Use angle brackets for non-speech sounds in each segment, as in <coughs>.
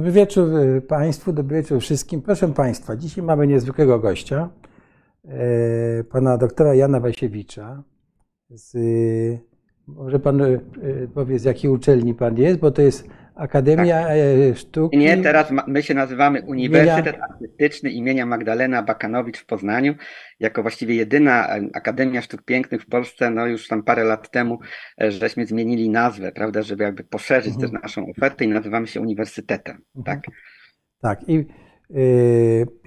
Dobry wieczór y, Państwu, dobry wieczór wszystkim. Proszę Państwa, dzisiaj mamy niezwykłego gościa, e, pana doktora Jana Wasiewicza. Z, może Pan y, powie, z jakiej uczelni Pan jest, bo to jest Akademia tak. Sztuki. Nie, teraz my się nazywamy Uniwersytet imienia... Artystyczny imienia Magdalena Bakanowicz w Poznaniu. Jako właściwie jedyna Akademia Sztuk Pięknych w Polsce, no już tam parę lat temu, e, żeśmy zmienili nazwę, prawda, żeby jakby poszerzyć mhm. też naszą ofertę i nazywamy się Uniwersytetem. Mhm. Tak. Tak. I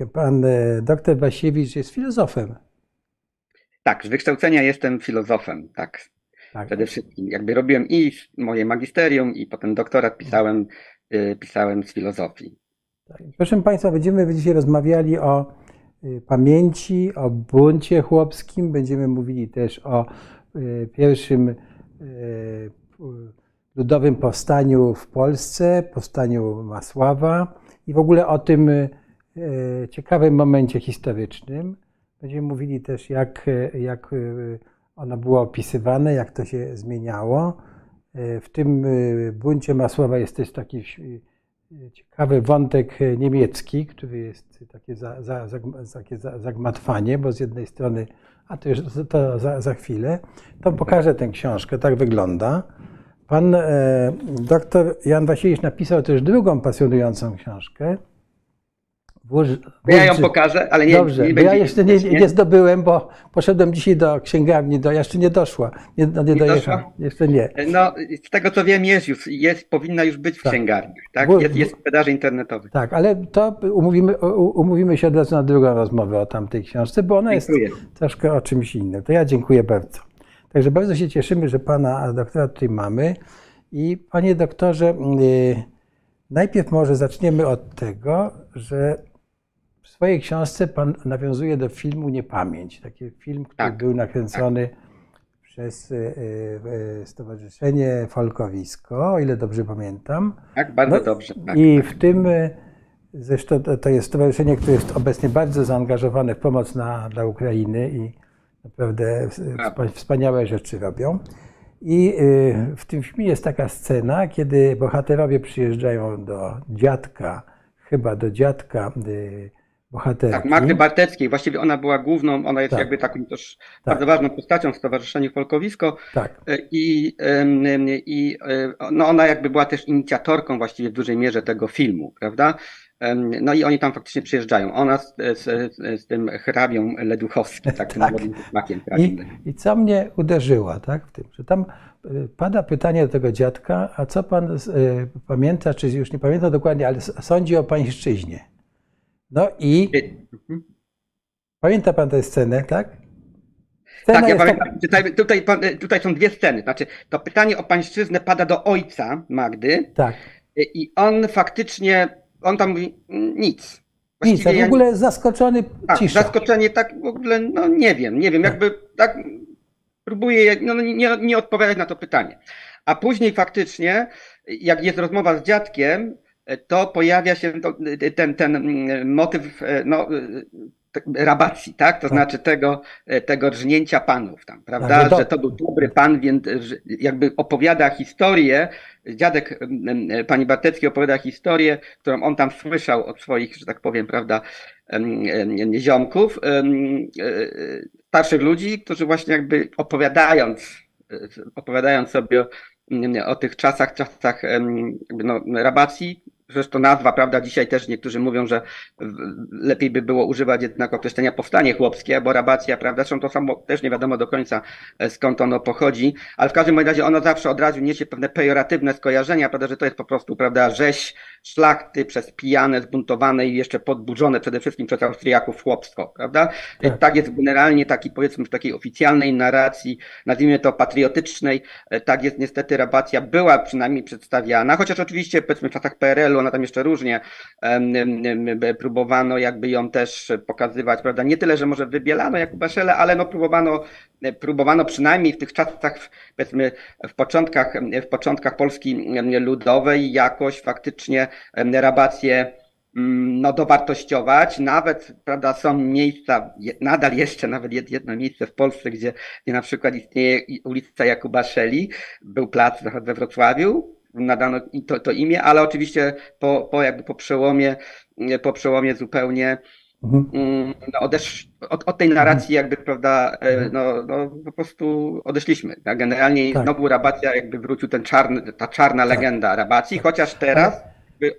y, pan e, doktor Wasiewicz jest filozofem. Tak, z wykształcenia jestem filozofem, tak. Tak. Przede wszystkim jakby robiłem i moje magisterium i potem doktorat pisałem, y, pisałem z filozofii. Tak. Proszę Państwa, będziemy dzisiaj rozmawiali o y, pamięci, o buncie chłopskim. Będziemy mówili też o y, pierwszym ludowym powstaniu w Polsce, powstaniu Masława i w ogóle o tym ciekawym momencie historycznym. Będziemy mówili też, jak, jak ono było opisywane, jak to się zmieniało. E, w tym e, buncie Masłowa jest też taki e, ciekawy wątek niemiecki, który jest takie, za, za, za, takie zagmatwanie, bo z jednej strony, a to już to za, chwilę, to pokażę tę książkę, tak wygląda. Pan e, doktor Jan Wasiewicz napisał też drugą pasjonującą książkę, Włóż, ja ją pokażę, ale nie Dobrze, nie ja jeszcze nie, nie, zdobyłem, bo poszedłem dzisiaj do księgarni, do, jeszcze nie doszła, nie, no nie, nie dojechałem, jeszcze nie. No, z tego co wiem jest już, jest, powinna już być w tak. księgarniach, tak? Jest, jest w sprzedaży internetowej. Tak, ale to umówimy, umówimy się od razu na drugą rozmowę o tamtej książce, bo ona dziękuję. jest troszkę o czymś innym. To ja dziękuję bardzo. Także bardzo się cieszymy, że pana doktora tutaj mamy i panie doktorze, yy, najpierw może zaczniemy od tego, że w swojej książce pan nawiązuje do filmu Niepamięć. Taki film, który tak, był nakręcony tak. przez e, e, Stowarzyszenie Folkowisko, o ile dobrze pamiętam. Tak, bardzo no, dobrze. Tak, I tak. w tym, e, zresztą to jest stowarzyszenie, które jest obecnie bardzo zaangażowane w pomoc na, dla Ukrainy i naprawdę wspaniałe rzeczy robią. I w tym filmie jest taka scena, kiedy bohaterowie przyjeżdżają do dziadka, chyba do dziadka bohaterki. Tak, Magdy Barteckiej. Właściwie ona była główną, ona jest tak. jakby taką też tak. bardzo ważną postacią w Stowarzyszeniu Folkowisko. Tak. E, I, i e, no ona jakby była też inicjatorką właściwie w dużej mierze tego filmu, prawda? No i oni tam faktycznie przyjeżdżają. Ona z, z, z tym hrabią Leduchowskim, takim <laughs> tak. młodym smakiem. I, I co mnie uderzyło, tak, w tym, że tam e, pada pytanie do tego dziadka, a co pan pamięta, czy już nie pamiętam dokładnie, ale sądzi o pańszczyźnie. No i mhm. pamięta pan tę scenę, tak? Scena tak, ja pamiętam. Tutaj, tutaj, tutaj, są dwie sceny. Znaczy, to pytanie o pańszczyznę pada do ojca Magdy. Tak. I on faktycznie, on tam mówi mm, nic. Właściwie nic, a w ogóle ja, zaskoczony tak, cisza. Zaskoczenie tak w ogóle, no nie wiem, nie wiem, tak. jakby tak próbuję no, nie, nie odpowiadać na to pytanie. A później faktycznie, jak jest rozmowa z dziadkiem, to pojawia się ten, ten mm, motyw e, no, e, rabacji, tak? To tak. znaczy tego, e, tego rżnięcia panów tam, prawda? Tak, to... Że to był dobry pan, więc jakby opowiada historię, dziadek pani Bartecki opowiada historię, którą on tam słyszał od swoich, że tak powiem, prawda, ziomków, starszych ludzi, którzy właśnie jakby opowiadając, opowiadając sobie o, o tych czasach, czasach no, rabacji, Zresztą nazwa, prawda, dzisiaj też niektórzy mówią, że lepiej by było używać jednak określenia powstanie chłopskie, bo rabacja, prawda, zresztą to samo też nie wiadomo do końca e, skąd ono pochodzi, ale w każdym razie ono zawsze od razu niesie pewne pejoratywne skojarzenia, prawda, że to jest po prostu, prawda, rzeź szlachty przez pijane, zbuntowane i jeszcze podburzone przede wszystkim przez Austriaków chłopstwo, prawda? Tak. tak jest generalnie taki, powiedzmy, w takiej oficjalnej narracji, nazwijmy to patriotycznej, e, tak jest niestety rabacja była przynajmniej przedstawiana, chociaż oczywiście, powiedzmy, w czasach PRL-u ona tam jeszcze różnie próbowano jakby ją też pokazywać, prawda? Nie tyle, że może wybielano jak Beszele, ale no próbowano, próbowano przynajmniej w tych czasach, powiedzmy w początkach, w początkach Polski Ludowej jakoś faktycznie rabacje mm, no, dowartościować. Nawet, prawda, są miejsca, nadal jeszcze nawet jedno miejsce w Polsce, gdzie, gdzie na przykład istnieje ulica Jakuba Szeli, był plac we Wrocławiu, nadano to, to imię, ale oczywiście po, po jakby po przełomie, po przełomie zupełnie Mhm. Mm, no, odesz, od, od, tej narracji jakby, prawda, e, mhm. no, no po prostu odeszliśmy. Tak? Generalnie tak. znowu Rabacja jakby wrócił ten czarny, ta czarna tak. legenda Rabacji, tak. chociaż teraz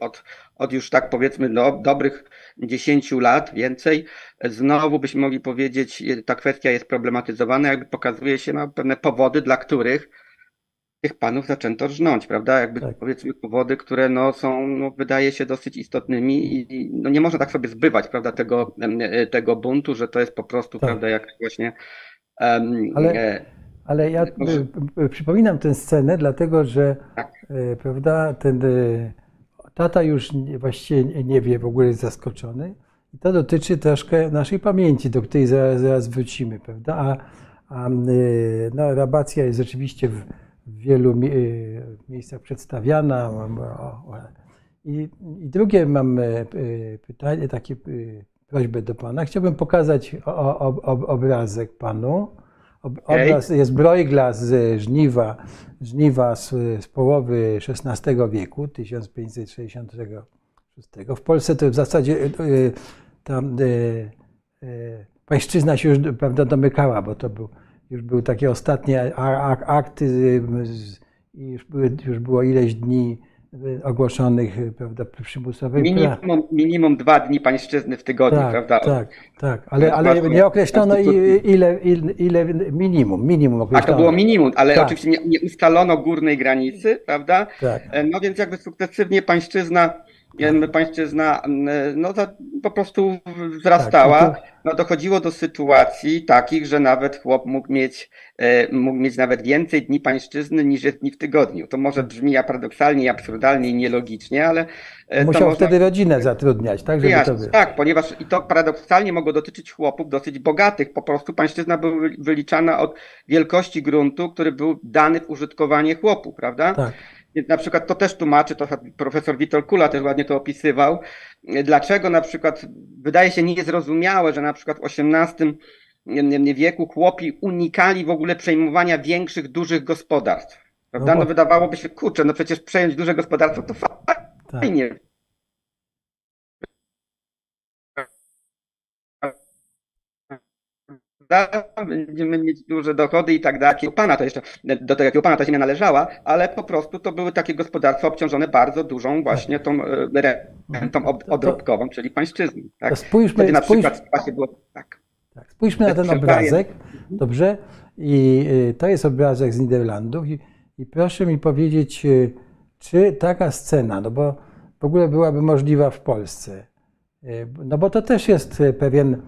od, od już tak powiedzmy do, dobrych 10 lat, więcej, znowu byśmy mogli powiedzieć, ta kwestia jest problematyzowana, jakby pokazuje się no, pewne powody, dla których tych panów zaczęto rżnąć, prawda? Jakby tak. powiedzmy powody, które no, są, no, wydaje się dosyć istotnymi i no, nie można tak sobie zbywać, prawda, tego, e, tego buntu, że to jest po prostu, tak. prawda, jak właśnie. Um, ale, e, ale ja przypominam tę scenę, dlatego że, tak. e, prawda, ten tata już właściwie nie wie, w ogóle jest zaskoczony. I to dotyczy troszkę naszej pamięci, do której zaraz, zaraz wrócimy, prawda? A, a no, rabacja jest rzeczywiście w, w wielu e, miejscach przedstawiana. I, I, drugie mam e, pytanie, takie prośbę do Pana. Chciałbym pokazać o, o, obrazek Panu. Obraz jest Broiglas z Żniwa, Żniwa z, z połowy XVI wieku, 1566. W Polsce to w zasadzie tam pańszczyzna się już prawda, domykała, bo to był już były takie ostatnie akty już, były, już było ileś dni ogłoszonych prawda, przymusowej minimum, minimum dwa dni pańszczyzny w tygodniu, tak, prawda? Tak, tak, ale, ale nie określono ile, ile, ile minimum, minimum określono. A to było minimum, ale tak. oczywiście nie, nie, ustalono górnej granicy, prawda? Tak. E, no więc jakby sukcesywnie pańszczyzna pańszczyzna no, po prostu wzrastała. Tak, no, dochodziło do sytuacji takich, że nawet chłop mógł mieć, e, mógł mieć nawet więcej dni pańszczyzny niż jest dni w tygodniu. To może brzmi paradoksalnie, absurdalnie i nielogicznie, ale. E, Musiał można... wtedy rodzinę zatrudniać, tak? Żeby to było. Tak, ponieważ i to paradoksalnie mogło dotyczyć chłopów dosyć bogatych. Po prostu pańszczyzna była wyliczana od wielkości gruntu, który był dany w użytkowanie chłopu, prawda? Tak. Na przykład to też tłumaczy, to profesor Witold Kula też ładnie to opisywał, dlaczego na przykład wydaje się niezrozumiałe, że na przykład w XVIII wieku chłopi unikali w ogóle przejmowania większych, dużych gospodarstw. Prawda? No, bo... no wydawałoby się, kurczę, no przecież przejąć duże gospodarstwo to fajnie. Tak. Będziemy mieć duże dochody i tak dalej. Pana to jeszcze, do tego pana ta ziemia należała, ale po prostu to były takie gospodarstwa obciążone bardzo dużą właśnie tą e, rentą odrobkową, czyli pańszczyzną. Tak? Spójrzmy, Wtedy na przykład spójrz... było tak. tak. Spójrzmy na ten obrazek, dobrze? I y, to jest obrazek z Niderlandów i, i proszę mi powiedzieć, y, czy taka scena, no bo w ogóle byłaby możliwa w Polsce, y, no bo to też jest pewien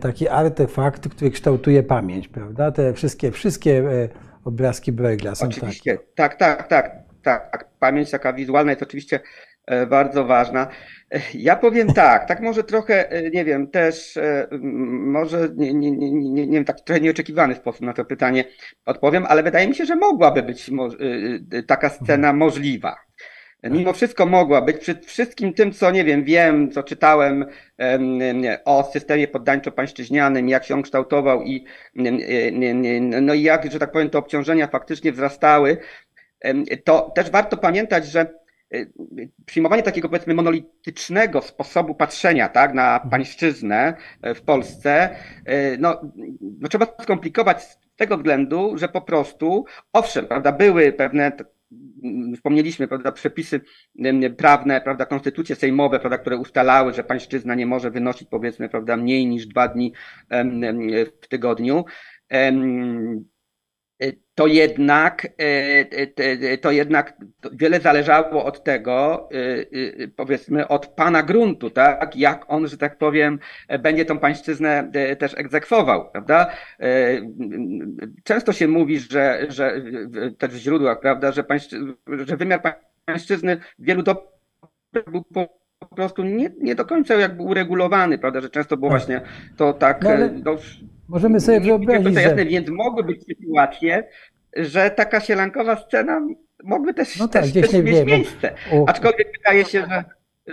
taki artefakt, który kształtuje pamięć, prawda? Te wszystkie, wszystkie e, obrazki Bruegla są Oczywiście, takie. tak, tak, tak, tak. Pamięć taka wizualna jest oczywiście e, bardzo ważna. Ja powiem <laughs> tak, tak może trochę, nie wiem, też może nie, nie, nie, nie, nie wiem, tak trochę nieoczekiwany sposób na to pytanie odpowiem, ale wydaje mi się, że mogłaby być taka scena mhm. możliwa. Mimo wszystko mogła być przy wszystkim tym, co nie wiem, wiem, co czytałem o systemie poddańczo-pańszczyźnianym, jak się on kształtował i no i jak, że tak powiem, te obciążenia faktycznie wzrastały, to też warto pamiętać, że e, przyjmowanie takiego powiedzmy monolitycznego sposobu patrzenia tak, na mhm. pańszczyznę e, w Polsce, e, no, no trzeba skomplikować z tego względu, że po prostu, owszem, prawda, były pewne wspomnieliśmy, prawda, przepisy prawne, prawda, konstytucje sejmowe, prawda, które ustalały, że pańszczyzna nie może wynosić powiedzmy, prawda, mniej niż dwa dni w tygodniu to jednak, e, to jednak wiele zależało od tego, e, e, powiedzmy, od pana gruntu, tak? Jak on, że tak powiem, będzie tą pańszczyznę też egzekwował, prawda? Często się mówi, że, że też w źródłach, prawda, że, pańszczy, że wymiar pańszczyzny wielu do był po prostu nie, nie do końca jakby uregulowany, prawda, że często było tak. właśnie to tak. No, no, Możemy sobie wyobrazić, że... Jasne, więc mogły być sytuacje, że taka sielankowa scena mogły też, no tak, też, też mieć wie, miejsce. Bo... Aczkolwiek wydaje się, że,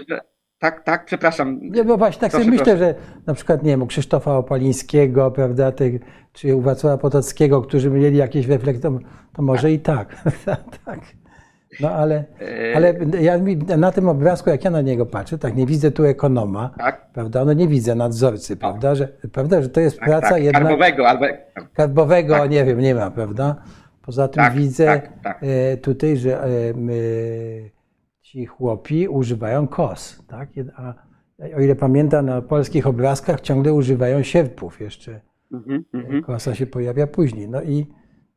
że tak, tak, przepraszam. Nie, bo właśnie tak proszę, sobie myślę, że na przykład, nie wiem, u Krzysztofa Opalińskiego, prawda, tych, czy u Wacława Potockiego, którzy mieli jakieś refleksje, to, może i tak. <laughs> tak. No ale, ale ja na tym obrazku, jak ja na niego patrzę, tak nie widzę tu ekonoma, tak. prawda? No nie widzę nadzorcy, prawda? Że, prawda, że to jest tak, praca tak. jednak... Karbowego albo... Karbowego, tak. nie wiem, nie ma, prawda? Poza tym tak, widzę tak, tak. E, tutaj, że e, ci chłopi używają kos, tak? A o ile pamiętam, na polskich obrazkach ciągle używają sierpów jeszcze. Mm -hmm. Kosa się pojawia później. No i,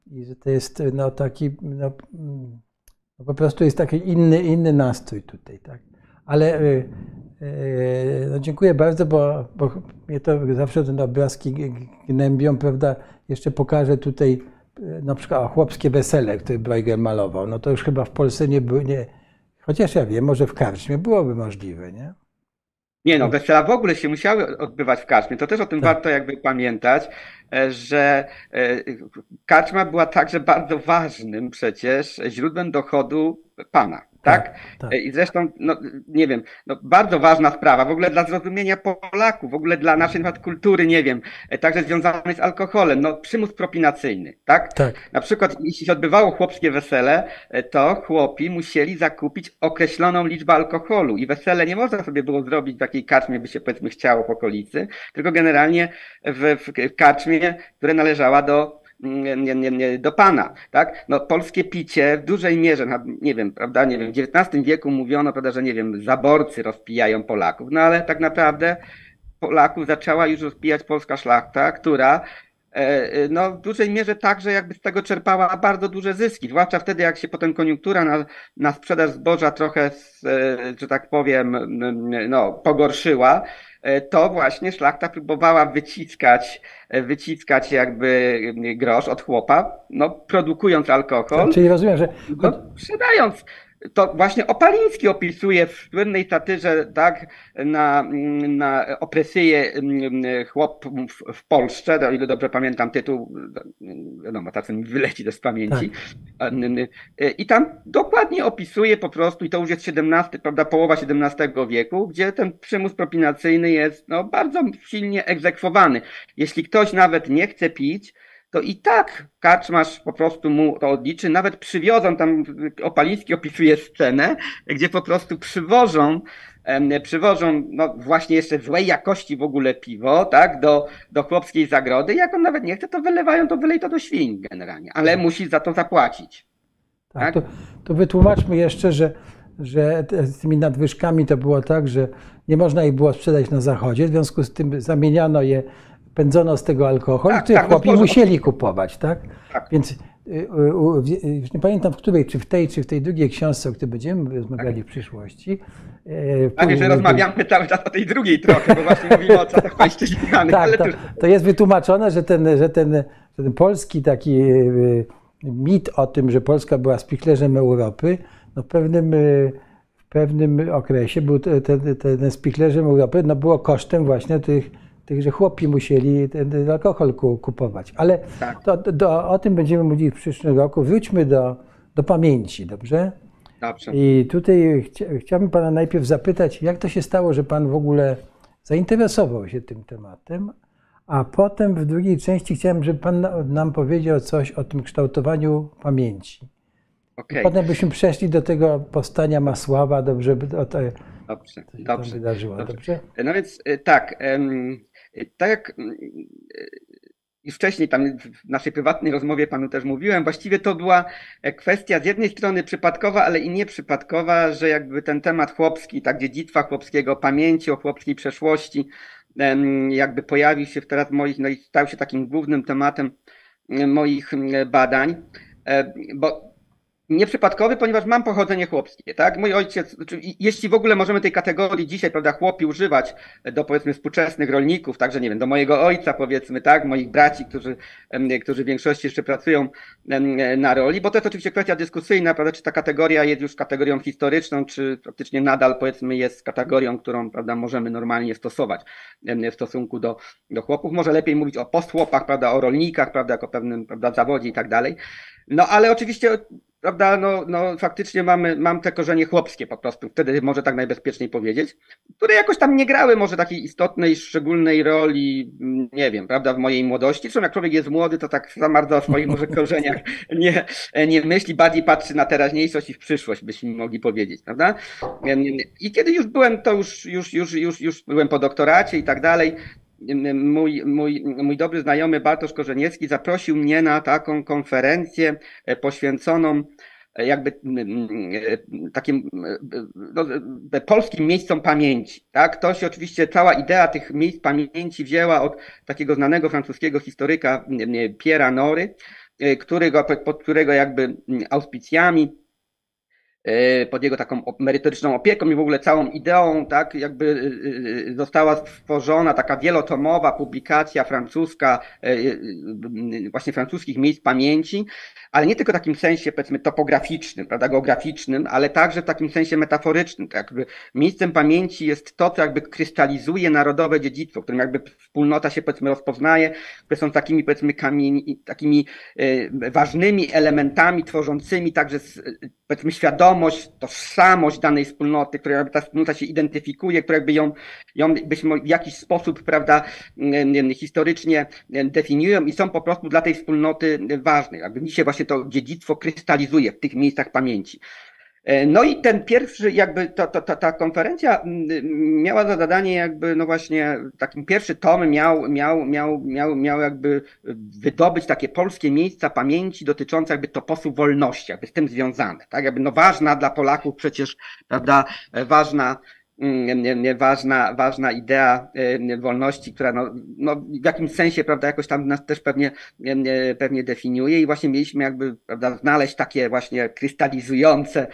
i że to jest no, taki, no, no, po prostu jest taki inny, inny nastrój tutaj, tak? Ale y, y, no, dziękuję bardzo, bo, bo mnie to zawsze te obrazki gnębią, prawda? Jeszcze pokażę tutaj y, na przykład o, chłopskie wesele, które Bruegel malował. No to już chyba w Polsce nie było, nie, chociaż ja wiem, może w Karczmie byłoby możliwe, nie? Nie no, wesela w ogóle się musiały odbywać w karczmie. To też o tym tak. warto jakby pamiętać, e, że e, karczma była także bardzo ważnym przecież źródłem dochodu pana tak? tak, tak. I zresztą, no, nie wiem, no, bardzo ważna sprawa w ogóle dla zrozumienia Polaków, w ogóle dla naszej kultury, nie wiem, e, także związanej z alkoholem, no przymus propinacyjny, tak? tak? Na przykład, jeśli się odbywało chłopskie wesele, e, to chłopi musieli zakupić określoną liczbę alkoholu i wesele nie można sobie było zrobić w takiej karczmie, by się powiedzmy chciało w okolicy, tylko generalnie w, w karczmie, która należała do do Pana, tak? No, polskie picie w dużej mierze, nie wiem, prawda, nie wiem, w XIX wieku mówiono, prawda, że nie wiem, zaborcy rozpijają Polaków, no ale tak naprawdę Polaków zaczęła już rozpijać polska szlachta, która e, e, no, w dużej mierze także jakby z tego czerpała bardzo duże zyski, zwłaszcza wtedy, jak się potem koniunktura na, na sprzedaż zboża trochę, e, że tak powiem, no, pogorszyła, to właśnie szlachta próbowała wyciskać, e, wyciskać jakby grosz od chłopa, no, produkując alkohol. Czyli rozumiem, że. No, sprzedając to właśnie Opaliński opisuje w słynnej satyrze tak, na, na opresyję mm, chłopów w Polsce, o ile dobrze pamiętam tytuł, wiadomo, tacy mi wyleci też z pamięci. Tak. I tam dokładnie opisuje po prostu, i to już jest XVII, prawda, połowa XVII wieku, gdzie ten przymus propinacyjny jest no, bardzo silnie egzekwowany. Jeśli ktoś nawet nie chce pić, to i tak kaczmasz po prostu mu to odliczy. Nawet przywiozą, tam Opaliński opisuje scenę, gdzie po prostu przywożą, przywożą no właśnie jeszcze złej jakości w ogóle piwo, tak, do, do chłopskiej zagrody. Jak on nawet nie chce, to wylewają, to wylej to do świń generalnie, ale musi za to zapłacić. Tak, tak? To, to wytłumaczmy jeszcze, że że z tymi nadwyżkami to było tak, że nie można ich było sprzedać na zachodzie, w związku z tym zamieniano je pędzono z tego alkohol, tak, który tak, chłopi musieli kupować, tak? tak. Więc y, y, y, już nie pamiętam w której, czy w tej, czy w tej drugiej książce, o której będziemy rozmawiali tak. w przyszłości. Tak, że rozmawiamy cały czas o tej drugiej trochę, bo właśnie <laughs> mówimy o czasach pańszczyźnianych. tak, to, to, jest wytłumaczone, że ten, że ten, że ten polski taki mit o tym, że Polska była spichlerzem Europy, no w pewnym, w pewnym okresie był ten, ten, ten spichlerzem Europy, no było kosztem właśnie tych tych, że chłopi musieli ten alkohol kupować. Ale tak. to, to, o tym będziemy mówili w przyszłym roku. Wróćmy do, do pamięci, dobrze? Dobrze. I tutaj chcia, chciałbym Pana najpierw zapytać, jak to się stało, że Pan w ogóle zainteresował się tym tematem, a potem w drugiej części chciałem, żeby Pan nam powiedział coś o tym kształtowaniu pamięci. Okay. Potem byśmy przeszli do tego powstania Masława, dobrze, o to, dobrze, dobrze, wydarzyło, dobrze. dobrze. No więc y, tak, tak jak już wcześniej tam w naszej prywatnej rozmowie panu też mówiłem, właściwie to była kwestia z jednej strony przypadkowa, ale i nieprzypadkowa, że jakby ten temat chłopski, tak dziedzictwa chłopskiego, pamięci o chłopskiej przeszłości, jakby pojawił się teraz w moich, no i stał się takim głównym tematem moich badań, e, bo nieprzypadkowy, ponieważ mam pochodzenie chłopskie, tak? Mój ojciec, znaczy, jeśli w ogóle możemy tej kategorii dzisiaj, prawda, chłopi używać do powiedzmy współczesnych rolników, także nie wiem, do mojego ojca powiedzmy, tak, moich braci, którzy, którzy w większości jeszcze pracują na roli, bo to jest oczywiście kwestia dyskusyjna, prawda, czy ta kategoria jest już kategorią historyczną, czy praktycznie nadal powiedzmy jest kategorią, którą, prawda, możemy normalnie stosować w stosunku do, do chłopów. Może lepiej mówić o postchłopach, prawda, o rolnikach, prawda, jako pewnym, prawda, zawodzie i tak dalej. No ale oczywiście prawda, no, no faktycznie mamy, mam te korzenie chłopskie po prostu, wtedy może tak najbezpieczniej powiedzieć, które jakoś tam nie grały może takiej istotnej, szczególnej roli, mm, nie wiem, prawda, w mojej młodości. Zresztą jak człowiek jest młody, to tak za bardzo o swoich może <laughs> korzeniach nie, nie myśli, bardziej patrzy na teraźniejszość i w przyszłość, byśmy mogli powiedzieć, prawda. I kiedy już byłem, to już, już, już, już, już byłem po doktoracie i tak dalej, mój, mój, mój dobry znajomy Bartosz Korzeniecki zaprosił mnie na taką konferencję e, poświęconą e, jakby e, takim no, polskim miejscom pamięci. Tak? To się oczywiście, cała idea tych miejsc pamięci wzięła od takiego znanego francuskiego historyka Pierre'a Nory, którego, pod którego jakby auspicjami pod jego taką merytoryczną opieką i w ogóle całą ideą, tak, jakby e, e, została stworzona taka wielotomowa publikacja francuska, właśnie francuskich miejsc pamięci, ale nie tylko w takim sensie, powiedzmy, topograficznym, prawda, geograficznym, ale także w takim sensie metaforycznym. Tak jakby miejscem pamięci jest to, co jakby krystalizuje narodowe dziedzictwo, którym jakby wspólnota się, powiedzmy, rozpoznaje, które są takimi, powiedzmy, kamieni, takimi ważnymi elementami tworzącymi także, powiedzmy, świadomość świadomość, tożsamość danej wspólnoty, która jakby ta wspólnota się identyfikuje, która jakby ją, ją byśmy w jakiś sposób, prawda, historycznie definiują i są po prostu dla tej wspólnoty ważne. Jakby mi się właśnie to dziedzictwo krystalizuje w tych miejscach pamięci. E, no i ten pierwszy, jakby to, to, to, ta konferencja miała za zadanie jakby, no właśnie, takim pierwszy tom miał, miał, miał, miał, miał jakby wydobyć takie polskie miejsca pamięci dotyczące jakby toposu wolności, jakby z tym związane, tak, jakby no ważna dla Polaków przecież, prawda, ważna, Mm, ważna, ważna idea y, wolności, która no, no w jakimś sensie, prawda, jakoś tam nas też pewnie, pewnie definiuje i właśnie mieliśmy jakby, prawda, znaleźć takie właśnie krystalizujące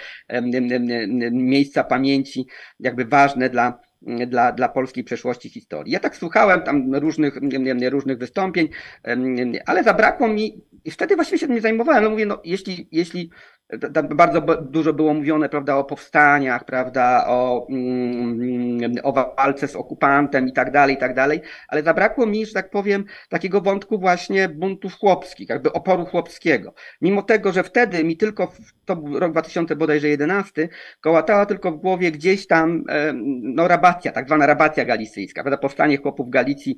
miejsca pamięci, jakby ważne dla, dla, dla polskiej przeszłości historii. Ja tak słuchałem tam różnych, różnych wystąpień, ale zabrakło mi, i wtedy właściwie się tym nie zajmowałem, no mówię, no jeśli, jeśli bardzo dużo było mówione, prawda, o powstaniach, prawda, o, mm, o walce z okupantem i tak dalej, i tak dalej, ale zabrakło mi, że tak powiem, takiego wątku właśnie buntów chłopskich, jakby oporu chłopskiego. Mimo tego, że wtedy mi tylko, to był rok 2000 bodajże 11, kołatała tylko w głowie gdzieś tam, no rabacja, tak zwana rabacja galicyjska, prawda, powstanie chłopów Galicji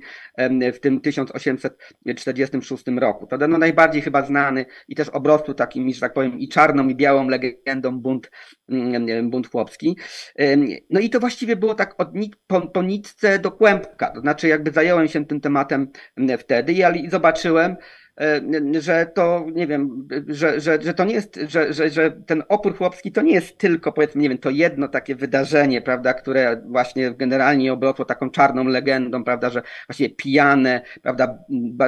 w tym 1846 roku, prawda, no najbardziej chyba znany i też obrosł takimi, że tak powiem, i czarno czarną i białą legendą bunt, mm, bunt chłopski. No i to właściwie było tak od nit, po, po nitce do kłębka, to znaczy jakby zająłem się tym tematem wtedy i zobaczyłem, że to, nie wiem, że, że, że to nie jest, że, że, że ten opór chłopski to nie jest tylko, powiedzmy, nie wiem, to jedno takie wydarzenie, prawda, które właśnie generalnie obrosło taką czarną legendą, prawda, że właśnie pijane, prawda,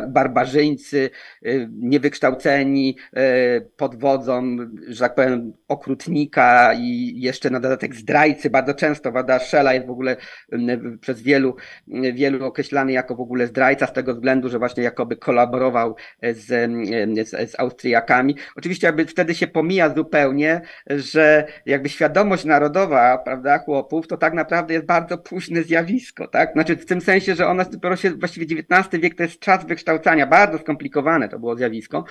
barbarzyńcy, y, niewykształceni, y, pod wodzą, że tak powiem, okrutnika i jeszcze na dodatek zdrajcy, bardzo często, prawda, Szela jest w ogóle przez wielu, wielu określany jako w ogóle zdrajca z tego względu, że właśnie jakoby kolaborował z, z, z Austriakami. Oczywiście jakby wtedy się pomija zupełnie, że jakby świadomość narodowa, prawda, chłopów, to tak naprawdę jest bardzo późne zjawisko, tak? Znaczy w tym sensie, że ona dopiero się, właściwie XIX wiek to jest czas wykształcania, bardzo skomplikowane to było zjawisko,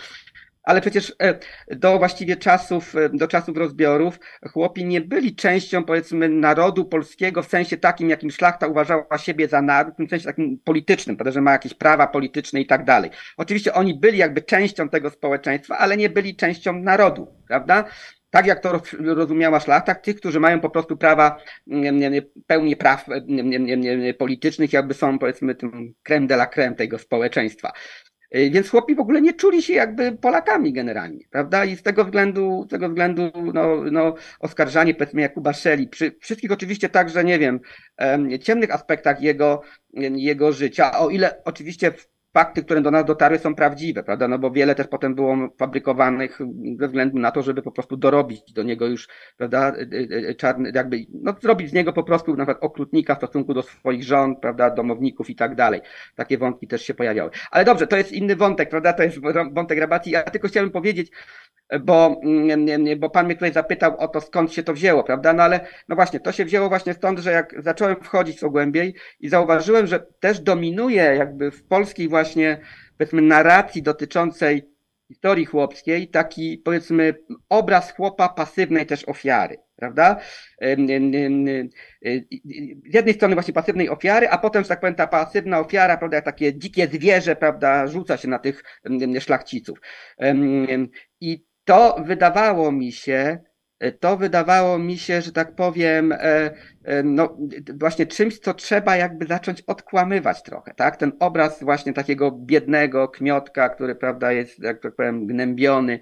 ale przecież e, do właściwie czasów, e, do czasów rozbiorów chłopi nie byli częścią, powiedzmy, narodu polskiego w sensie takim, jakim szlachta uważała siebie za naród, w tym sensie takim politycznym, prawda, że ma jakieś prawa polityczne i tak dalej. Oczywiście oni byli jakby częścią tego społeczeństwa, ale nie byli częścią narodu, prawda? tak jak to rozumiała szlachta, tych, którzy mają po prostu prawa, pełni praw politycznych, jakby są powiedzmy tym creme de la creme tego społeczeństwa. Y, więc chłopi w ogóle nie czuli się jakby Polakami generalnie, prawda? I z tego względu, z tego względu, no, no oskarżanie powiedzmy Jakuba Szeli, przy wszystkich oczywiście także, nie wiem, ciemnych aspektach jego, jego życia, o ile oczywiście fakty, które do nas dotarły są prawdziwe, prawda? No bo wiele też potem było fabrykowanych ze względu na to, żeby po prostu dorobić do niego już, prawda, y, y, y, czarny, jakby, no zrobić z niego po prostu na przykład okrutnika w stosunku do swoich żon, prawda, domowników i tak dalej. Takie wątki też się pojawiały. Ale dobrze, to jest inny wątek, prawda? To jest wątek rabacji. Ja tylko chciałem powiedzieć, bo, mm, bo pan mnie tutaj zapytał o to, skąd się to wzięło, prawda? No ale, no właśnie, to się wzięło właśnie stąd, że jak zacząłem wchodzić co głębiej i zauważyłem, że też dominuje jakby w polskiej właśnie, powiedzmy, narracji dotyczącej historii chłopskiej taki, powiedzmy, obraz chłopa pasywnej też ofiary, prawda? Z jednej strony właśnie pasywnej ofiary, a potem, że tak powiem, ta pasywna ofiara, prawda, jak takie dzikie zwierzę, prawda, rzuca się na tych szlachciców. I to wydawało mi się, to wydawało mi się, że tak powiem, e, e, no właśnie czymś, co trzeba jakby zacząć odkłamywać trochę, tak? Ten obraz właśnie takiego biednego kmiotka, który, prawda, jest, jak tak powiem, gnębiony.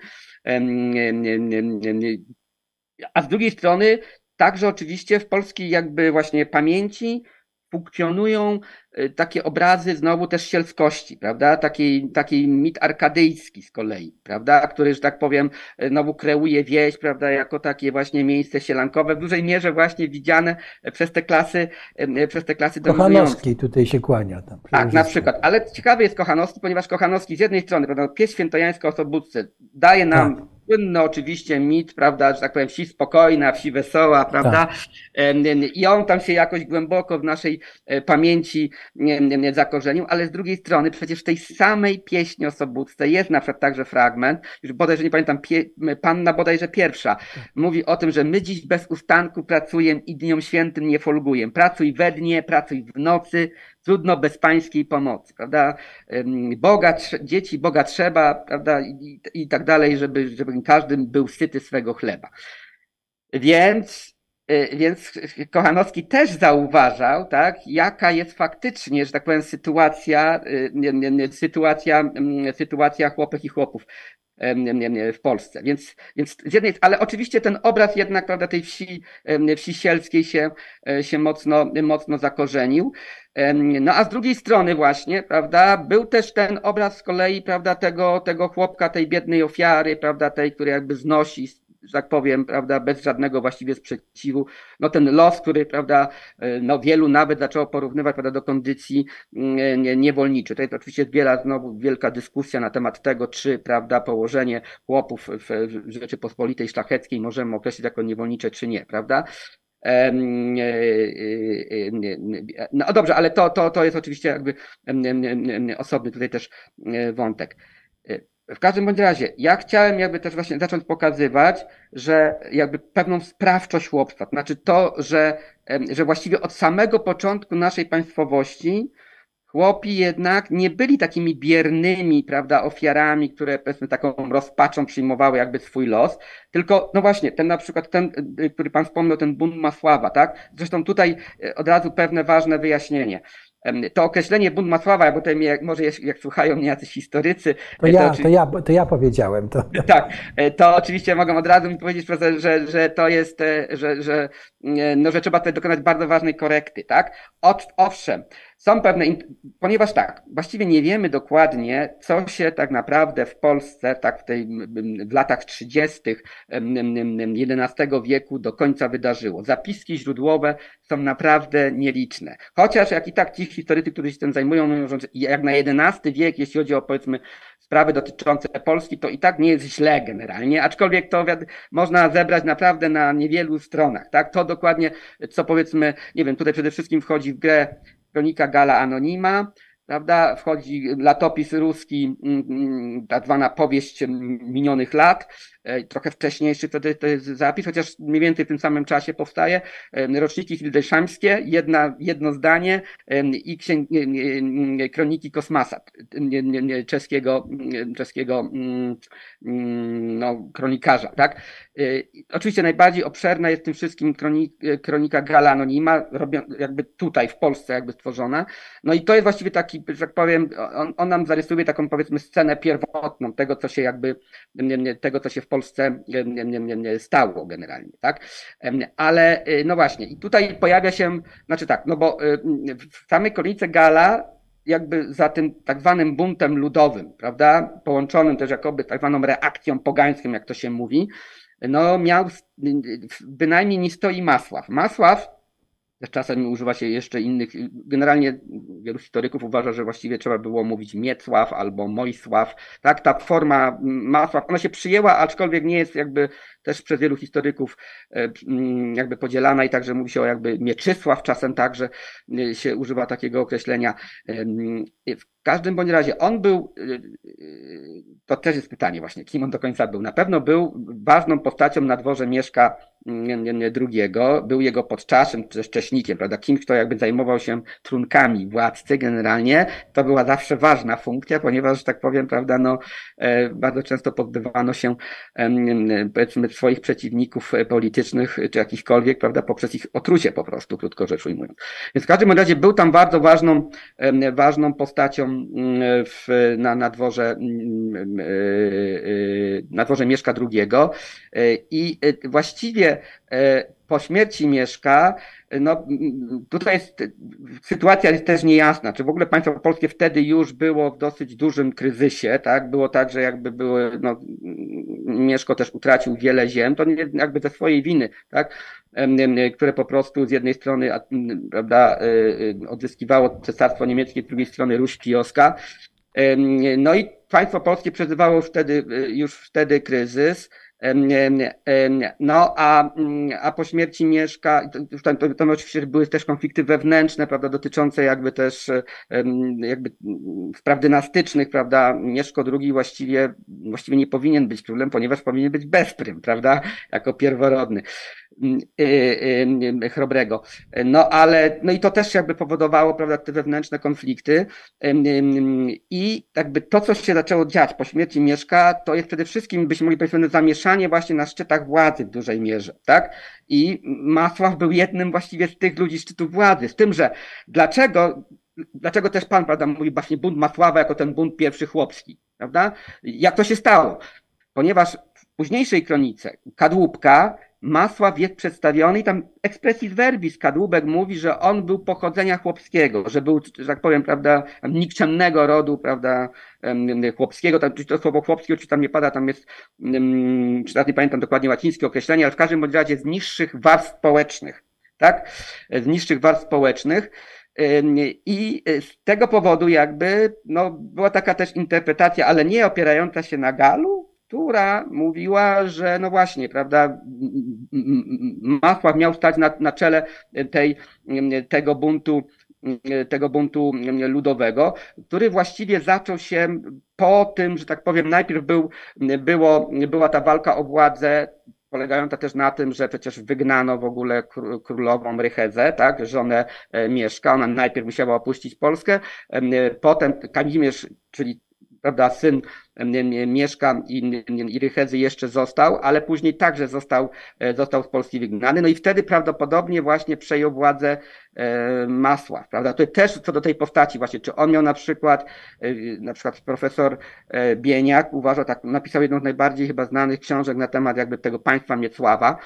A z drugiej strony także oczywiście w polskiej jakby właśnie pamięci funkcjonują y, takie obrazy znowu też sielskości, prawda? Taki, taki mit arkadyjski z kolei, prawda? Który, że tak powiem, y, znowu kreuje wieś, prawda? Jako takie właśnie miejsce sielankowe, w dużej mierze właśnie widziane przez te klasy, y, przez te klasy Kochanowski tutaj się kłania. Tam, tak, na przykład. Ale ciekawy jest Kochanowski, ponieważ Kochanowski z jednej strony, prawda, pies świętojańsko osobódce daje nam tak słynny oczywiście mit, prawda, że tak powiem, wsi spokojna, wsi wesoła, prawda? Tak. I on tam się jakoś głęboko w naszej e, pamięci zakorzenił, ale z drugiej strony przecież w tej samej pieśni o Sobótce jest na przykład także fragment, już bodajże nie pamiętam, panna bodajże pierwsza, tak. mówi o tym, że my dziś bez ustanku pracujemy i dniom świętym nie folgujemy. Pracuj we dnie, pracuj w nocy, trudno bez pańskiej pomocy, prawda? Boga, dzieci Boga trzeba, prawda? I, i tak dalej, żeby, żeby każdy był syty swego chleba. Więc, y, więc Kochanowski też zauważał, tak, jaka jest faktycznie, że tak powiem, sytuacja, y, sytuacja, sytuacja chłopek i chłopów w Polsce. Więc, więc z jednej, ale oczywiście ten obraz jednak, prawda, tej wsi, wsi sielskiej się, e, się mocno, mocno zakorzenił. No a z drugiej strony właśnie, prawda, był też ten obraz z kolei, prawda, tego, tego chłopka, tej biednej ofiary, prawda, tej, który jakby znosi że tak powiem, prawda, bez żadnego właściwie sprzeciwu. No ten los, który, prawda, e, no wielu nawet zaczęło porównywać, prawda, do kondycji mm, niewolniczej. To jest oczywiście wiele, znowu wielka dyskusja na temat tego, czy, prawda, położenie chłopów w Rzeczypospolitej Szlacheckiej możemy określić jako niewolnicze, czy nie, prawda? E, e, no dobrze, ale to, to, to jest oczywiście jakby osobny tutaj też wątek. W każdym bądź razie, ja chciałem jakby też właśnie zacząć pokazywać, że jakby pewną sprawczość chłopstwa, to znaczy to, że, że właściwie od samego początku naszej państwowości chłopi jednak nie byli takimi biernymi, prawda, ofiarami, które powiedzmy taką rozpaczą przyjmowały jakby swój los, tylko no właśnie, ten na przykład ten, y, który pan wspomniał, ten bunt Masława, tak? Zresztą tutaj y, od razu pewne ważne wyjaśnienie. To określenie bunt Macława, bo tutaj mnie, może jak słuchają mnie jacyś historycy. To, e, ja, to, to, ja, to ja powiedziałem to. <laughs> Tak, e, to oczywiście mogą od razu mi powiedzieć, że, że to jest, e, że, że, no, że trzeba tutaj dokonać bardzo ważnej korekty, tak? Owszem, są pewne, ponieważ tak, właściwie nie wiemy dokładnie, co się tak naprawdę w Polsce, tak w, tej, w latach 30. XI wieku do końca wydarzyło. Zapiski źródłowe są naprawdę nieliczne. Chociaż jak i tak ci historycy, którzy się tym zajmują, mówią, że jak na XI wiek, jeśli chodzi o powiedzmy sprawy dotyczące Polski, to i tak nie jest źle generalnie, aczkolwiek to można zebrać naprawdę na niewielu stronach, tak? To dokładnie, co powiedzmy, nie wiem, tutaj przede wszystkim wchodzi w grę kronika Gala Anonima, prawda? Wchodzi latopis ruski, mm, mm, tak zwana powieść minionych lat, trochę wcześniejszy wtedy to jest zapis, chociaż mniej więcej w tym samym czasie powstaje. E, roczniki Hildesheimskie, jedna, jedno zdanie i księg, kroniki Kosmasa, czeskiego, czeskiego no, kronikarza, tak? E, oczywiście najbardziej obszerna jest tym wszystkim kronika Gala Anonima, jakby tutaj w Polsce jakby stworzona. No i to jest właściwie taki że tak powiem, on, on nam zarysuje taką powiedzmy scenę pierwotną tego, co się jakby, tego, co się w Polsce stało generalnie, tak? Ale y, no właśnie, i tutaj pojawia się, znaczy tak, no bo w samej Kornice Gala jakby za tym tak zwanym buntem ludowym, prawda, połączonym też jakoby tak zwaną reakcją pogańską, jak to się mówi, no miał, bynajmniej nie stoi Masław. Masław Czasem używa się jeszcze innych. Generalnie wielu historyków uważa, że właściwie trzeba było mówić Miecław albo Mojsław. Tak, ta forma Masław, ona się przyjęła, aczkolwiek nie jest jakby też przez wielu historyków e, mm, jakby podzielana i także mówi się o jakby Mieczysław czasem także e, się używa takiego określenia. W każdym bądź razie on był, e, to też jest pytanie właśnie, kim on do końca był. Na pewno był ważną postacią na dworze Mieszka II, był jego podczaszym czy szcześnikiem, prawda, kimś, kto jakby zajmował się trunkami władcy generalnie. To była zawsze ważna funkcja, ponieważ, że tak powiem, prawda, no, bardzo często pozbywano się powiedzmy swoich przeciwników e, politycznych czy jakichkolwiek, prawda, poprzez ich otrucie po prostu, krótko rzecz ujmując. Więc w każdym razie był tam bardzo ważną, ważną postacią mm, w, na, na dworze, mm, e, e, na dworze Mieszka II i właściwie po śmierci Mieszka, no tutaj jest, sytuacja jest też niejasna, czy w ogóle państwo polskie wtedy już było w dosyć dużym kryzysie, tak? Było tak, że jakby były, no, Mieszko też utracił wiele ziem, to nie jakby ze swojej winy, tak? Które po prostu z jednej strony, prawda, odzyskiwało cesarstwo niemieckie, z drugiej strony Ruś Kijowska. No i państwo polskie przeżywało wtedy, już wtedy kryzys. No, a, a po śmierci Mieszka, tam, tam oczywiście były też konflikty wewnętrzne, prawda, dotyczące jakby też jakby spraw dynastycznych, prawda, Mieszko II właściwie, właściwie nie powinien być królem, ponieważ powinien być bezprym, prawda, jako pierworodny. Y, y, y, chrobrego. No ale, no i to też jakby powodowało, prawda, te wewnętrzne konflikty i jakby to, co się zaczęło dziać po śmierci Mieszka, to jest przede wszystkim, byśmy mogli powiedzieć, zamieszanie właśnie na szczytach władzy w dużej mierze, tak? I Masław był jednym właściwie z tych ludzi szczytów władzy, z tym, że dlaczego Dlaczego też pan, prawda, mówi właśnie bunt Masława jako ten bunt pierwszy chłopski, prawda? Jak to się stało? Ponieważ w późniejszej kronice kadłubka Masław jest przedstawiony i tam expressis verbis. Kadłubek mówi, że on był pochodzenia chłopskiego, że był, że tak powiem, prawda, nikczemnego rodu, prawda, chłopskiego, tam, czy to słowo chłopskiego, czy tam nie pada, tam jest, czy teraz nie pamiętam dokładnie łacińskie określenie, ale w każdym razie z niższych warstw społecznych, tak, z niższych warstw społecznych, i z tego powodu jakby, no, była taka też interpretacja, ale nie opierająca się na Galu, która mówiła, że no właśnie, prawda, Masław miał stać na, na czele tej, tego buntu tego buntu ludowego, który właściwie zaczął się po tym, że tak powiem, najpierw był, było, była ta walka o władzę, polegająca też na tym, że przecież wygnano w ogóle królową Rychezę, tak, żonę e, Mieszka, ona najpierw musiała opuścić Polskę, potem Kazimierz, czyli prawda, syn Mieszka i, i Rychezy jeszcze został, ale później także został, e, został z Polski wygnany. No i wtedy prawdopodobnie właśnie przejął władzę e, Masław, prawda? To też co do tej postaci właśnie, czy on miał na przykład, e, na przykład profesor Bieniak uważa tak, napisał jedną z najbardziej chyba znanych książek na temat jakby tego państwa Miecława,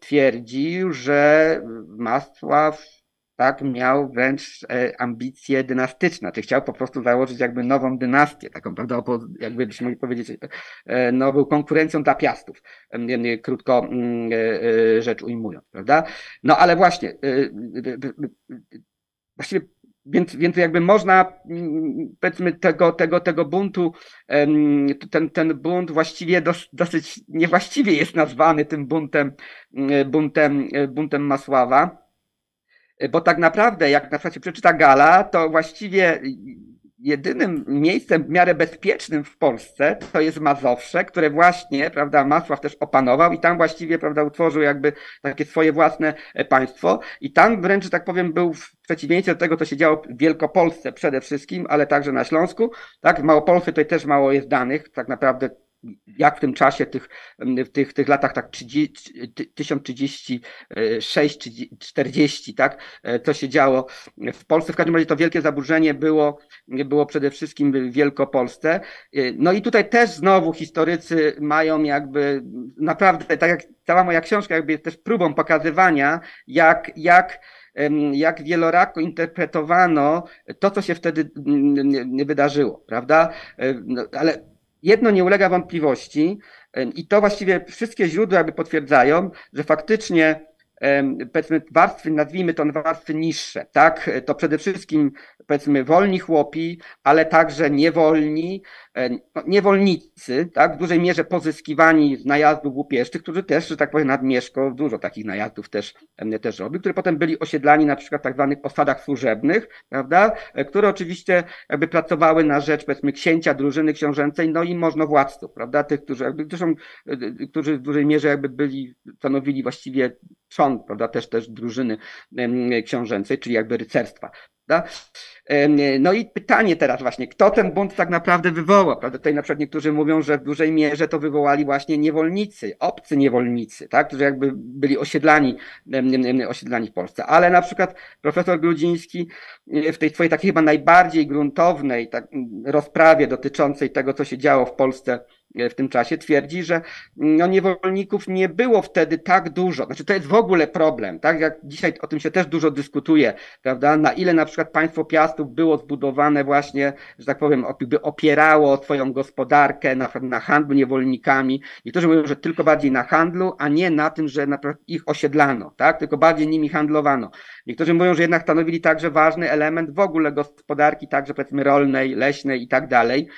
twierdził, że Masław tak, miał wręcz e, ambicje dynastyczne, czy chciał po prostu założyć jakby nową dynastię, taką, prawda, jakby byśmy mogli powiedzieć, e, no, był konkurencją dla piastów, krótko mm, e, rzecz ujmując, prawda. No ale właśnie, właściwie więc, więc jakby można, mm, powiedzmy, tego, tego, tego buntu, ten, ten bunt właściwie dos, dosyć niewłaściwie jest nazwany tym buntem, buntem, buntem Masława bo tak naprawdę, jak na przykład się przeczyta Gala, to właściwie jedynym miejscem w miarę bezpiecznym w Polsce to jest Mazowsze, które właśnie, prawda, Masław też opanował i tam właściwie, prawda, utworzył jakby takie swoje własne e, państwo. I tam wręcz, że tak powiem, był w przeciwieństwie do tego, co się działo w Wielkopolsce przede wszystkim, ale także na Śląsku, tak, w Małopolsce tutaj też mało jest danych, tak naprawdę jak w tym czasie, tych, w tych, tych latach tak 1036, 40, tak, co się działo w Polsce. W każdym razie to wielkie zaburzenie było, było przede wszystkim w Wielkopolsce. No i tutaj też znowu historycy mają jakby naprawdę, tak jak cała moja książka jakby jest też próbą pokazywania, jak, jak jak wielorako interpretowano to, co się wtedy wydarzyło, prawda? No, ale jedno nie ulega wątpliwości i to właściwie wszystkie źródła jakby potwierdzają, że faktycznie powiedzmy warstwy, nazwijmy to warstwy niższe, tak? To przede wszystkim powiedzmy wolni chłopi, ale także niewolni, niewolnicy, tak? W dużej mierze pozyskiwani z najazdów łupieszczych, którzy też, że tak powiem, nadmieszko dużo takich najazdów też, też robił, które potem byli osiedlani na przykład w tak zwanych osadach służebnych, prawda? E, które oczywiście jakby pracowały na rzecz powiedzmy księcia, drużyny książęcej, no i możnowładców, prawda? Tych, którzy jakby, którzy, którzy w dużej mierze jakby byli, stanowili właściwie trzon, prawda? Też, też drużyny książęcej, czyli jakby rycerstwa. Prawda? No i pytanie teraz właśnie, kto ten bunt tak naprawdę wywołał? Prawda? Tutaj na przykład niektórzy mówią, że w dużej mierze to wywołali właśnie niewolnicy, obcy niewolnicy, tak? którzy jakby byli osiedlani, osiedlani w Polsce. Ale na przykład profesor Grudziński e, w tej swojej takiej chyba najbardziej gruntownej tak, rozprawie dotyczącej tego, co się działo w Polsce w tym czasie twierdzi, że mm, no, niewolników nie było wtedy tak dużo. Znaczy, to jest w ogóle problem, tak? Jak dzisiaj o tym się też dużo dyskutuje, prawda? Na ile na przykład państwo Piastów było zbudowane właśnie, że tak powiem, by opierało swoją gospodarkę na, na handlu niewolnikami. Niektórzy mówią, że tylko bardziej na handlu, a nie na tym, że na ich osiedlano, tak? Tylko bardziej nimi handlowano. Niektórzy mówią, że jednak stanowili także ważny element w ogóle gospodarki, także powiedzmy rolnej, leśnej i tak dalej.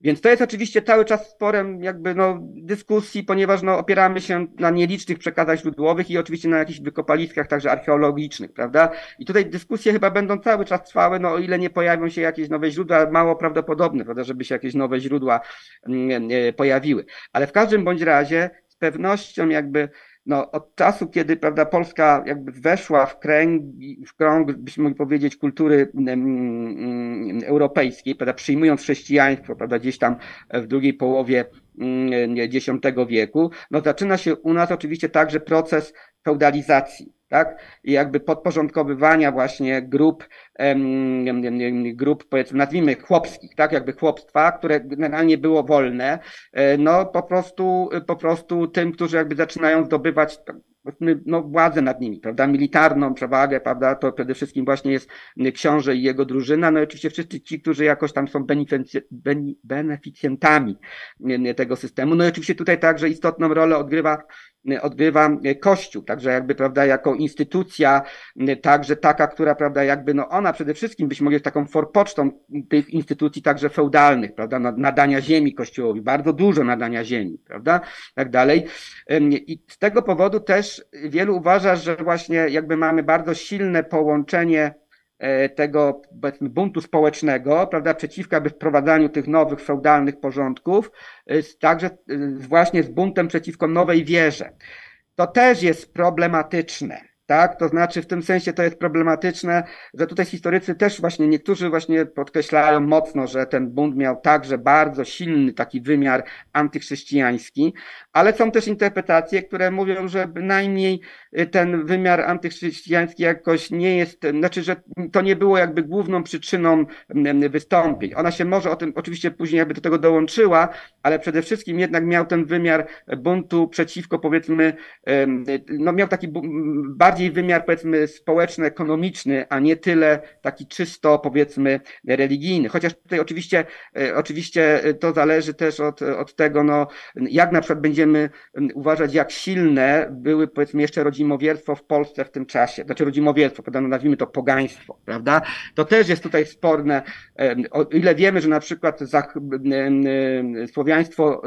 Więc to jest oczywiście cały czas sporem jakby no, dyskusji, ponieważ no, opieramy się na nielicznych przekazach źródłowych i oczywiście na jakichś wykopaliskach także archeologicznych, prawda? I tutaj dyskusje chyba będą cały czas trwały, no o ile nie pojawią się jakieś nowe źródła, mało prawdopodobne, prawda, żeby się jakieś nowe źródła mm, pojawiły. Ale w każdym bądź razie z pewnością jakby no, od czasu, kiedy prawda, Polska jakby weszła w kręg, w krąg, byśmy mogli powiedzieć, kultury mm, mm, europejskiej, prawda, przyjmując chrześcijaństwo, prawda, gdzieś tam w drugiej połowie mm, X wieku, no zaczyna się u nas oczywiście także proces feudalizacji tak? I jakby podporządkowywania właśnie grup, grup powiedzmy, nazwijmy chłopskich, tak? Jakby chłopstwa, które generalnie było wolne, e, no po prostu, po prostu tym, którzy jakby zaczynają zdobywać no, władzę nad nimi, prawda, militarną przewagę, prawda, to przede wszystkim właśnie jest książę i jego drużyna, no i oczywiście wszyscy ci, którzy jakoś tam są beneficjentami tego systemu, no i oczywiście tutaj także istotną rolę odgrywa odgrywa Kościół, także jakby, prawda, jako instytucja, także taka, która, prawda, jakby, no ona przede wszystkim byśmy mogli taką forpocztą tych instytucji także feudalnych, prawda, nadania ziemi Kościołowi, bardzo dużo nadania ziemi, prawda, tak dalej. I z tego powodu też wielu uważa, że właśnie jakby mamy bardzo silne połączenie E, tego powiedzmy buntu społecznego, prawda, przeciwko jakby wprowadzaniu tych nowych feudalnych porządków, e, także e, właśnie z buntem przeciwko nowej wierze. To też jest problematyczne tak? To znaczy w tym sensie to jest problematyczne, że tutaj historycy też właśnie, niektórzy właśnie podkreślają mocno, że ten bunt miał także bardzo silny taki wymiar antychrześcijański, ale są też interpretacje, które mówią, że bynajmniej y, ten wymiar antychrześcijański jakoś nie jest, znaczy, że to nie było jakby główną przyczyną wystąpień. Ona się może o tym oczywiście później jakby do tego dołączyła, ale przede wszystkim jednak miał ten wymiar buntu przeciwko powiedzmy, no miał taki bardziej bardziej wymiar powiedzmy społeczno-ekonomiczny, a nie tyle taki czysto powiedzmy religijny. Chociaż tutaj oczywiście, e, oczywiście to zależy też od, od tego, no, jak na przykład będziemy uważać, jak silne były powiedzmy jeszcze rodzimowierstwo w Polsce w tym czasie. Znaczy rodzimowierstwo, prawda? No, nazwijmy to pogaństwo, prawda? To też jest tutaj sporne. O ile wiemy, że na przykład zach, słowiaństwo,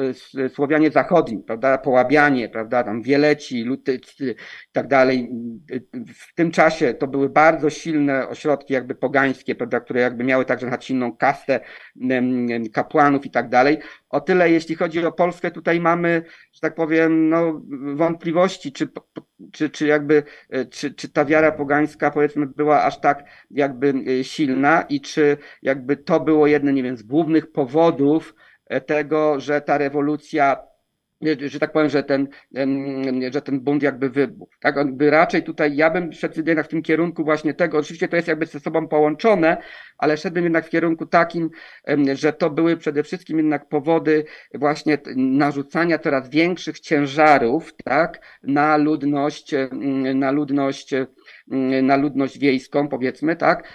Słowianie zachodni, prawda? Połabianie, prawda? Tam Wieleci, Lutycy i tak dalej, w tym czasie to były bardzo silne ośrodki jakby pogańskie, prawda, które jakby miały także na silną kastę kapłanów i tak dalej. O tyle, jeśli chodzi o Polskę, tutaj mamy, że tak powiem, no, wątpliwości, czy, czy, czy jakby, e, czy, czy ta wiara pogańska, powiedzmy, była aż tak jakby e, silna i czy jakby to było jednym, nie wiem, z głównych powodów e, tego, że ta rewolucja że tak powiem, że ten, że ten bunt jakby wybuchł. Tak, raczej tutaj, ja bym szedł jednak w tym kierunku właśnie tego, oczywiście to jest jakby ze sobą połączone, ale szedłbym jednak w kierunku takim, że to były przede wszystkim jednak powody właśnie narzucania coraz większych ciężarów, tak, na ludność, na ludność na ludność wiejską, powiedzmy, tak,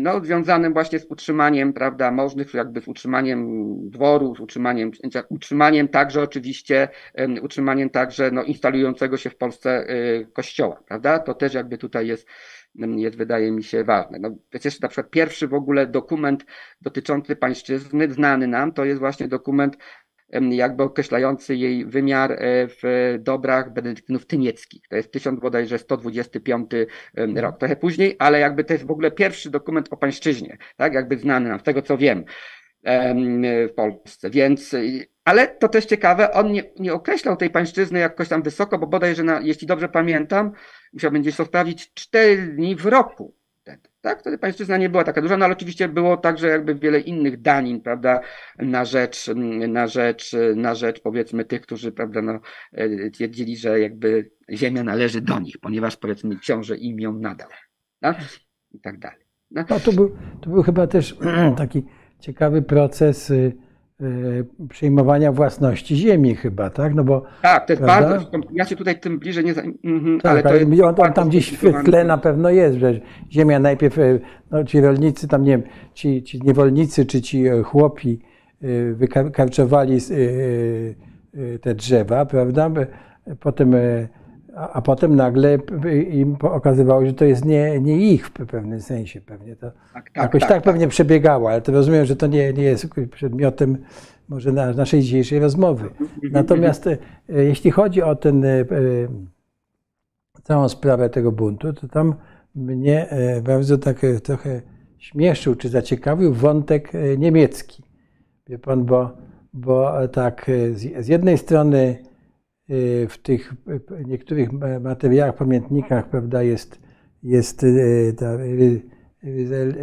no, związanym właśnie z utrzymaniem, prawda, możnych, jakby z utrzymaniem dworu, z utrzymaniem, utrzymaniem także oczywiście, utrzymaniem także, no, instalującego się w Polsce y, kościoła, prawda, to też jakby tutaj jest, jest, wydaje mi się, ważne. No, przecież na przykład pierwszy w ogóle dokument dotyczący pańszczyzny, znany nam, to jest właśnie dokument jakby określający jej wymiar e, w dobrach benedyktynów tynieckich. To jest 1000 bodajże 125 rok. Trochę później, ale jakby to jest w ogóle pierwszy dokument o pańszczyźnie, tak, jakby znany nam, z tego co wiem w Polsce. Więc, ale to też ciekawe, on nie, nie określał tej pańszczyzny jakoś tam wysoko, bo bodajże, na, jeśli dobrze pamiętam, musiałbym gdzieś to sprawdzić, 4 dni w roku tak, wtedy pańszczyzna nie była taka duża, no ale oczywiście było także jakby wiele innych danin, prawda, na rzecz, na rzecz, na rzecz powiedzmy tych, którzy, prawda, no, e, twierdzili, że jakby ziemia należy do nich, ponieważ powiedzmy książę im ją nadał, tak? i tak dalej. No, no to, był, to był chyba też <clears throat> taki ciekawy proces Y, przejmowania własności ziemi chyba, tak? No bo, tak, to jest prawda? bardzo, ja się tutaj tym bliżej nie... Mhm, tak, ale to jest on, on tam gdzieś w tle na pewno jest, że ziemia najpierw, y, no, ci rolnicy tam, nie wiem, ci, ci niewolnicy czy ci y, chłopi wykarczowali te drzewa, prawda? Potem a, potem nagle im okazywało, że to jest nie, nie ich w pewnym sensie pewnie. To tak, tak, jakoś tak, tak pewnie tak. przebiegało, ale to rozumiem, że to nie, nie jest przedmiotem może na naszej dzisiejszej rozmowy. Natomiast e, jeśli chodzi o ten, e, całą sprawę tego buntu, to tam mnie e, bardzo tak trochę śmieszył czy zaciekawił wątek niemiecki. Wie pan, bo, bo tak z, jednej strony w tych niektórych materiałach, pamiętnikach, prawda, jest, jest y, ta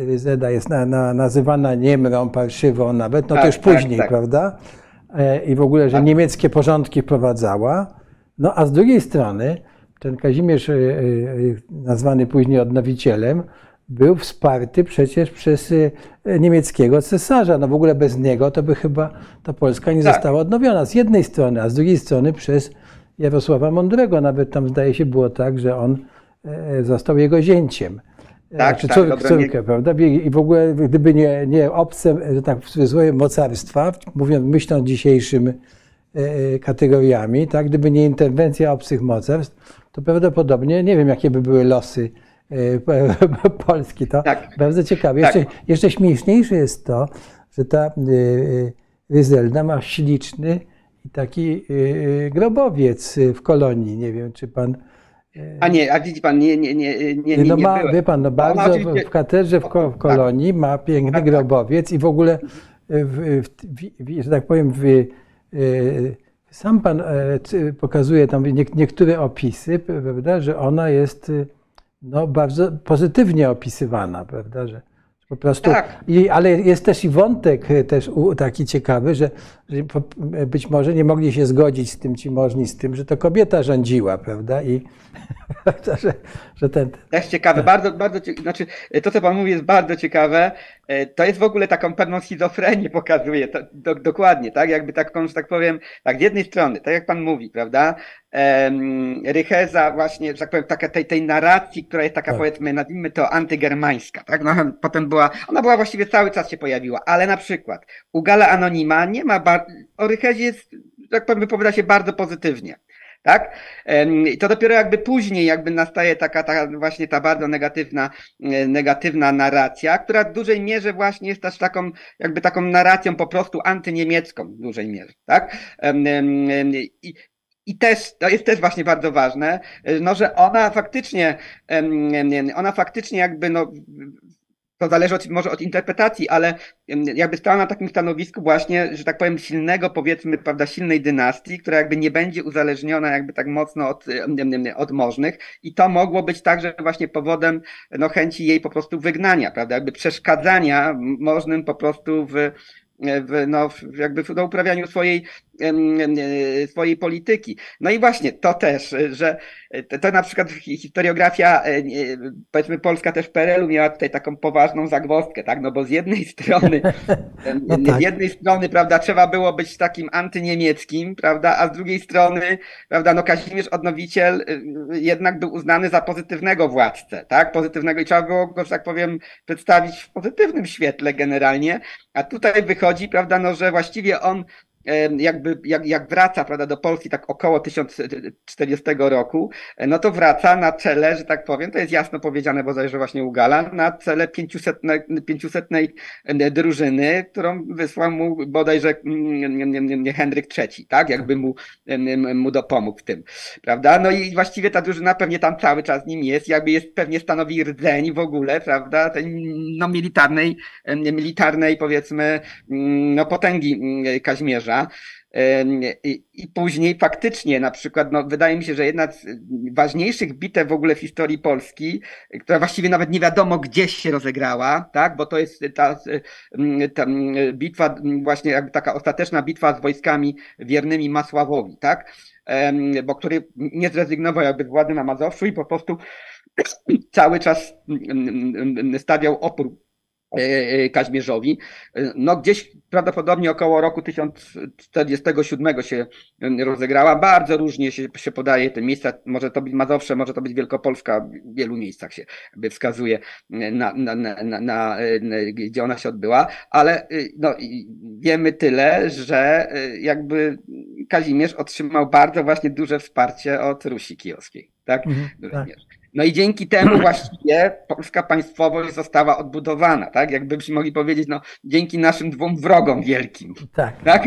Ryzeda jest na, na, nazywana Niemrą, parszywą nawet, no tak, to już tak, później, tak. prawda? E, I w ogóle, że tak. niemieckie porządki wprowadzała. No a z drugiej strony ten Kazimierz, y, nazwany później odnowicielem, był wsparty przecież przez y, niemieckiego cesarza. No w ogóle bez niego to by chyba ta Polska nie tak. została odnowiona z jednej strony, a z drugiej strony przez Jarosława Mądrego. Nawet tam zdaje się było tak, że on e, został jego zięciem. E, tak, czy znaczy, tak, córkę, nie... prawda? I w ogóle gdyby nie, nie obce, że tak w cudzysłowie, mocarstwa, mówiąc myślą dzisiejszym e, kategoriami, tak? gdyby nie interwencja obcych mocarstw, to prawdopodobnie nie wiem, jakie by były losy E, <laughs> Polski. To tak. bardzo ciekawe. Jeszcze, tak. jeszcze śmieszniejsze jest to, że ta e, Ryzelda ma śliczny taki e, grobowiec w kolonii. Nie wiem, czy pan. A nie, a widzi pan, nie, nie, nie, nie, nie, no ma, Wie pan, no bardzo w, w katedrze w, w tak. kolonii ma piękny tak, tak. grobowiec i w ogóle, w, w, że tak powiem, w, sam pan pokazuje tam niektóre opisy, prawda, że ona jest no, bardzo pozytywnie opisywana, prawda, że po prostu, tak. i, ale jest też i wątek e, też taki ciekawy, że, że, być może nie mogli się zgodzić z tym ci możni, z tym, że to kobieta rządziła, prawda? I <laughs> że, że ten. Też ciekawe, tak. bardzo, bardzo ciekawe. Znaczy, to, co Pan mówi, jest bardzo ciekawe. E, to jest w ogóle taką pewną schizofrenię <laughs> pokazuje, to, do, dokładnie, tak? Jakby taką, że tak powiem, tak, z jednej strony, tak jak Pan mówi, prawda? Um, Rycheza właśnie, że tak powiem, taka tej, tej narracji, która jest taka, tak. powiedzmy, nazwijmy to antygermańska, tak? No, potem była, ona była właściwie cały czas się pojawiła, ale na przykład u Gala Anonima nie ma, bar- o Rychezie jest, tak powiem, wypowiada się bardzo pozytywnie tak? I to dopiero jakby później jakby nastaje taka, ta właśnie ta bardzo negatywna, e, negatywna narracja, która w dużej mierze właśnie jest też taką, jakby taką narracją po prostu antyniemiecką w dużej mierze, tak? I, i też, to jest też właśnie bardzo ważne, e, no, że ona faktycznie, ona faktycznie jakby no, to zależy od, może od interpretacji, ale jakby stała na takim stanowisku właśnie, że tak powiem, silnego, powiedzmy, prawda, silnej dynastii, która jakby nie będzie uzależniona jakby tak mocno od, od możnych. I to mogło być także właśnie powodem no, chęci jej po prostu wygnania, prawda, jakby przeszkadzania możnym po prostu w, w, no, jakby w uprawianiu swojej, swojej polityki. No i właśnie to też, że to, to na przykład historiografia, powiedzmy Polska też PRL-u miała tutaj taką poważną zagwozdkę, tak, no bo z jednej <laughs> strony, no tak. z jednej strony, prawda, trzeba było być takim antyniemieckim, prawda, a z drugiej strony, prawda, no Kazimierz Odnowiciel jednak był uznany za pozytywnego władcę, tak, pozytywnego i trzeba było go, że tak powiem, przedstawić w pozytywnym świetle generalnie, a tutaj wychodzi, prawda, no, że właściwie on jakby jak, jak wraca prawda, do Polski tak około 1040 roku, no to wraca na czele, że tak powiem, to jest jasno powiedziane bodajże właśnie u Gala, na czele 500, 500 drużyny, którą wysłał mu bodajże mm, Henryk III, tak, jakby mu, mu dopomógł w tym, prawda, no i właściwie ta drużyna pewnie tam cały czas nim jest, jakby jest, pewnie stanowi rdzeń w ogóle, prawda, tej, no militarnej, militarnej powiedzmy, mm, no potęgi mm, I, I, później faktycznie, na przykład, no, wydaje mi się, że jedna z ważniejszych bitew w ogóle w historii Polski, która właściwie nawet nie wiadomo gdzieś się rozegrała, tak, bo to jest ta, ta bitwa, właśnie jakby taka ostateczna bitwa z wojskami wiernymi Masławowi, tak, bo który nie zrezygnował jakby z władzy na Mazowszu i po prostu <clears throat> cały czas stawiał opór E, e, Kaźmierzowi. E, no gdzieś prawdopodobnie około roku 1047 się rozegrała. Bardzo różnie się, się podaje te miejsca. Może to być Mazowsze, może to być Wielkopolska. W wielu miejscach się wskazuje na, na, na, na gdzie ona się odbyła. Ale no, wiemy tyle, że jakby Kazimierz otrzymał bardzo właśnie duże wsparcie od Rusi Kijowskiej. Tak? Mhm, tak. No i dzięki temu <clears throat> właściwie polska państwowość została odbudowana, tak? Jakbyśmy mogli powiedzieć, no dzięki naszym dwóm wrogom wielkim. Tak. tak?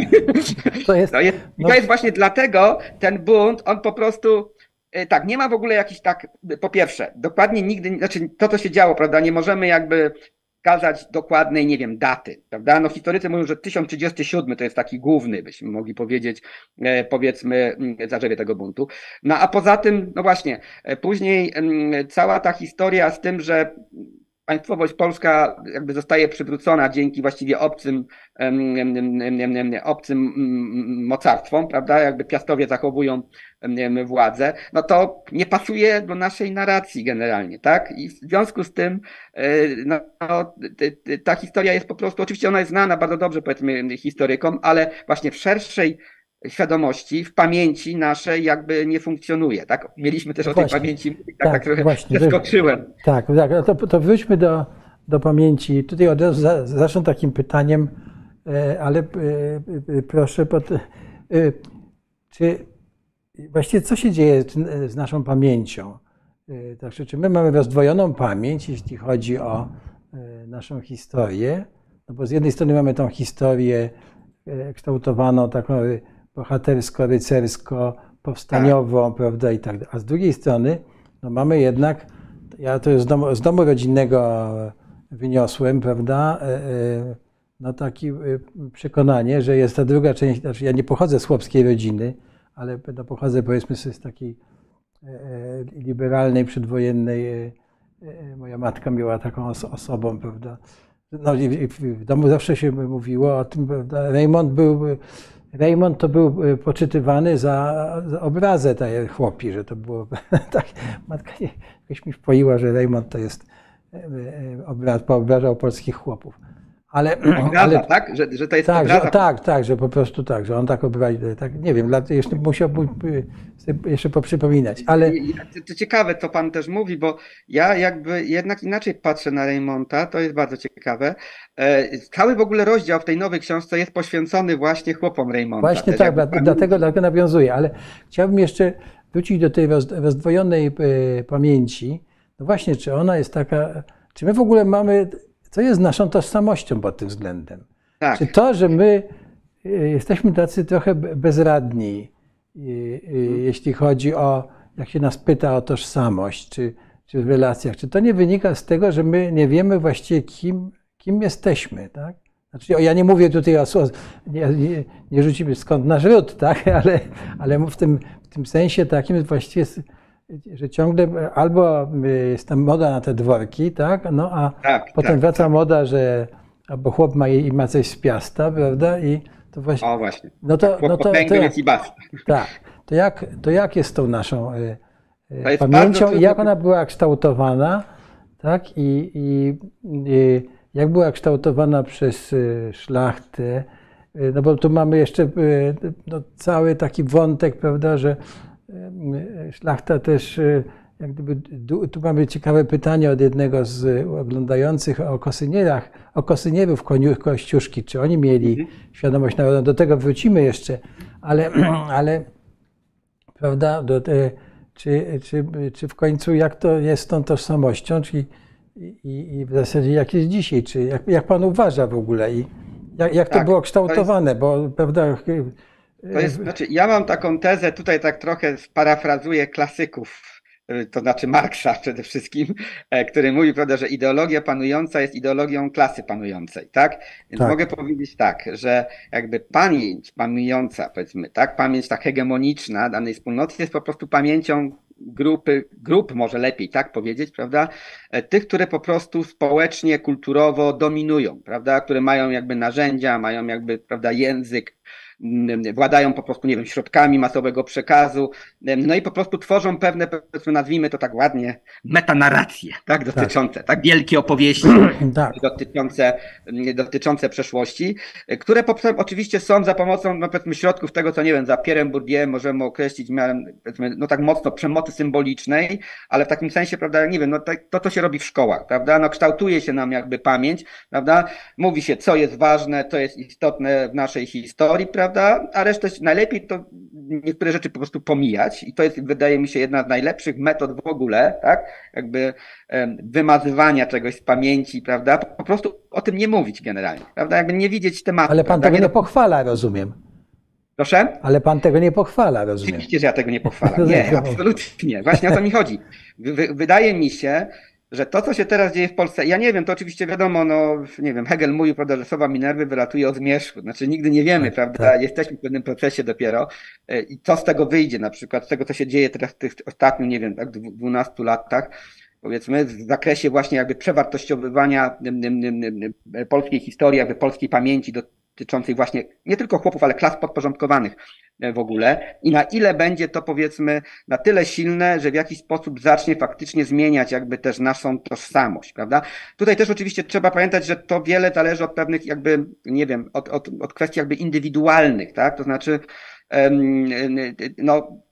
To, <laughs> jest, to, jest, no... to jest właśnie dlatego ten bunt, on po prostu e, tak, nie ma w ogóle jakiś tak, po pierwsze, dokładnie nigdy, znaczy to, co się działo, prawda, nie możemy jakby wskazać dokładnej, nie wiem, daty, prawda? No historycy mówią, że 1037 to jest taki główny, byśmy mogli powiedzieć, e, powiedzmy, mm, zarzewie tego buntu. No a poza tym, no właśnie, e, później mm, cała ta historia z tym, że państwowość polska jakby zostaje przywrócona dzięki właściwie obcym, obcym mocarstwom, prawda? Jakby piastowie zachowują władzę, no to nie pasuje do naszej narracji generalnie, tak? I w związku z tym e, no, ta historia jest po prostu, oczywiście ona jest znana bardzo dobrze, powiedzmy, historykom, ale właśnie w szerszej świadomości, w pamięci naszej jakby nie funkcjonuje, tak? Mieliśmy też no o tej pamięci, tak, tak, tak trochę właśnie, zaskoczyłem. Tak, tak, to, to wróćmy do, do pamięci. Tutaj od razu zacznę takim pytaniem, e, ale e, proszę, pod, czy właściwie co się dzieje z naszą pamięcią? Także czy my mamy rozdwojoną pamięć, jeśli chodzi o naszą historię? No bo z jednej strony mamy tą historię kształtowaną taką bohatersko, rycersko, powstaniową, tak. prawda, i tak dalej. A z drugiej strony, no mamy jednak, ja to z domu, z domu rodzinnego wyniosłem, prawda, e, e, no takie e, przekonanie, że jest ta druga część, znaczy ja nie pochodzę z chłopskiej rodziny, ale no pochodzę powiedzmy z takiej liberalnej, przedwojennej, moja matka była taką osobą, prawda. No, w domu zawsze się mówiło o tym, prawda. Raymond był Raymond to był e, poczytywany za, za obrazę tej chłopi, że to było <laughs> tak. Matka jakoś mi wpoiła, że Raymond to jest e, e, poobrażał polskich chłopów. Ale, <clears throat> ale tak? Że, że to jest tak, że, tak, tak, że po prostu tak, że on tak obraził, tak, nie wiem, jeszcze musiałbym jeszcze poprzypominać, ale... To ciekawe, co pan też mówi, bo ja jakby jednak inaczej patrzę na Raymonta, to jest bardzo ciekawe. E, cały w ogóle rozdział w tej nowej książce jest poświęcony właśnie chłopom Raymonta. Właśnie tak, pan... dlatego, dlatego nawiązuję, ale chciałbym jeszcze wrócić do tej rozdwojonej e, pamięci. No właśnie, czy ona jest taka, czy my w ogóle mamy co jest naszą tożsamością pod tym względem. Tak. Czy to, że my y, jesteśmy tacy trochę bezradni, y, y, mhm. jeśli chodzi o, jak się nas pyta o tożsamość, czy, czy w relacjach, czy to nie wynika z tego, że my nie wiemy właściwie, kim, kim jesteśmy, tak? Znaczy, ja nie mówię tutaj o, nie, nie, nie rzucimy skąd nasz ród, tak? <laughs> ale, ale w, tym, w tym sensie takim właściwie że ciągle albo jest tam moda na te dworki, tak? No a tak, potem tak, wraca tak. moda, że albo chłop ma, ma coś z piasta, prawda? I to właśnie. O właśnie. No to, no to, to, jak, i basta. Tak. To jak, to jak jest tą naszą y, y, pamięcią i jak ona była kształtowana, tak? I, i, i jak była kształtowana przez y, szlachtę, no bo tu mamy jeszcze no, cały taki wątek, prawda, że szlachta też jak gdyby, tu mamy ciekawe pytanie od jednego z oglądających o kosynierach, o kosynierów Kościuszki, czy oni mieli mhm. świadomość narodową. Do tego wrócimy jeszcze, ale, <clears throat> ale prawda, do, czy, czy, czy w końcu jak to jest z tą tożsamością, czyli i, i w zasadzie jak jest dzisiaj, czy jak, jak pan uważa w ogóle i jak, jak to tak, było kształtowane, bo prawda... To jest, znaczy, ja mam taką tezę, tutaj tak trochę sparafrazuję klasyków to znaczy Marksa <laughs> przede wszystkim, e, który mówi, prawda, że ideologia panująca jest ideologią klasy panującej, tak? Więc tak. mogę powiedzieć tak, że jakby pamięć panująca, powiedzmy, tak, pamięć ta hegemoniczna danej wspólnoty jest po prostu pamięcią grupy, grup może lepiej tak powiedzieć, prawda? E, tych, które po prostu społecznie, kulturowo dominują, prawda? Które mają jakby narzędzia, mają jakby, prawda, język, władają po prostu, nie wiem, środkami masowego przekazu, no i po prostu tworzą pewne, powiedzmy, nazwijmy to tak ładnie, metanarracje, tak, dotyczące, tak, tak wielkie opowieści <clears throat> tak. dotyczące, dotyczące przeszłości, które oczywiście są za pomocą, no powiedzmy, środków tego, co nie wiem, za Pierre'em Bourdieu możemy określić miarem, no tak mocno przemocy symbolicznej, ale w takim sensie, prawda, nie wiem, no to, to się robi w szkołach, prawda, no kształtuje się nam jakby pamięć, prawda, mówi się, co jest ważne, co jest istotne w naszej historii, prawda, prawda? A resztę najlepiej to niektóre rzeczy po prostu pomijać i to jest, wydaje mi się, jedna z najlepszych metod w ogóle, tak? Jakby wymazywania czegoś z pamięci, prawda? Po prostu o tym nie mówić generalnie, prawda? Jakby nie widzieć tematu. Ale pan prawda? tego nie pochwala, rozumiem. Proszę? Ale pan tego nie pochwala, rozumiem. Oczywiście, że ja tego nie pochwalam. <laughs> Nie, absolutnie nie. Właśnie o to mi chodzi. Wydaje mi się, że to, co się teraz dzieje w Polsce, ja nie wiem, to oczywiście wiadomo, no, nie wiem, Hegel mówił, prawda, że słowa Minerwy wylatuje od zmierzchu, znaczy nigdy nie wiemy, tak, prawda, tak. jesteśmy w pewnym procesie dopiero e, i co z tego wyjdzie, na przykład z tego, co się dzieje teraz w tych ostatnich, nie wiem, tak, 12 latach, powiedzmy, w zakresie właśnie jakby przewartościowywania polskiej historii, jakby polskiej pamięci dotyczącej właśnie nie tylko chłopów, ale klas podporządkowanych w ogóle i na ile będzie to powiedzmy na tyle silne, że w jakiś sposób zacznie faktycznie zmieniać jakby też naszą tożsamość, prawda? Tutaj też oczywiście trzeba pamiętać, że to wiele zależy od pewnych jakby, nie wiem, od, od, od kwestii jakby indywidualnych, tak? To znaczy, no,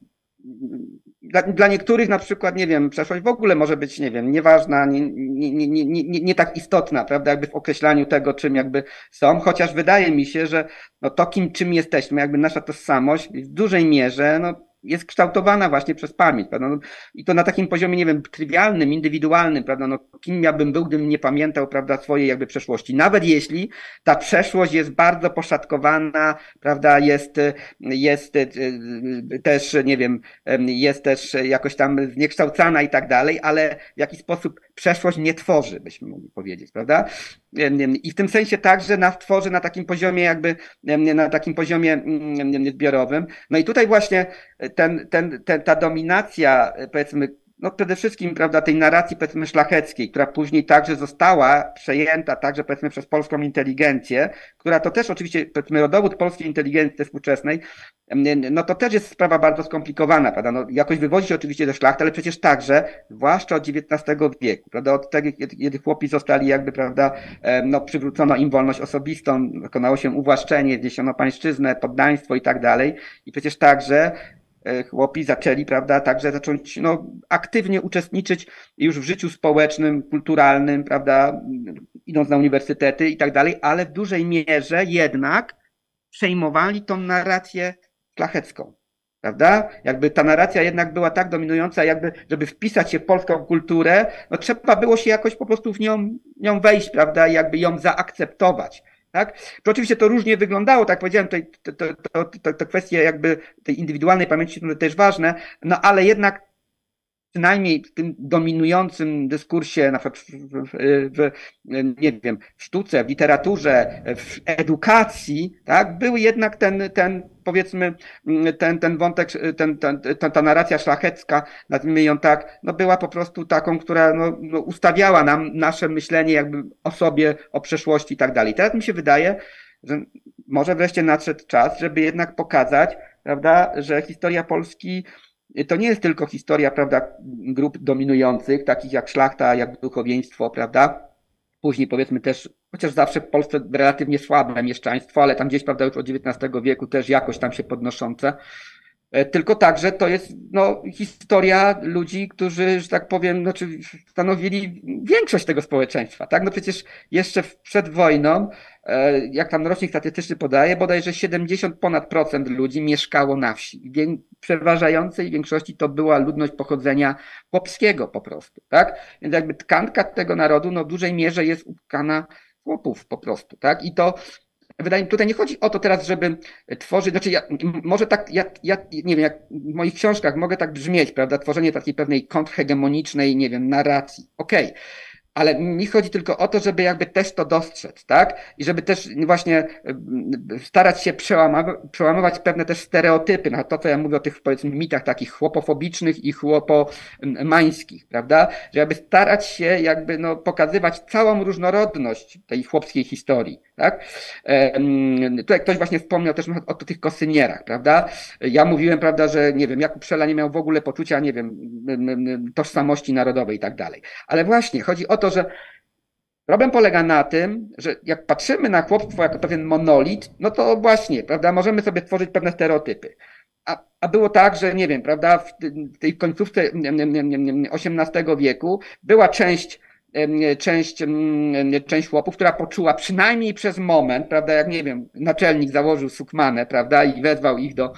dla, dla, niektórych na przykład, nie wiem, przeszłość w ogóle może być, nie wiem, nieważna, nie, nie, nie, nie, nie, tak istotna, prawda, jakby w określaniu tego, czym jakby są, chociaż wydaje mi się, że no to kim, czym jesteśmy, jakby nasza tożsamość w dużej mierze, no jest kształtowana właśnie przez pamięć, prawda? No, I to na takim poziomie, nie wiem, trywialnym, indywidualnym, prawda? No, kim ja bym był, gdybym nie pamiętał, prawda, swojej jakby przeszłości. Nawet jeśli ta przeszłość jest bardzo poszatkowana, prawda, jest, jest e, też, nie wiem, jest też jakoś tam zniekształcana i tak dalej, ale w jakiś sposób przeszłość nie tworzy, byśmy mogli powiedzieć, prawda? I w tym sensie także nas tworzy na takim poziomie jakby, na takim poziomie zbiorowym. No i tutaj właśnie ten, ten, ten, ta dominacja, powiedzmy, no przede wszystkim, prawda, tej narracji, powiedzmy, szlacheckiej, która później także została przejęta, także, powiedzmy, przez polską inteligencję, która to też oczywiście, powiedzmy, rodowód polskiej inteligencji współczesnej, no to też jest sprawa bardzo skomplikowana, prawda, no jakoś wywodzi się oczywiście ze szlachty, ale przecież także, zwłaszcza od XIX wieku, prawda, od tego, kiedy chłopi zostali jakby, prawda, no przywrócono im wolność osobistą, dokonało się uwłaszczenie, wniesiono pańszczyznę, poddaństwo i tak dalej, i przecież także chłopi zaczęli, prawda, także zacząć no, aktywnie uczestniczyć już w życiu społecznym, kulturalnym, prawda, idąc na uniwersytety i tak dalej, ale w dużej mierze jednak przejmowali tą narrację szlachecką. Prawda? Jakby ta narracja jednak była tak dominująca, jakby, żeby wpisać się w polską kulturę, no trzeba było się jakoś po prostu w nią, nią wejść, prawda, i jakby ją zaakceptować. Tak? To oczywiście to różnie wyglądało, tak powiedziałem, to, to, to, to, kwestie jakby tej indywidualnej pamięci są też ważne, no ale jednak przynajmniej w tym dominującym dyskursie, na przykład w, w, w, nie wiem, w sztuce, w literaturze, w edukacji, tak, był jednak ten, ten powiedzmy, ten, ten wątek, ten, ten, ta, ta narracja szlachecka, nazwijmy ją tak, no była po prostu taką, która no, no ustawiała nam nasze myślenie jakby o sobie, o przeszłości i tak dalej. Teraz mi się wydaje, że może wreszcie nadszedł czas, żeby jednak pokazać, prawda, że historia Polski to nie jest tylko historia, prawda, grup dominujących, takich jak szlachta, jak duchowieństwo, prawda? Później powiedzmy też, chociaż zawsze w Polsce relatywnie słabe mieszczaństwo, ale tam gdzieś, prawda, już od XIX wieku też jakoś tam się podnoszące. E, tylko także to jest no, historia ludzi, którzy, że tak powiem, znaczy stanowili większość tego społeczeństwa. Tak? No przecież jeszcze przed wojną E, jak tam rocznik statystyczny podaje, bodajże 70 ponad procent ludzi mieszkało na wsi. Przeważającej większości to była ludność pochodzenia chłopskiego po prostu, tak? Więc jakby tkanka tego narodu, no w dużej mierze jest utkana chłopów po prostu, tak? I to wydaje mi się, tutaj nie chodzi o to teraz, żeby tworzyć, znaczy ja, może tak, ja, ja nie wiem, jak w moich książkach mogę tak brzmieć, prawda, tworzenie takiej pewnej kontrhegemonicznej, nie wiem, narracji. Okej. Okay ale mi chodzi tylko o to, żeby jakby też to dostrzec, tak? I żeby też właśnie starać się przełamywać pewne też stereotypy, na to, co ja mówię o tych powiedzmy mitach takich chłopofobicznych i chłopomańskich, prawda? Że jakby starać się jakby no pokazywać całą różnorodność tej chłopskiej historii, tak? Tutaj ktoś właśnie wspomniał też o, tych kosynierach, prawda? Ja mówiłem, prawda, że nie wiem, Jakub Szela nie miał w ogóle poczucia, nie wiem, tożsamości narodowej i tak dalej. Ale właśnie chodzi o to, że problem polega na tym, że jak patrzymy na chłopstwo jako pewien monolit, no to właśnie, prawda, możemy sobie tworzyć pewne stereotypy. A, a było tak, że nie wiem, prawda, w tej końcówce XVIII wieku była część część, część chłopów, która poczuła przynajmniej przez moment, prawda, jak nie wiem, naczelnik założył sukmanę, prawda, i wezwał ich do,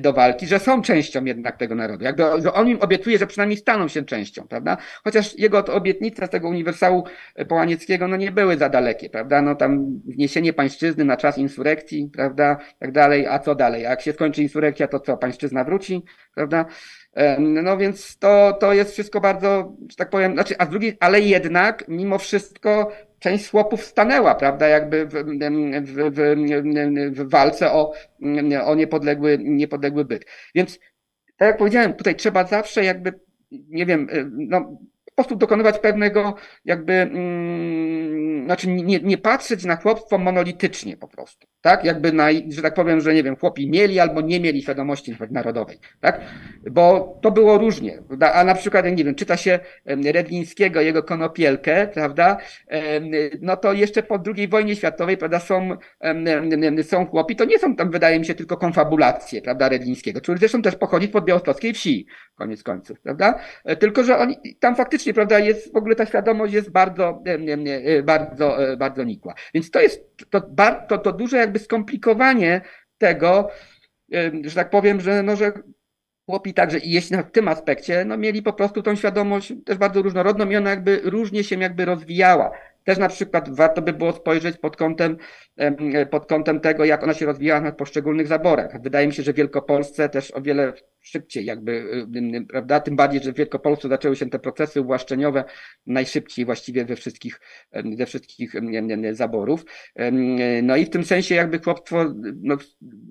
do walki, że są częścią jednak tego narodu. Jakby, że on im obiecuje, że przynajmniej staną się częścią, prawda? Chociaż jego obietnice z tego uniwersału połanieckiego, no nie były za dalekie, prawda? No tam wniesienie pańszczyzny na czas insurekcji, prawda, tak dalej, a co dalej? Jak się skończy insurekcja, to co, pańszczyzna wróci, prawda? No więc to, to jest wszystko bardzo, że tak powiem, znaczy, a z drugiej, ale jednak mimo wszystko część chłopów stanęła, prawda, jakby w, w, w, w walce o, o niepodległy, niepodległy byt. Więc tak jak powiedziałem, tutaj trzeba zawsze jakby, nie wiem, no, prostu dokonywać pewnego jakby, mm, znaczy nie, nie patrzeć na chłopstwo monolitycznie po prostu, tak? Jakby na, że tak powiem, że nie wiem, chłopi mieli albo nie mieli świadomości narodowej, tak? Bo to było różnie? A na przykład, nie wiem, czyta się Redlińskiego, jego konopielkę, prawda? No to jeszcze po II wojnie światowej, prawda, są, są chłopi, to nie są tam, wydaje mi się, tylko konfabulacje, prawda, Redlińskiego, który zresztą też pochodzi pod białostockiej wsi, koniec końców, prawda? E, tylko, że oni tam faktycznie faktycznie, prawda, jest w ogóle ta świadomość jest bardzo, e, bardzo, e, bardzo nikła. Więc to jest to, to, to duże jakby skomplikowanie tego, że tak powiem, że, no, że chłopi także i jeśli w tym aspekcie, no mieli po prostu tą świadomość też bardzo różnorodną i ona jakby różnie się jakby rozwijała. Też na przykład warto by było spojrzeć pod kątem, pod kątem tego, jak ona się rozwijała na poszczególnych zaborach. Wydaje mi się, że w Wielkopolsce też o wiele szybciej jakby, y, y, prawda? Tym bardziej, że w Wielkopolsce zaczęły się te procesy uwłaszczeniowe najszybciej właściwie we wszystkich, ze wszystkich zaborów. No i w tym sensie jakby chłopstwo no,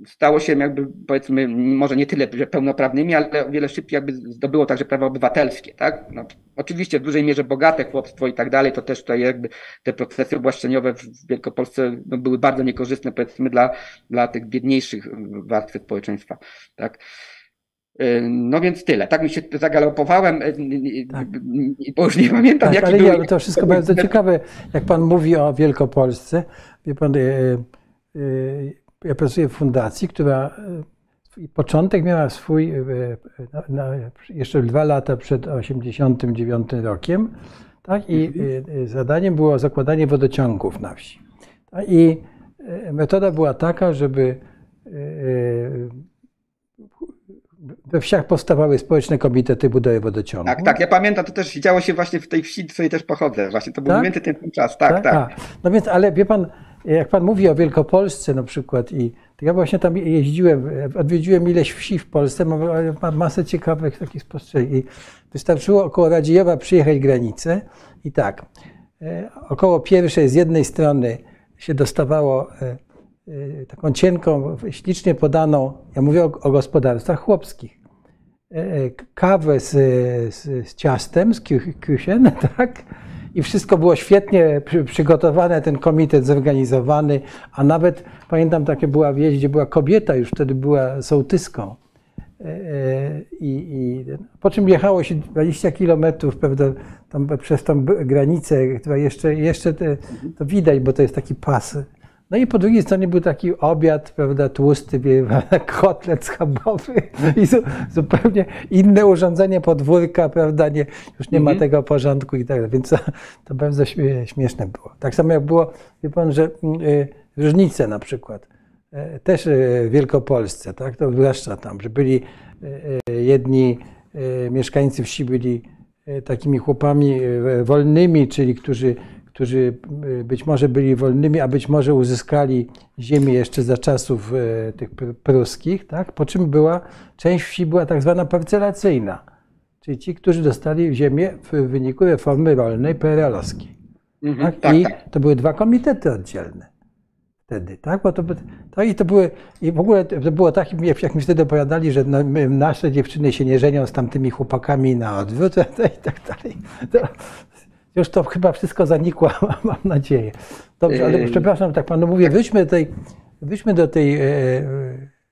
stało się jakby powiedzmy, może nie tyle że pełnoprawnymi, ale o wiele szybciej jakby zdobyło także prawa obywatelskie, tak? No, oczywiście w dużej mierze bogate chłopstwo i tak dalej, to też tutaj jakby te procesy uwłaszczeniowe w Wielkopolsce no, były bardzo niekorzystne powiedzmy dla, dla tych biedniejszych warstw społeczeństwa, tak? No więc tyle. Tak mi się zagalopowałem, tak. bo już nie pamiętam, tak, jaki ale był... to wszystko bardzo ciekawe, jak pan mówi o Wielkopolsce. Wie pan, ja pracuję w fundacji, która początek miała swój jeszcze dwa lata przed 89 rokiem, tak? I mhm. zadaniem było zakładanie wodociągów na wsi. Tak? I metoda była taka, żeby we wsiach powstawały społeczne komitety budowy wodociągu. Tak, tak, ja pamiętam, to też działo się właśnie w tej wsi, z której też pochodzę. Właśnie to był tak? między ten czas, tak, tak. tak. No więc, ale wie pan, jak pan mówi o Wielkopolsce na przykład i ja właśnie tam jeździłem, odwiedziłem ileś wsi w Polsce, mam masę ciekawych takich spostrzeżeń. Wystarczyło około Radziejowa przyjechać granicę i tak, e, około pierwszej z jednej strony się dostawało e, taką cienką, ślicznie podaną, ja mówię o, o gospodarstwach chłopskich, kawę z, z, z ciastem, z kiusien, <laughs> tak? I wszystko było świetnie przygotowane, ten komitet zorganizowany, a nawet pamiętam, takie była wieść, gdzie była kobieta, już wtedy była sołtyską. I, i, po czym jechało się 20 kilometrów tam przez tą granicę, która jeszcze, jeszcze te, to widać, bo to jest taki pas no i po drugiej stronie był taki obiad, prawda, tłusty, <laughs> kotlet schabowy i zupełnie inne urządzenie podwórka, prawda, nie, już nie ma mhm. tego porządku i tak dalej, więc to, to bardzo śmieszne było. Tak samo jak było, wie pan, że y, różnice na przykład, y, też y, w Wielkopolsce, tak, to zwłaszcza tam, że byli jedni mieszkańcy wsi byli takimi chłopami wolnymi, czyli którzy którzy y, być może byli wolnymi, a być może uzyskali ziemię jeszcze za czasów y, tych pruskich, tak? po czym była, część wsi była tak zwana parcelacyjna, czyli ci, którzy dostali ziemię w wyniku reformy rolnej PRL-owskiej. Mhm, tak? tak? I tak. to były dwa komitety oddzielne wtedy, tak? Bo to, to, i to były, i w ogóle to było tak, jak mi wtedy opowiadali, że no, my, nasze dziewczyny się nie żenią z tamtymi chłopakami na odwrót <laughs> i tak dalej. To, już to chyba wszystko zanikło, <laughs> mam nadzieję. Dobrze, ale yy. przepraszam, tak panu mówię, wyjdźmy do tej, wyjdźmy do tej e,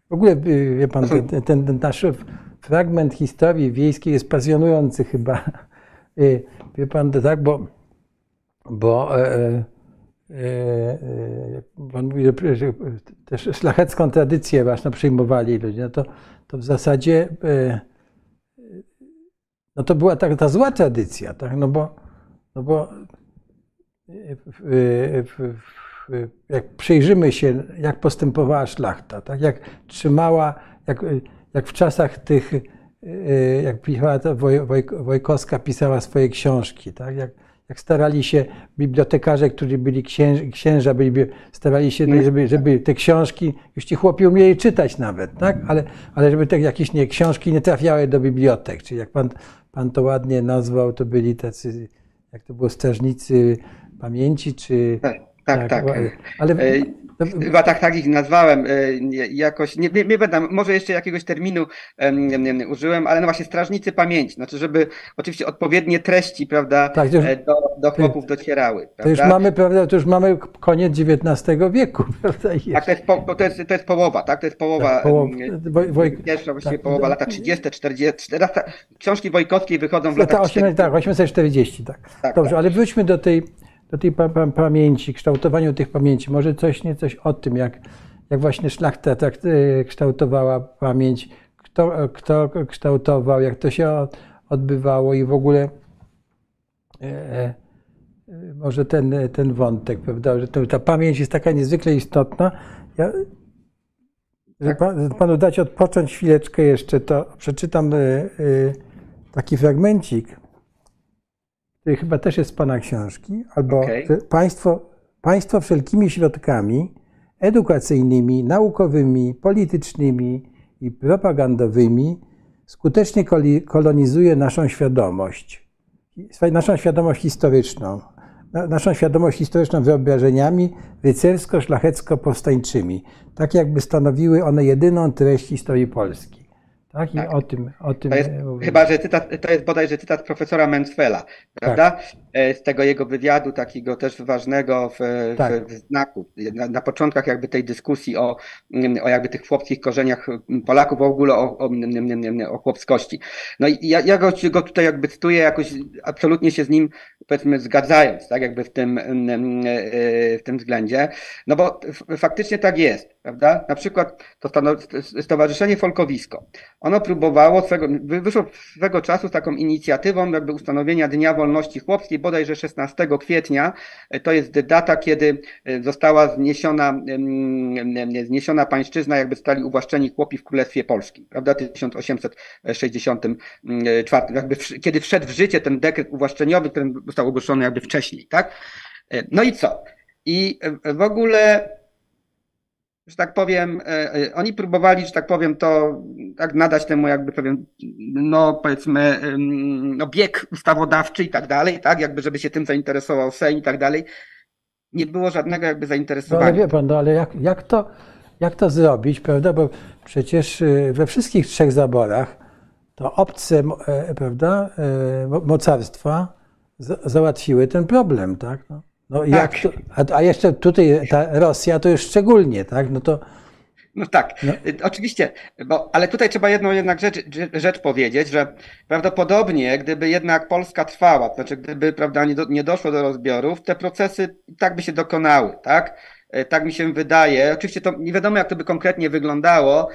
w ogóle, e, wie pan, ten, ten, ten nasz fragment historii wiejskiej jest pasjonujący chyba. E, wie pan, tak, bo, bo pan mówi, że też szlachecką tradycję właśnie przyjmowali ludzie, no to, to w zasadzie no to była ta, ta zła tradycja, tak, no bo no bo jak przyjrzymy się, jak postępowała szlachta, tak? jak trzymała, jak, jak w czasach tych, jak pisała Wojkowska pisała swoje książki, tak? jak, jak starali się bibliotekarze, którzy byli księż, księża, byli, starali się, żeby, żeby te książki, już ci chłopi umieli czytać nawet, tak? ale, ale żeby te jakieś nie, książki nie trafiały do bibliotek. Czyli jak pan, pan to ładnie nazwał, to byli tacy jak to było, strażnicy pamięci, czy... Tak, tak. tak. Ale... E, chyba tak, tak ich nazwałem. E, jakoś, nie, nie, nie będę, może jeszcze jakiegoś terminu um, użyłem, ale no właśnie strażnicy pamięci. Znaczy, żeby oczywiście odpowiednie treści, prawda, tak, już, e, do, do chłopów docierały. Prawda? To już mamy, prawda, to już mamy koniec XIX wieku, <laughs> prawda? Tak, to jest, po, to, jest, to jest połowa, tak? To jest połowa, tak, połowa woj, woj, pierwsza właściwie tak, połowa, lata 30, 40, lata, książki Wojkowskiej wychodzą w latach 40. Tak, 840, tak. tak Dobrze, tak. ale wróćmy do tej do tej pamięci, kształtowaniu tych pamięci. Może coś, nie coś o tym, jak, jak właśnie szlachta tak e, kształtowała pamięć, kto, kto kształtował, jak to się odbywało i w ogóle e, e, może ten, ten wątek, prawda, że to, ta pamięć jest taka niezwykle istotna. Ja, żeby panu dać odpocząć chwileczkę jeszcze, to przeczytam taki fragmencik który chyba też jest z Pana książki, albo okay. państwo, państwo wszelkimi środkami edukacyjnymi, naukowymi, politycznymi i propagandowymi skutecznie kolonizuje naszą świadomość, naszą świadomość historyczną, naszą świadomość historyczną wyobrażeniami rycersko-szlachecko-powstańczymi, tak jakby stanowiły one jedyną treść historii Polski. Tak, i tak. o tym, o tym jest, Chyba, że cytat, to jest bodajże cytat profesora Mansfella, prawda? Tak. E, z tego jego wywiadu, takiego też ważnego w, tak. w, w znaku. Na, na, początkach jakby tej dyskusji o, o jakby tych chłopskich korzeniach Polaków, w ogóle o, o, o chłopskości. No i ja, ja go, go tutaj jakby cytuję, jakoś absolutnie się z nim powiedzmy zgadzając, tak jakby w tym, w tym względzie. No bo faktycznie tak jest, prawda? Na przykład to Stowarzyszenie Folkowisko. Ono próbowało swego, wyszło swego czasu z taką inicjatywą jakby ustanowienia Dnia Wolności Chłopskiej, bodajże 16 kwietnia. To jest data, kiedy e, została zniesiona, zniesiona pańszczyzna, jakby stali uwłaszczeni chłopi w Królestwie Polskim, prawda? 1864, jakby kiedy wszedł w życie ten dekret uwłaszczeniowy, który został ogłoszony jakby wcześniej, tak? E, no i co? I w ogóle że tak powiem, e, e, oni próbowali, że tak powiem, to tak nadać temu jakby powiem, no powiedzmy, no bieg ustawodawczy i tak dalej, tak, jakby żeby się tym zainteresował Sejm i tak dalej. Nie było żadnego jakby zainteresowania. No ale wie pan, no ale jak, jak, to, jak to zrobić, prawda, bo przecież y, we wszystkich trzech zaborach to obce, e, prawda, mocarstwa załatwiły ten problem, tak? No. No tak. jak to, a, jeszcze tutaj ta Rosja to już szczególnie, tak? No to. No tak, no. oczywiście, bo, ale tutaj trzeba jedną jednak rzecz, rzecz powiedzieć, że prawdopodobnie gdyby jednak Polska trwała, to znaczy gdyby prawda, nie, do, nie doszło do rozbiorów, te procesy tak by się dokonały, tak? E, tak mi się wydaje. Oczywiście to nie wiadomo, jak to by konkretnie wyglądało,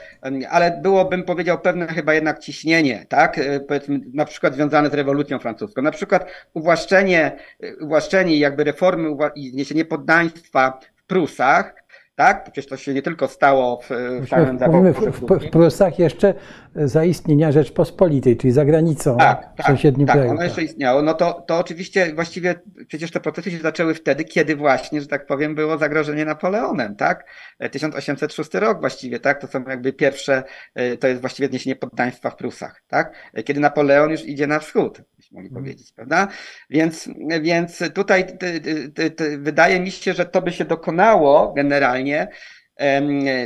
ale byłobym powiedział pewne chyba jednak ciśnienie, tak? E, powiedzmy, na przykład związane z rewolucją francuską. Na przykład uwłaszczenie, e, uwłaszczenie jakby reformy i zniesienie poddaństwa w Prusach, tak? Przecież to się nie tylko stało w, w samym Mówimy w, w, w Prusach jeszcze zaistnienia Rzeczpospolitej, czyli za granicą tak, tak, sąsiednim tak, kraju. ono jeszcze istniało. No to, to oczywiście właściwie przecież te procesy się zaczęły wtedy, kiedy właśnie, że tak powiem, było zagrożenie Napoleonem, tak? 1806 rok właściwie, tak? To są jakby pierwsze, e, to jest właściwie zniesienie poddaństwa w Prusach, tak? Kiedy Napoleon już idzie na wschód, byśmy mogli hmm. powiedzieć, prawda? Więc, więc tutaj ty, ty, ty, wydaje mi się, że to by się dokonało generalnie,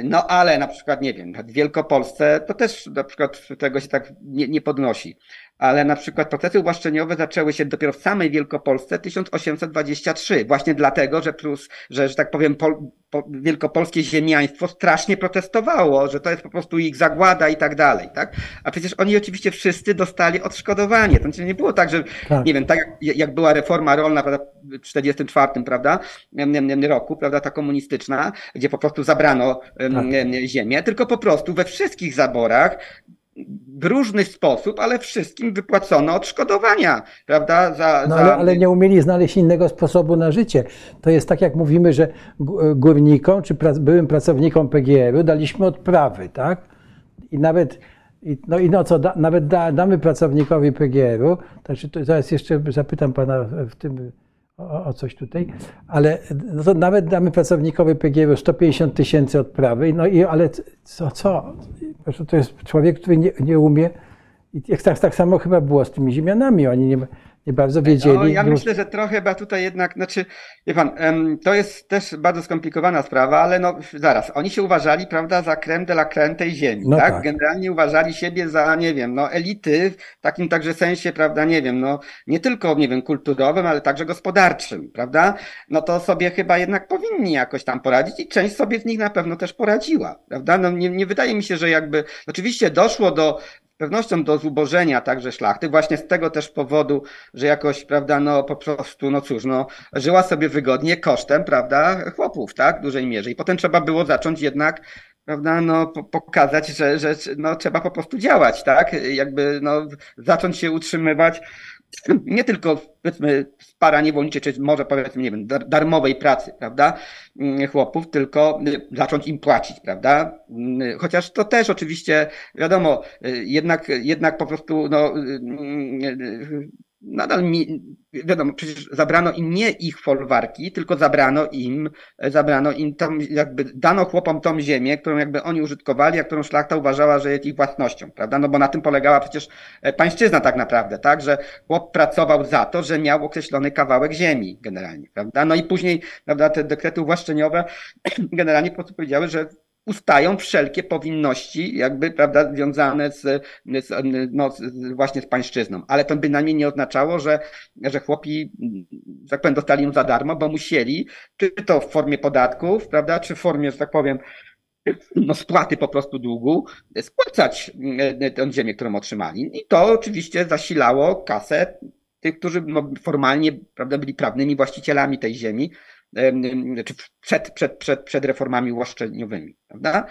no ale na przykład, nie wiem, w Wielkopolsce to też na przykład tego się tak nie, nie podnosi ale na przykład procesy uwłaszczeniowe zaczęły się dopiero w samej Wielkopolsce 1823, właśnie dlatego, że plus, że, że tak powiem, pol, po, wielkopolskie ziemiaństwo strasznie protestowało, że to jest po prostu ich zagłada i tak dalej, tak? A przecież oni oczywiście wszyscy dostali odszkodowanie. To znaczy nie było tak, że, tak. nie wiem, tak jak, jak była reforma rolna prawda, w 44, prawda, roku, prawda, ta komunistyczna, gdzie po prostu zabrano tak. ziemię, tylko po prostu we wszystkich zaborach w różny sposób, ale wszystkim wypłacono odszkodowania, prawda? Za, no, ale, za... ale, nie umieli znaleźć innego sposobu na życie. To jest tak, jak mówimy, że górnikom czy byłym pracownikom PGR-u daliśmy odprawy, tak? I nawet, no i no co, da, nawet da, damy pracownikowi PGR-u, znaczy to zaraz jeszcze zapytam pana w tym o, o, coś tutaj, ale no to nawet damy pracownikowi PGW 150 tysięcy odprawy, no i ale co, co? To jest człowiek, który nie, nie umie. I tak, tak samo chyba było z tymi ziemianami. Oni nie, nie bardzo wiedzieli. No, ja myślę, że trochę chyba tutaj jednak, znaczy, wie pan, to jest też bardzo skomplikowana sprawa, ale no zaraz, oni się uważali, prawda, za krem de la creme tej ziemi, no tak? tak? Generalnie uważali siebie za, nie wiem, no elity w takim także sensie, prawda, nie wiem, no nie tylko, nie wiem, kulturowym, ale także gospodarczym, prawda? No to sobie chyba jednak powinni jakoś tam poradzić i część sobie z nich na pewno też poradziła, prawda? No nie, nie wydaje mi się, że jakby, oczywiście doszło do pewnością do zubożenia także szlachty, właśnie z tego też powodu, że jakoś, prawda, no po prostu, no cóż, no żyła sobie wygodnie kosztem, prawda, chłopów, tak, w dużej mierze. I potem trzeba było zacząć jednak, prawda, no pokazać, że, że no, trzeba po prostu działać, tak, jakby, no zacząć się utrzymywać nie tylko powiedzmy para niewolniczej, czy może powiedzmy, nie wiem, darmowej pracy, prawda, mm, chłopów, tylko y, zacząć im płacić, prawda? Mm, chociaż to też oczywiście, wiadomo, y, jednak, jednak po prostu, no, y, nadal mi, wiadomo, przecież zabrano im nie ich folwarki, tylko zabrano im, zabrano im tam, jakby dano chłopom tą ziemię, którą jakby oni użytkowali, a którą szlachta uważała, że jest ich własnością, prawda? No bo na tym polegała przecież e, pańszczyzna tak naprawdę, tak? Że chłop pracował za to, że miał określony kawałek ziemi generalnie, prawda? No i później, prawda, te dekrety uwłaszczeniowe <clears throat> generalnie po prostu powiedziały, że ustają wszelkie powinności, jakby, prawda, związane z, z, no, z, właśnie z pańszczyzną. Ale to bynajmniej nie oznaczało, że, że chłopi, tak powiem, dostali ją za darmo, bo musieli, czy to w formie podatków, prawda, czy w formie, że tak powiem, no, spłaty po prostu długu, spłacać e, tę ziemię, którą otrzymali. I to oczywiście zasilało kasę tych, którzy no, formalnie prawda, byli prawnymi właścicielami tej ziemi, czy przed, przed, przed, przed reformami ułaszczeniowymi, prawda?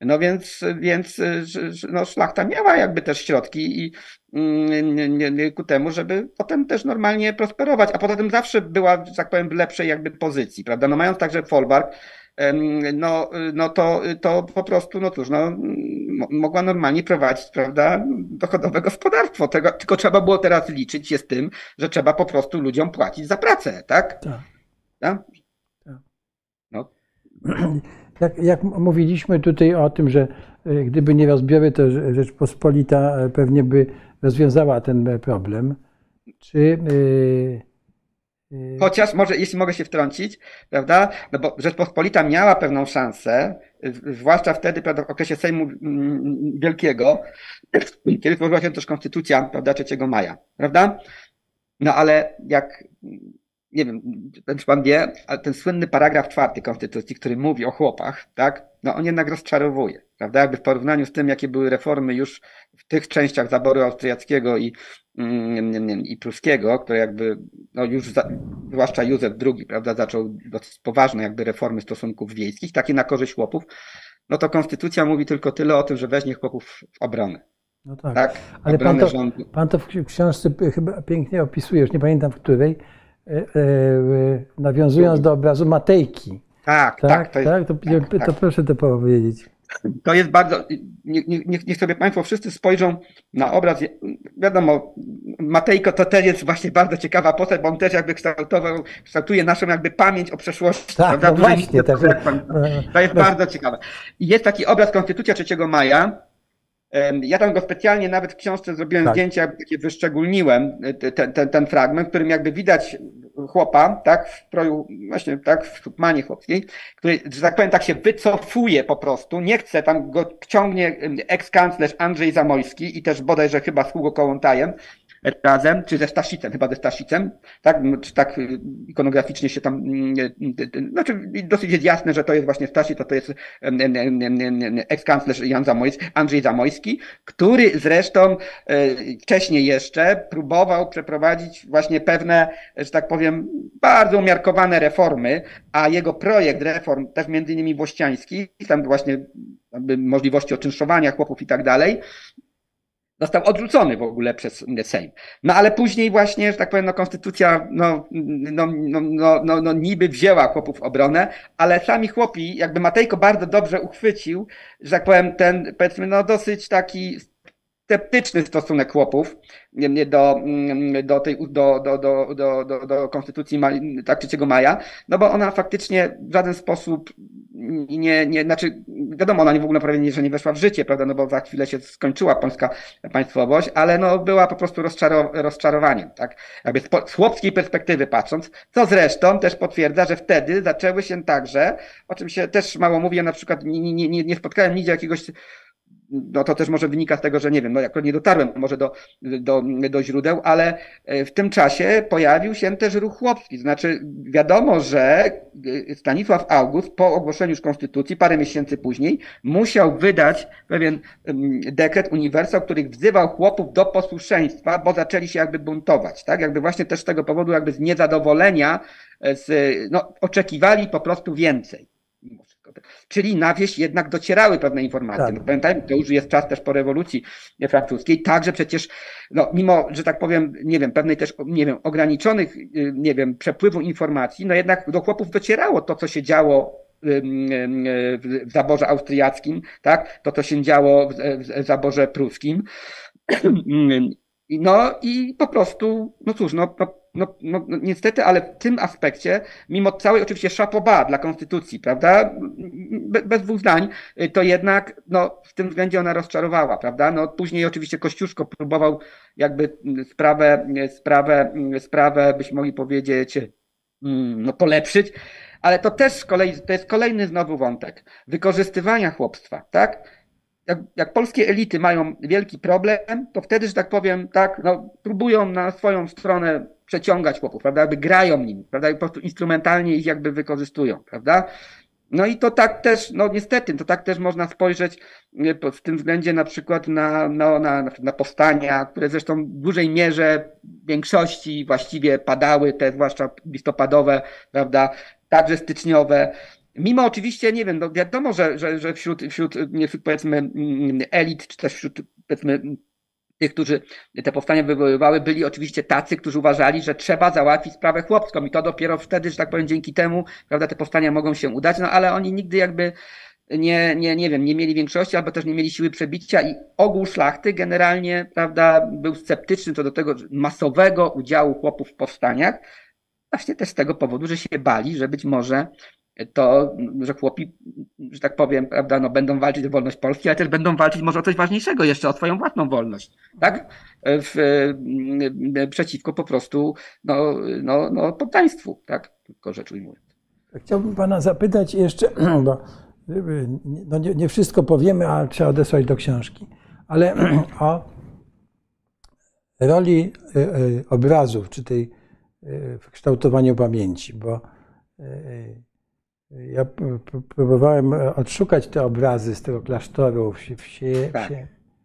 No więc, więc no, szlachta miała jakby też środki i mm, ku temu, żeby potem też normalnie prosperować, a poza tym zawsze była, że tak powiem, w lepszej jakby pozycji, prawda? No mając także folwark, no, no to, to po prostu, no cóż, no, mogła normalnie prowadzić, prawda, dochodowe gospodarstwo. Tego, tylko trzeba było teraz liczyć się z tym, że trzeba po prostu ludziom płacić za pracę, tak? tak. Tak? tak. No. <clears throat> Jak, jak mówiliśmy tutaj o tym, że y, gdyby nie rozbiory, to Rzeczpospolita e, pewnie by rozwiązała ten problem. Czy Chociaż może, jeśli mogę się wtrącić, prawda? No bo Rzeczpospolita miała pewną szansę, zwłaszcza wtedy, prawda, w okresie Sejmu mm, Wielkiego, <clears throat> kiedy tworzyła się też konstytucja, prawda, 3 maja, prawda? No ale jak, nie wiem, ten pan wie, ale ten słynny paragraf czwarty Konstytucji, który mówi o chłopach, tak? No on jednak rozczarowuje, prawda? Jakby w porównaniu z tym, jakie były reformy już w tych częściach zaboru austriackiego i, mm, i pruskiego, które jakby, no już, za, zwłaszcza Józef II, prawda, zaczął dosyć poważne jakby reformy stosunków wiejskich, takie na korzyść chłopów, no to konstytucja mówi tylko tyle o tym, że weźmie chłopów w obronę. No tak, tak ale pan to, pan to w książce chyba pięknie opisuje, już nie pamiętam w której, nawiązując do obrazu Matejki. Tak, tak, tak. To, jest, tak? To, tak, to, proszę to powiedzieć. To jest bardzo. Niech, niech, niech sobie Państwo wszyscy spojrzą na obraz. Wiadomo, Matejko to też jest właśnie bardzo ciekawa postać, bo on też jakby kształtował, kształtuje naszą jakby pamięć o przeszłości. Tak, prawda? No właśnie. Tak, to jest bardzo ciekawe. Jest taki obraz Konstytucja 3 maja. Ja tam go specjalnie nawet w książce zrobiłem tak. zdjęcia, takie wyszczególniłem ten, ten, ten fragment, w którym jakby widać chłopa, tak, w stroju, właśnie tak, w szupmanie chłopskiej, który, że tak powiem, tak się wycofuje po prostu, nie chce, tam go ciągnie eks-kanclerz Andrzej Zamojski i też bodajże chyba z Hugo Kołątajem, razem, czy ze Stasicem, chyba ze Stasicem, tak, czy tak y, ikonograficznie się tam, y, y, znaczy dosyć jest jasne, że to jest właśnie Stasic, to to jest eks-kanclerz Jan Zamojski, Andrzej Zamojski, który zresztą wcześniej jeszcze próbował przeprowadzić właśnie pewne, że tak powiem, bardzo umiarkowane reformy, a jego projekt reform, też między innymi włościański, tam właśnie możliwości oczynszowania chłopów i tak dalej, został odrzucony w ogóle przez Sejm. No ale później właśnie, że tak powiem, no konstytucja no, no, no, no, no, no niby wzięła chłopów w obronę, ale sami chłopi, jakby Matejko bardzo dobrze uchwycił, że tak powiem, ten powiedzmy no dosyć taki sceptyczny stosunek chłopów do, do tej, do, do, do, do, do, do konstytucji tak 3 maja, no bo ona faktycznie w żaden sposób nie, nie, znaczy, wiadomo, ona nie w ogóle prawie że nie weszła w życie, prawda, no bo za chwilę się skończyła polska państwowość, ale no była po prostu rozczaro, rozczarowaniem, tak, jakby z, z chłopskiej perspektywy patrząc, co zresztą też potwierdza, że wtedy zaczęły się także, o czym się też mało mówi, ja na przykład nie, nie, nie, nie spotkałem nigdzie jakiegoś no to też może wynika z tego, że nie wiem, no jak nie dotarłem może do, do, do źródeł, ale e, w tym czasie pojawił się też ruch chłopski. Znaczy, wiadomo, że e, Stanisław August po ogłoszeniu już konstytucji, parę miesięcy później, musiał wydać pewien dekret uniwersał, który wzywał chłopów do posłuszeństwa, bo zaczęli się jakby buntować, tak? Jakby właśnie też z tego powodu jakby z niezadowolenia, e, z, no, oczekiwali po prostu więcej. Czyli na wieś jednak docierały pewne informacje. Tak. No, pamiętajmy, to już jest czas też po rewolucji francuskiej. Także przecież, no, mimo, że tak powiem, nie wiem, pewnej też, nie wiem, ograniczonych, y, nie wiem, przepływu informacji, no jednak do chłopów docierało to, co się działo w zaborze austriackim, tak? To, co się działo w zaborze pruskim. <clears throat> No i po prostu, no cóż, no, no, no, no, niestety, ale w tym aspekcie, mimo całej oczywiście szapoba dla konstytucji, prawda, Be, bez dwóch zdań, to jednak no, w tym względzie ona rozczarowała, prawda. No, później oczywiście Kościuszko próbował jakby sprawę, sprawę, sprawę byśmy mogli powiedzieć, mm, no, polepszyć, ale to też z kolei, to jest kolejny znowu wątek wykorzystywania chłopstwa, tak? Jak, jak polskie elity mają wielki problem, to wtedy, że tak powiem, tak, no, próbują na swoją stronę przeciągać chłopów, prawda, jakby grają nimi, prawda, i po prostu instrumentalnie ich jakby wykorzystują, prawda. No i to tak też, no niestety, to tak też można spojrzeć w tym względzie na przykład na, no, na, na powstania, które zresztą w dużej mierze w większości właściwie padały, te zwłaszcza listopadowe, prawda, także styczniowe, Mimo oczywiście, nie wiem, no wiadomo, że, że, że wśród, wśród, wśród powiedzmy mm, elit, czy też wśród powiedzmy tych, którzy te powstania wywoływały, byli oczywiście tacy, którzy uważali, że trzeba załatwić sprawę chłopską. I to dopiero wtedy, że tak powiem, dzięki temu, prawda, te powstania mogą się udać, no ale oni nigdy jakby nie, nie, nie wiem, nie mieli większości albo też nie mieli siły przebicia. I ogół szlachty generalnie, prawda, był sceptyczny co do tego masowego udziału chłopów w powstaniach, właśnie też z tego powodu, że się bali, że być może to, że chłopi, że tak powiem, prawda, no, będą walczyć o wolność Polski, ale też będą walczyć może o coś ważniejszego jeszcze, o swoją własną wolność, tak? W, przeciwko po prostu, no, no, no, poddaństwu, tak? Tylko rzecz ujmując. Chciałbym pana zapytać jeszcze, <clears throat> bo no nie, nie wszystko powiemy, ale trzeba odesłać do książki, ale <clears throat> o roli y, y, obrazów, czy tej y, w księgowaniu pamięci, bo ja próbowałem odszukać te obrazy z tego klasztoru w, sie, tak.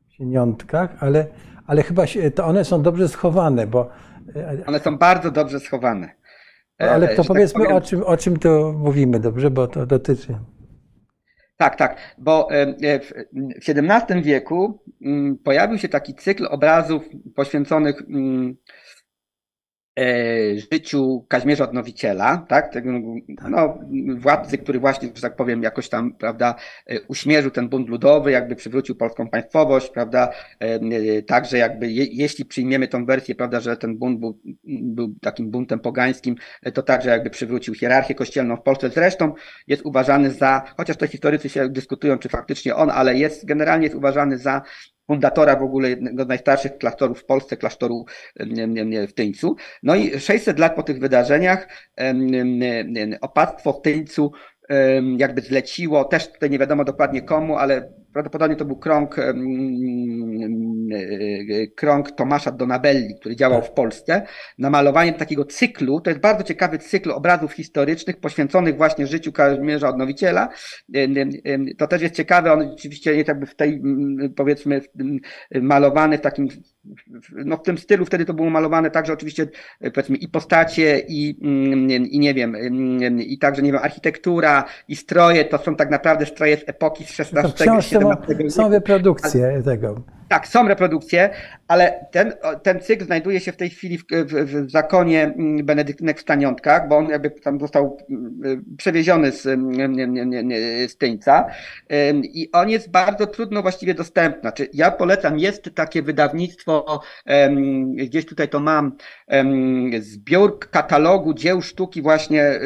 w Sieniątkach, ale, ale chyba się, to one są dobrze schowane, bo... One są bardzo dobrze schowane. No, ale to tak powiedzmy tak powiem... o, czym, o czym to mówimy, dobrze, bo to dotyczy... Tak, tak, bo e, w XVII wieku mm, pojawił się taki cykl obrazów poświęconych mm, E, życiu Kazimierza Odnowiciela, tak? Tego, no, władcy, który właśnie, że tak powiem, jakoś tam, prawda, e, uśmierzył ten bunt ludowy, jakby przywrócił polską państwowość, prawda, e, także jakby, je, jeśli przyjmiemy tą wersję, prawda, że ten bunt był, był takim buntem pogańskim, to także jakby przywrócił hierarchię kościelną w Polsce. Zresztą jest uważany za, chociaż to historycy się dyskutują, czy faktycznie on, ale jest, generalnie jest uważany za fundatora w ogóle jednego z najstarszych klasztorów w Polsce, klasztoru w Tyńcu. No i 600 lat po tych wydarzeniach opactwo w Tyńcu jakby zleciło, też tutaj nie wiadomo dokładnie komu, ale prawdopodobnie to był krąg, e, krąg Tomasza Donabelli, który działał w Polsce, namalowaniem takiego cyklu, to jest bardzo ciekawy cykl obrazów historycznych poświęconych właśnie życiu Kazimierza Odnowiciela. To też jest ciekawe, on oczywiście jest jakby w tej, powiedzmy, malowany w takim, no w tym stylu, wtedy to było malowane także oczywiście, powiedzmy, i postacie, i, i nie wiem, i także, nie wiem, architektura, i stroje, to są tak naprawdę stroje z epoki z XVI są, są reprodukcje tego. Tak, są reprodukcje, ale ten, ten cykl znajduje się w tej chwili w, w, w zakonie mm, benedyktynek w Staniątkach, bo on jakby tam został mm, przewieziony z, mm, z Tyńca i on jest bardzo trudno właściwie dostępny. Znaczy, ja polecam, jest takie wydawnictwo, gdzieś tutaj to mam, zbiór katalogu dzieł sztuki właśnie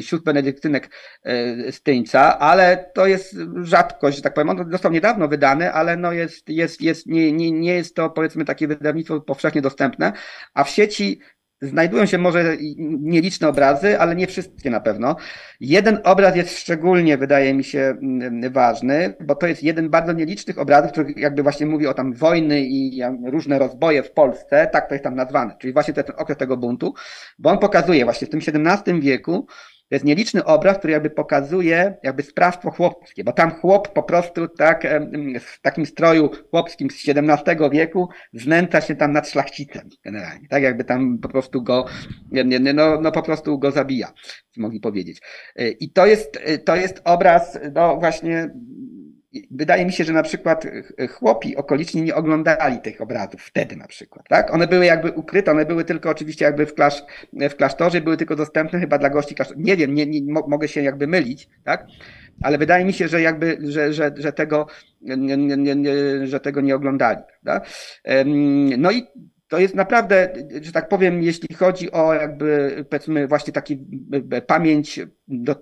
sióstr benedyktynek e, z Tyńca, ale to jest rzadkość, że tak powiem. On został niedawno wydany, ale no jest, jest, jest, nie, nie, nie jest to powiedzmy takie wydawnictwo powszechnie dostępne, a w sieci znajdują się może nieliczne obrazy, ale nie wszystkie na pewno. Jeden obraz jest szczególnie, wydaje mi się, ważny, bo to jest jeden bardzo nielicznych obrazów, który jakby właśnie mówi o tam wojny i różne rozboje w Polsce, tak to jest tam nazwane, czyli właśnie ten okres tego buntu, bo on pokazuje właśnie w tym XVII wieku, to jest nieliczny obraz, który jakby pokazuje jakby sprawstwo chłopskie, bo tam chłop po prostu tak w takim stroju chłopskim z XVII wieku znęca się tam nad szlachcicem generalnie, tak jakby tam po prostu go, no, no po prostu go zabija, mogli powiedzieć. I to jest, to jest obraz, no właśnie wydaje mi się, że na przykład chłopi okoliczni nie oglądali tych obrazów wtedy na przykład, tak? One były jakby ukryte, one były tylko oczywiście jakby w, klasz, w klasztorze, były tylko dostępne chyba dla gości. Nie wiem, nie, nie, mogę się jakby mylić, tak? Ale wydaje mi się, że jakby, że, że, że tego, nie, nie, nie, że tego nie oglądali, prawda? No i to jest naprawdę, że tak powiem, jeśli chodzi o jakby, powiedzmy, właśnie taki pamięć do,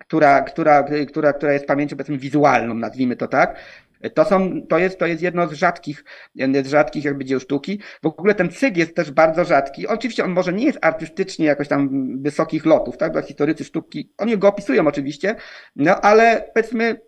która, która, która, która jest pamięcią powiedzmy wizualną, nazwijmy to tak. To, są, to, jest, to jest jedno z rzadkich, z rzadkich jakby dzieł sztuki. W ogóle ten cykl jest też bardzo rzadki. Oczywiście on może nie jest artystycznie jakoś tam wysokich lotów, tak? Dla historycy sztuki, oni go opisują oczywiście, no ale powiedzmy,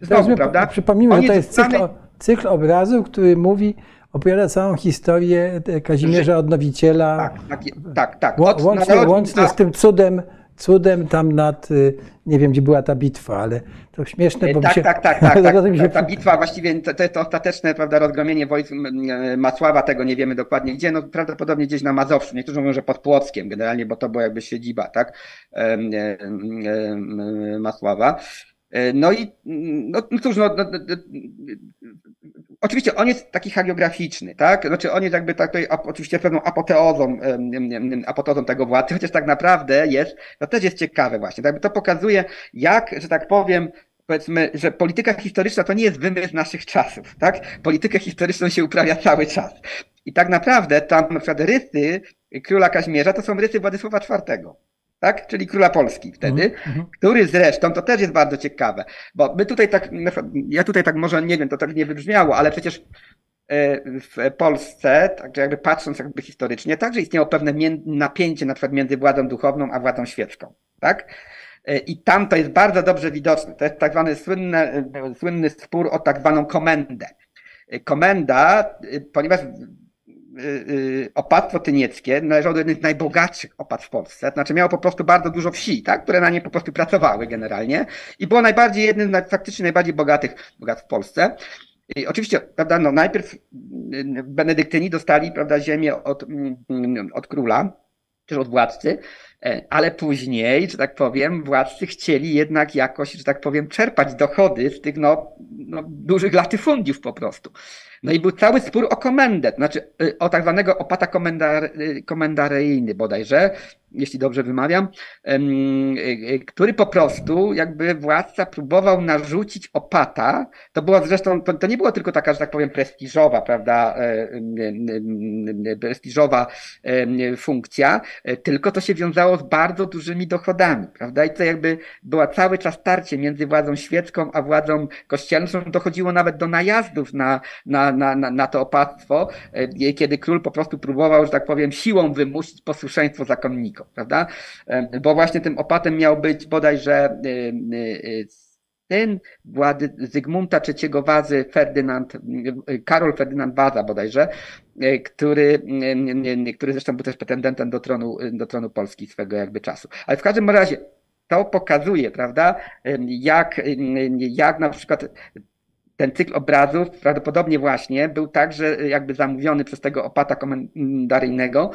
znowu, prawda? Przypomnijmy, że to jest cykl, cykl obrazów, który mówi opowiada całą historię Kazimierza Odnowiciela. Tak, tak, tak. tak. Łącznie, łącznie z tym cudem cudem tam nad, y, nie wiem gdzie była ta bitwa, ale to śmieszne, bo tak, się... Tak, tak, tak, <laughs> tak, tak. Ta bitwa właściwie, to, to jest to ostateczne, prawda, rozgromienie wojsk e, Macława, tego nie wiemy dokładnie gdzie, no prawdopodobnie gdzieś na Mazowszu, niektórzy mówią, że pod Płockiem generalnie, bo to była jakby siedziba, tak, Macława. E, no i, no, no cóż, no, no, no Oczywiście on jest taki hagiograficzny, tak? Znaczy on jest jakby tutaj oczywiście pewną apoteozą, apoteozą tego władcy, chociaż tak naprawdę jest, to też jest ciekawe właśnie, tak? To pokazuje, jak, że tak powiem, powiedzmy, że polityka historyczna to nie jest wymysł naszych czasów, tak? Politykę historyczną się uprawia cały czas. I tak naprawdę tam na przykład rysy króla Kaźmierza to są rysy Władysława IV tak? czyli króla Polski wtedy, mm -hmm. który zresztą, to też jest bardzo ciekawe, bo my tutaj tak, ja tutaj tak może nie wiem, to tak nie wybrzmiało, ale przecież e, w Polsce, także jakby patrząc jakby historycznie, także istniało pewne napięcie na przykład między władzą duchowną a władzą świecką, tak? E, I tam to jest bardzo dobrze widoczne. To jest tak zwany słynny, e, słynny spór o tak zwaną komendę. Komenda, ponieważ opactwo tynieckie należało do jednych z najbogatszych opad w Polsce. Znaczy miało po prostu bardzo dużo wsi, tak? które na nie po prostu pracowały generalnie i było najbardziej jednym z faktycznie najbardziej bogatych bogat w Polsce. I oczywiście, prawda, no najpierw y, benedyktyni dostali, prawda, ziemię od, od króla, czy od władcy, e, ale później, że tak powiem, władcy chcieli jednak jakoś, że tak powiem, czerpać dochody z tych no, no dużych latyfundiów po prostu. No i był cały spór o komendę, to znaczy y, o tak zwanego opata komendar, y, komendaryjny bodajże, jeśli dobrze wymawiam, y, który po prostu jakby władca próbował narzucić opata. To była zresztą, to, to nie było tylko taka, że tak powiem, prestiżowa, prawda, prestiżowa funkcja, e, tylko to się wiązało z bardzo dużymi dochodami, prawda, i to jakby była cały czas tarcie między władzą świecką a władzą kościelną, dochodziło nawet do najazdów na, na, na, na, na to opactwo, e, kiedy król po prostu próbował, że tak powiem, siłą wymusić posłuszeństwo zakonnikom, prawda? E, bo właśnie tym opatem miał być bodajże e, syn władzy Zygmunta III Wazy, Ferdynand, Karol Ferdynand Waza bodajże, który, który zresztą był też pretendentem do tronu, do tronu Polski swego jakby czasu. Ale w każdym razie to pokazuje, prawda, jak, jak na przykład ten cykl obrazów prawdopodobnie właśnie był także jakby zamówiony przez tego opata komendaryjnego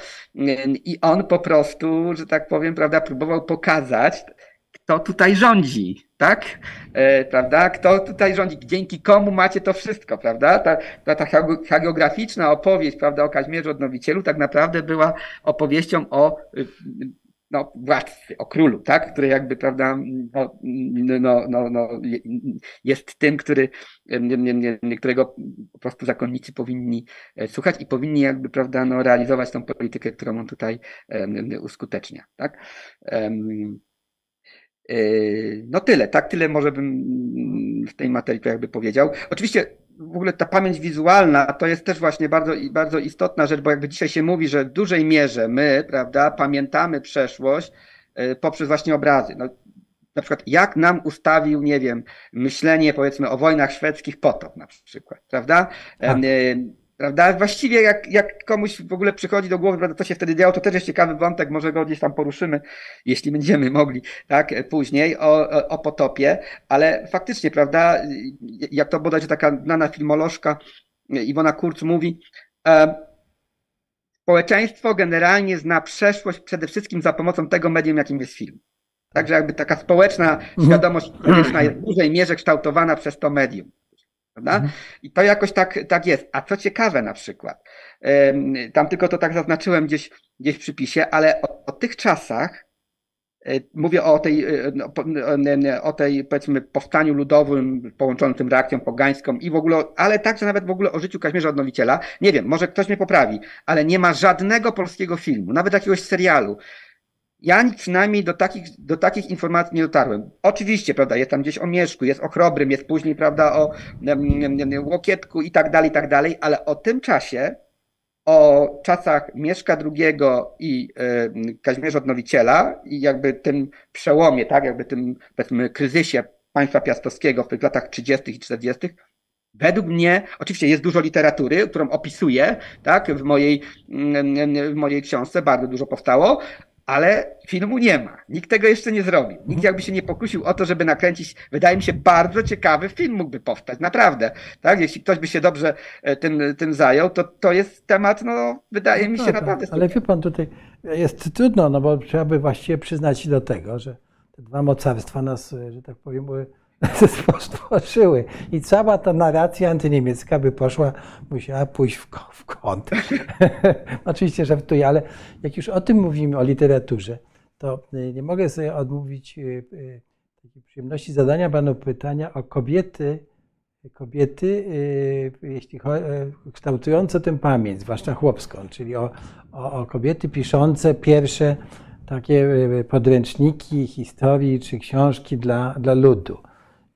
i on po prostu, że tak powiem, prawda, próbował pokazać, kto tutaj rządzi, tak? E, prawda? Kto tutaj rządzi? Dzięki komu macie to wszystko, prawda? Ta, ta, ta hagiograficzna opowieść, prawda, o Kaźmierzu Odnowicielu tak naprawdę była opowieścią o no, władcy, o królu, tak? który jakby, prawda, no, no, no, no, jest tym, który, którego po prostu zakonnicy powinni e, słuchać i powinni jakby, prawda, no, realizować tą politykę, którą on tutaj uskutecznia, tak? E, no tyle, tak? Tyle może bym w tej materii jakby powiedział. Oczywiście w ogóle ta pamięć wizualna to jest też właśnie bardzo, bardzo istotna rzecz, bo jakby dzisiaj się mówi, że w dużej mierze my, prawda, pamiętamy przeszłość e, poprzez właśnie obrazy. No, na przykład jak nam ustawił, nie wiem, myślenie powiedzmy o wojnach szwedzkich potop na przykład, prawda? Tak. E, Prawda? Właściwie jak, jak komuś w ogóle przychodzi do głowy, prawda, co się wtedy działo, to też jest ciekawy wątek, może go gdzieś tam poruszymy, jeśli będziemy mogli, tak, później, o, o, potopie, ale faktycznie, prawda, jak to bodajże taka znana filmolożka Iwona Kurz mówi, e, społeczeństwo generalnie zna przeszłość przede wszystkim za pomocą tego medium, jakim jest film. Także jakby taka społeczna mhm. świadomość polityczna jest w dużej mierze kształtowana przez to medium. Prawda? Mhm. I to jakoś tak, tak jest. A co ciekawe na przykład, tam tylko to tak zaznaczyłem gdzieś, gdzieś w przypisie, ale o, o tych czasach, e, mówię o tej, e, no, e, o tej, powiedzmy, powstaniu ludowym połączonym tym reakcją pogańską i w ogóle, ale także nawet w ogóle o życiu Kaźmierza Odnowiciela. Nie wiem, może ktoś mnie poprawi, ale nie ma żadnego polskiego filmu, nawet jakiegoś serialu, ja przynajmniej do takich, do takich informacji nie dotarłem. Oczywiście, prawda, jest tam gdzieś o Mieszku, jest o Chrobrym, jest później, prawda, o Łokietku i tak dalej, i tak dalej, ale o tym czasie, o czasach Mieszka II i Kazimierza Odnowiciela i jakby tym przełomie, tak, jakby tym, powiedzmy, kryzysie państwa piastowskiego w tych latach 30. i 40., Według mnie, oczywiście jest dużo literatury, którą opisuję, tak, w mojej, w mojej książce, bardzo dużo powstało, ale filmu nie ma. Nikt tego jeszcze nie zrobił. Nikt mhm. jakby się nie pokusił o to, żeby nakręcić, wydaje mi się, bardzo ciekawy film mógłby powstać, naprawdę. Tak? Jeśli ktoś by się dobrze e, tym, tym zajął, to to jest temat, no, wydaje no mi się tak, naprawdę. Ale wie pan, tutaj jest trudno, no bo trzeba by właściwie przyznać się do tego, że te dwa mocarstwa nas, e, że tak powiem, były <laughs> stworzyły. I cała ta narracja antyniemiecka by poszła, musiała pójść w, w kąt. <laughs> Oczywiście żartuję, ale jak już o tym mówimy, o literaturze, to y, nie mogę sobie odmówić y, y, takiej przyjemności zadania panu pytania o kobiety kobiety, jeśli kształtujące tę pamięć, zwłaszcza chłopską, czyli o, o, o kobiety piszące pierwsze takie podręczniki historii czy książki dla, dla ludu.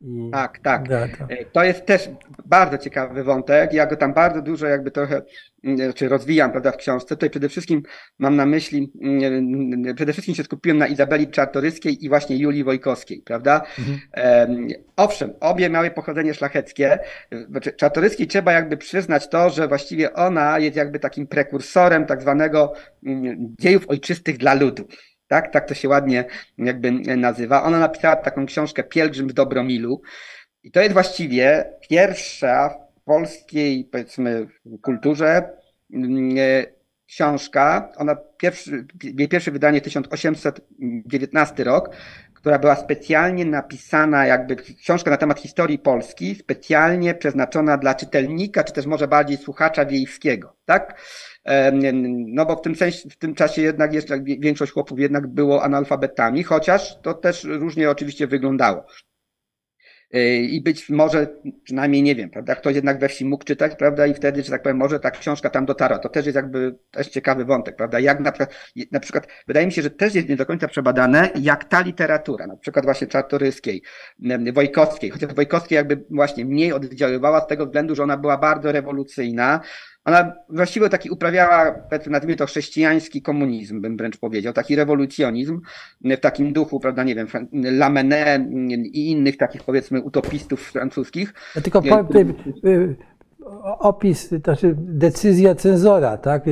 I tak, tak. To. to jest też bardzo ciekawy wątek. Ja go tam bardzo dużo jakby trochę mm, czy rozwijam prawda, w książce. Tutaj przede wszystkim mam na myśli, mm, przede wszystkim się skupiłem na Izabeli Czartoryskiej i właśnie Julii Wojkowskiej, prawda? Mhm. Owszem, obie miały pochodzenie szlacheckie. Znaczy, Czartoryskiej trzeba jakby przyznać to, że właściwie ona jest jakby takim prekursorem tak zwanego mm, dziejów ojczystych dla ludu. Tak, tak to się ładnie jakby nazywa. Ona napisała taką książkę Pielgrzym w Dobromilu. I to jest właściwie pierwsza w polskiej, powiedzmy, kulturze mm, e, książka. Ona pierwszy, jej pierwsze wydanie 1819 rok, która była specjalnie napisana, jakby książka na temat historii Polski, specjalnie przeznaczona dla czytelnika, czy też może bardziej słuchacza wiejskiego, tak? No bo w tym sensie, w tym czasie jednak jeszcze większość chłopów jednak było analfabetami, chociaż to też różnie oczywiście wyglądało. E, I być może, przynajmniej nie wiem, prawda, ktoś jednak we wsi mógł czytać, prawda, i wtedy, że tak powiem, może ta książka tam dotarła. To też jest jakby też ciekawy wątek, prawda, jak na na przykład wydaje mi się, że też jest nie do końca przebadane, jak ta literatura, na przykład właśnie Czartoryskiej, Wojkowskiej, chociaż Wojkowskiej jakby właśnie mniej oddziaływała z tego względu, że ona była bardzo rewolucyjna, ona właściwie taki uprawiała, nazwijmy to chrześcijański komunizm, bym wręcz powiedział, taki rewolucjonizm w takim duchu, prawda, nie wiem, Lamennais i innych takich, powiedzmy, utopistów francuskich. Ja tylko powiem, y, opis, to znaczy decyzja cenzora, tak,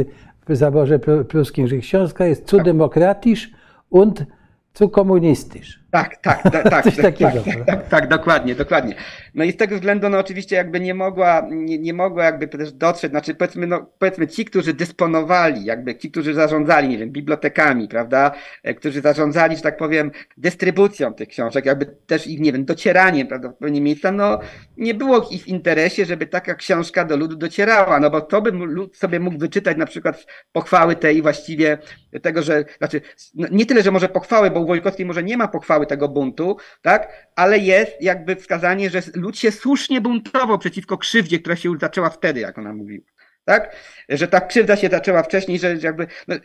w zaborze pruskim, że książka jest zu demokratisch und zu kommunistisch. Tak, tak, tak, <laughs> tak, Coś tak, takiego, tak, tak, tak, dokładnie, dokładnie. No i z tego względu, no oczywiście jakby nie mogła, nie, nie mogła jakby też dotrzeć, znaczy powiedzmy, no powiedzmy ci, którzy dysponowali, jakby ci, którzy zarządzali, nie wiem, bibliotekami, prawda, e, którzy zarządzali, że tak powiem, dystrybucją tych książek, jakby też ich, nie wiem, docieraniem, prawda, w pewnie miejsca, no nie było ich w interesie, żeby taka książka do ludu docierała, no bo to by lud sobie mógł wyczytać na przykład pochwały tej właściwie tego, że, znaczy, no, nie tyle, że może pochwały, bo u Wojkowskiej może nie ma pochwały tego buntu, tak? Ale jest jakby wskazanie, że lud się słusznie buntował przeciwko krzywdzie, która się zaczęła wtedy, jak ona mówiła. Tak? Że ta krzywda się zaczęła wcześniej, że jakby. No,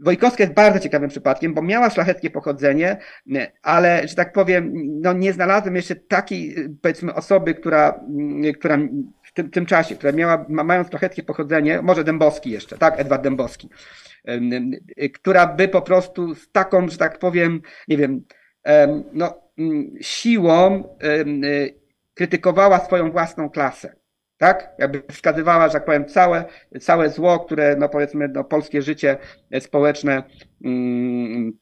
Wojkowska jest bardzo ciekawym przypadkiem, bo miała szlacheckie pochodzenie, ale, że tak powiem, no nie znalazłem jeszcze takiej, powiedzmy, osoby, która, która w tym, tym czasie, która miała, mając szlacheckie pochodzenie, może Dębowski jeszcze, tak? Edward Dębowski, która by po prostu z taką, że tak powiem, nie wiem, no, mm, siłą y, krytykowała swoją własną klasę. Tak? Jakby wskazywała, że tak powiem, całe, całe zło, które, no powiedzmy, no, polskie życie społeczne mm,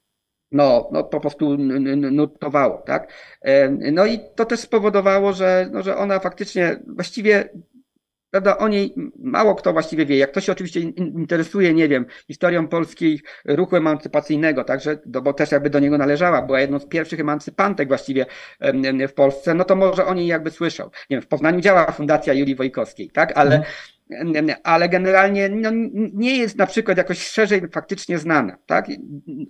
no, no po prostu nutowało, tak? No i to też spowodowało, że, no, że ona faktycznie właściwie Prawda, o niej mało kto właściwie wie. Jak ktoś się oczywiście interesuje, nie wiem, historią polskiej ruchu emancypacyjnego, także, no bo też jakby do niego należała, była jedną z pierwszych emancypantek właściwie w Polsce, no to może o niej jakby słyszał. Nie wiem, w Poznaniu działa Fundacja Julii Wojkowskiej, tak, ale, mhm. ale generalnie no, nie jest na przykład jakoś szerzej faktycznie znana, tak?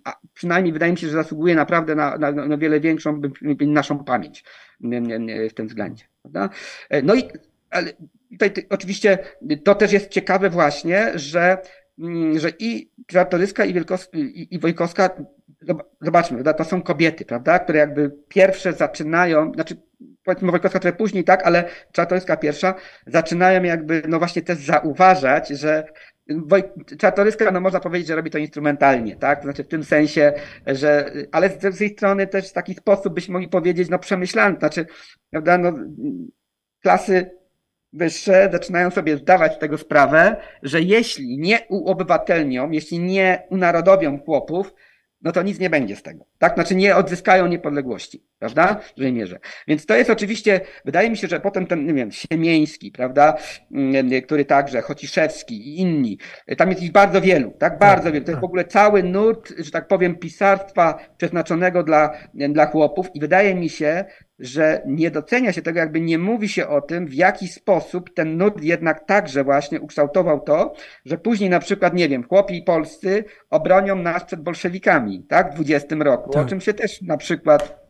A przynajmniej wydaje mi się, że zasługuje naprawdę na, na, na wiele większą naszą pamięć w tym względzie, prawda? E, no i ale tutaj oczywiście to też jest ciekawe właśnie, że, mm, że i Czartoryska i, Wielkos, i, i Wojkowska, zobaczmy, to są kobiety, prawda, które jakby pierwsze zaczynają, znaczy powiedzmy Wojkowska trochę później, tak, ale Czartoryska pierwsza, zaczynają jakby, no właśnie też zauważać, że Woj... Czartoryska, no można powiedzieć, że robi to instrumentalnie, tak? Znaczy w tym sensie, że, ale z drugiej strony też w taki sposób byśmy mogli powiedzieć, no przemyślany, znaczy, prawda, no klasy wyższe zaczynają sobie zdawać z tego sprawę, że jeśli nie uobywatelnią, jeśli nie unarodowią chłopów, no to nic nie będzie z tego. Tak? Znaczy nie odzyskają niepodległości, prawda? W dużej mierze. Więc to jest oczywiście, wydaje mi się, że potem ten, nie wiem, Siemieński, prawda? Mm, który także, Chociszewski i inni. Tam jest ich bardzo wielu, tak? Bardzo tak, wielu. To jest w tak. ogóle cały nurt, że tak powiem, pisarstwa przeznaczonego dla, dla chłopów i wydaje mi się, że nie docenia się tego, jakby nie mówi się o tym, w jaki sposób ten nurt jednak także właśnie ukształtował to, że później na przykład, nie wiem, chłopi polscy obronią nas przed bolszewikami, tak, w 20 roku, tak. o czym się też na przykład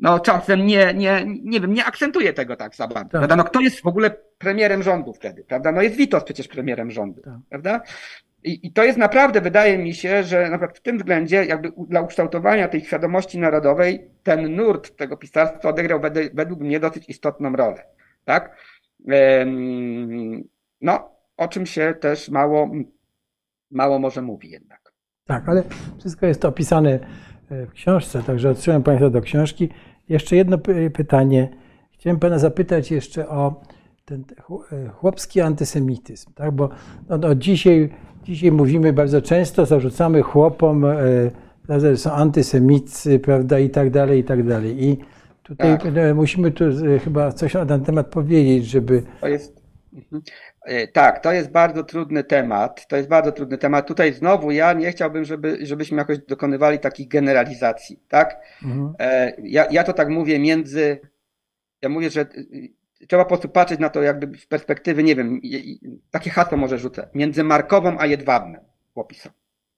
no czasem nie, nie, nie wiem, nie akcentuje tego tak za bardzo. Tak. Prawda? No kto jest w ogóle premierem rządu wtedy, prawda? No jest Witos przecież premierem rządu, tak. prawda? I, I to jest naprawdę, wydaje mi się, że na przykład w tym względzie, jakby dla ukształtowania tej świadomości narodowej, ten nurt tego pisarstwa odegrał według mnie dosyć istotną rolę. Tak? No, o czym się też mało, mało może mówi jednak. Tak, ale wszystko jest opisane e, w książce, także odsyłam Państwa do książki. Jeszcze jedno pytanie. Chciałem Pana zapytać jeszcze o ten e, chłopski antysemityzm, tak? bo no, no dzisiaj, dzisiaj mówimy bardzo często, zarzucamy chłopom, e, że są antysemicy, prawda, i tak dalej, i tak dalej. I tutaj tak. No, musimy tu e, chyba coś na ten temat powiedzieć, żeby... To jest... Mhm. Tak, to jest bardzo trudny temat. To jest bardzo trudny temat. Tutaj znowu ja nie chciałbym, żeby, żebyśmy jakoś dokonywali takich generalizacji, tak? Mhm. Ja, ja to tak mówię między, ja mówię, że trzeba po prostu patrzeć na to jakby z perspektywy, nie wiem, takie hasło może rzucę, między markową a jedwabnym opisem.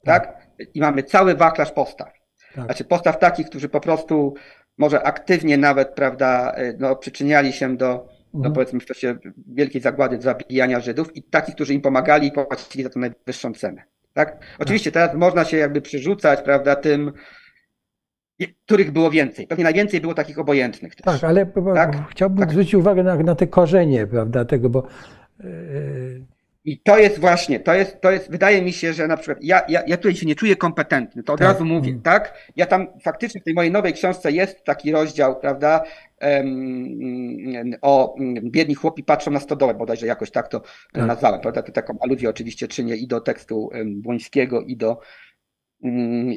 Tak? tak? I mamy cały wachlarz postaw. Tak. Znaczy postaw takich, którzy po prostu może aktywnie nawet, prawda, e, no, przyczyniali się do. No, powiedzmy w czasie wielkiej zagłady zabijania Żydów i takich, którzy im pomagali i płacili za to najwyższą cenę. Tak? Oczywiście teraz można się jakby przerzucać, prawda, tym, których było więcej. Pewnie najwięcej było takich obojętnych też. Tak, ale tak? chciałbym tak. zwrócić uwagę na, na, te korzenie, prawda, tego, bo... Yy... I to jest właśnie, to jest, to jest, wydaje mi się, że na przykład ja, ja, ja tutaj się nie czuję kompetentny, to od tak. razu mówię, mm. tak? Ja tam faktycznie w tej mojej nowej książce jest taki rozdział, prawda, o biedni chłopi patrzą na stodołę, bodajże jakoś tak to tak. nazwałem, prawda? To taką aluzję oczywiście czynię i do tekstu Błońskiego, i do Mm,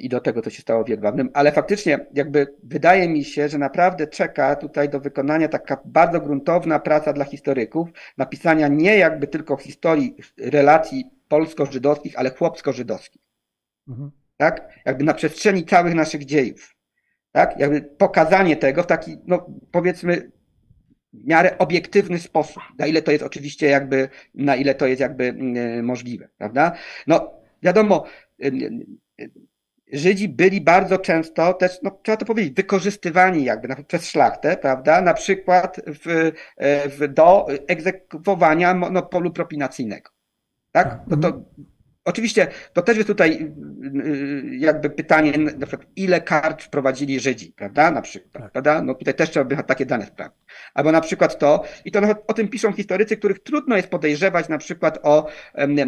i do tego, co się stało w Jedwabnym, ale faktycznie jakby wydaje mi się, że naprawdę czeka tutaj do wykonania taka bardzo gruntowna praca dla historyków, napisania nie jakby tylko historii relacji polsko-żydowskich, ale chłopsko-żydowskich. Mhm. Tak? Jakby na przestrzeni całych naszych dziejów. Tak? Jakby pokazanie tego w taki, no powiedzmy, w miarę obiektywny sposób. Na ile to jest oczywiście jakby, na ile to jest jakby mm, możliwe, prawda? No, wiadomo, Żydzi byli bardzo często też, no, trzeba to powiedzieć, wykorzystywani jakby przez szlachtę, prawda? Na przykład w, w, do egzekwowania monopolu propinacyjnego. Tak? No to, Oczywiście to też jest tutaj y, y, jakby pytanie, na przykład ile kart wprowadzili Żydzi, prawda? Na przykład, tak. prawda? No tutaj też trzeba by takie dane sprawdzić. Albo na przykład to, i to o tym piszą historycy, których trudno jest podejrzewać na przykład o,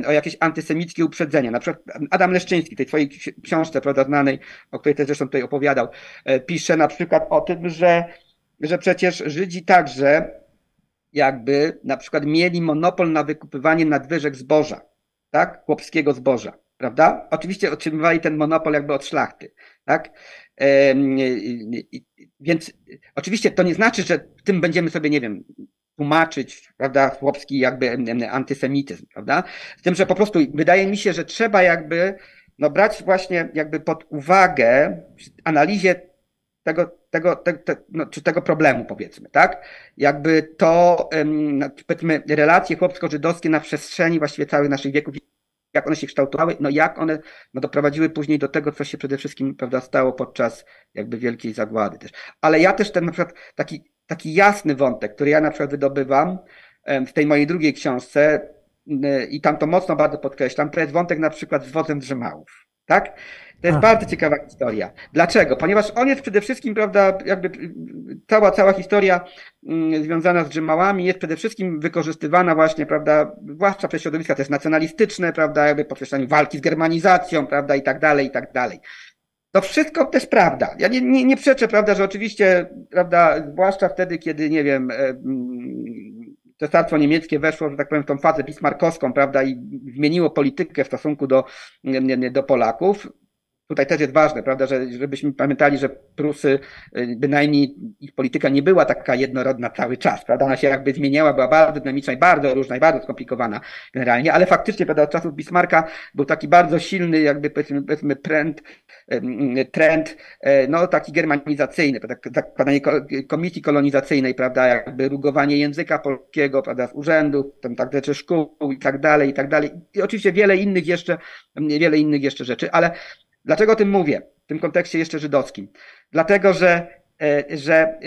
o jakieś antysemickie uprzedzenia. Na przykład Adam Leszczyński, tej swojej książce, prawda, znanej, o której też zresztą tutaj opowiadał, e, pisze na przykład o tym, że, że przecież Żydzi także jakby na przykład mieli monopol na wykupywanie nadwyżek zboża tak, chłopskiego zboża, prawda? Oczywiście otrzymywali ten monopol jakby od szlachty, tak? Więc oczywiście to nie znaczy, że tym będziemy sobie, nie wiem, tłumaczyć, prawda, chłopski jakby antysemityzm, prawda? Z tym, że po prostu wydaje mi się, że trzeba jakby no, brać właśnie jakby pod uwagę w analizie tego, tego, te, te, no, czy tego problemu, powiedzmy, tak? Jakby to, no, powiedzmy, relacje chłopsko-żydowskie na przestrzeni właściwie całych naszych wieków, jak one się kształtowały, no jak one no, doprowadziły później do tego, co się przede wszystkim, prawda, stało podczas jakby wielkiej zagłady też. Ale ja też ten na przykład taki, taki jasny wątek, który ja na przykład wydobywam w tej mojej drugiej książce i tam to mocno bardzo podkreślam, to jest wątek na przykład z wozem Drzymałów, tak? To jest bardzo ciekawa historia. Dlaczego? Ponieważ on jest przede wszystkim, prawda, jakby cała, cała historia mm, związana z Drzymałami jest przede wszystkim wykorzystywana właśnie, prawda, zwłaszcza przez środowiska też nacjonalistyczne, prawda, jakby podkreślanie walki z germanizacją, prawda, i tak dalej, i tak dalej. To wszystko też prawda. Ja nie, nie, nie przeczę, prawda, że oczywiście, prawda, zwłaszcza wtedy, kiedy, nie wiem, e, mm, cesarstwo niemieckie weszło, że tak powiem, w tą fazę bismarkowską, prawda, i zmieniło politykę w stosunku do, do Polaków. Tutaj też jest ważne, prawda, że, żebyśmy pamiętali, że Prusy, y, bynajmniej ich polityka nie była taka jednorodna cały czas, prawda? Ona się jakby zmieniała, była bardzo dynamiczna i bardzo różna i bardzo skomplikowana generalnie, ale faktycznie, prawda, od czasów Bismarcka był taki bardzo silny, jakby powiedzmy, powiedzmy trend, trend, no taki germanizacyjny, prawda, zakładanie komisji kolonizacyjnej, prawda, jakby rugowanie języka polskiego, prawda, z urzędów, tam tak rzeczy szkół i tak dalej, i tak dalej. I oczywiście wiele innych jeszcze, wiele innych jeszcze rzeczy, ale Dlaczego o tym mówię? W tym kontekście jeszcze żydowskim. Dlatego, że że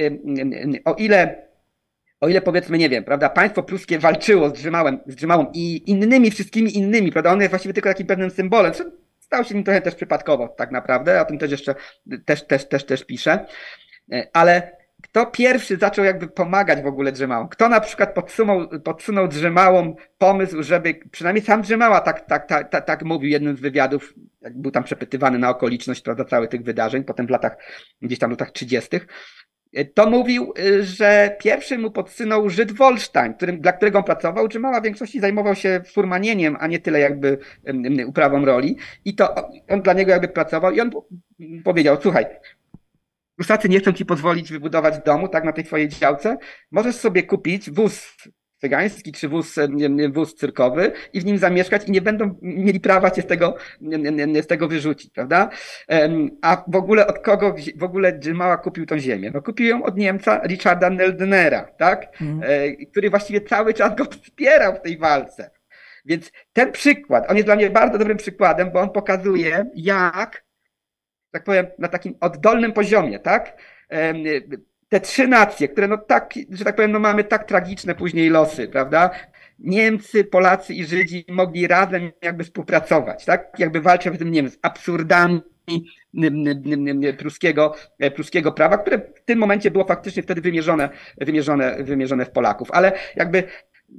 o ile o ile powiedzmy, nie wiem, prawda, państwo pruskie walczyło z Drzymałem, z Drzymałą i innymi wszystkimi innymi, prawda, on jest właściwie tylko takim pewnym symbolem, stał się nim trochę też przypadkowo tak naprawdę, o tym też jeszcze też, też, też, też piszę, ale kto pierwszy zaczął jakby pomagać w ogóle Drzymałom? Kto na przykład podsunął, podsunął Drzymałom pomysł, żeby, przynajmniej sam Drzymała tak, tak, tak, tak, tak mówił jednym z wywiadów, jak był tam przepytywany na okoliczność prawda, całych tych wydarzeń, potem w latach, gdzieś tam w latach 30., to mówił, że pierwszy mu podsunął Żyd Wolsztań, którym, dla którego on pracował. Drzymała w większości zajmował się furmanieniem, a nie tyle jakby uprawą roli. I to on dla niego jakby pracował i on powiedział, słuchaj, Prusacy nie chcą ci pozwolić wybudować domu, tak, na tej twojej działce. Możesz sobie kupić wóz cygański czy wóz, wóz cyrkowy i w nim zamieszkać i nie będą mieli prawa cię z tego, z tego wyrzucić, prawda? A w ogóle od kogo w ogóle Dżymała kupił tą ziemię? No kupił ją od Niemca Richarda Neldnera, tak? Mm. Który właściwie cały czas go wspierał w tej walce. Więc ten przykład, on jest dla mnie bardzo dobrym przykładem, bo on pokazuje, jak tak powiem, na takim oddolnym poziomie, tak? Te trzy nacje, które no tak, że tak powiem, no mamy tak tragiczne później losy, prawda? Niemcy, Polacy i Żydzi mogli razem jakby współpracować, tak? Jakby walczyć w tym, nie wiem, z absurdami pruskiego, e, pruskiego prawa, które w tym momencie było faktycznie wtedy wymierzone, wymierzone, wymierzone w Polaków. Ale jakby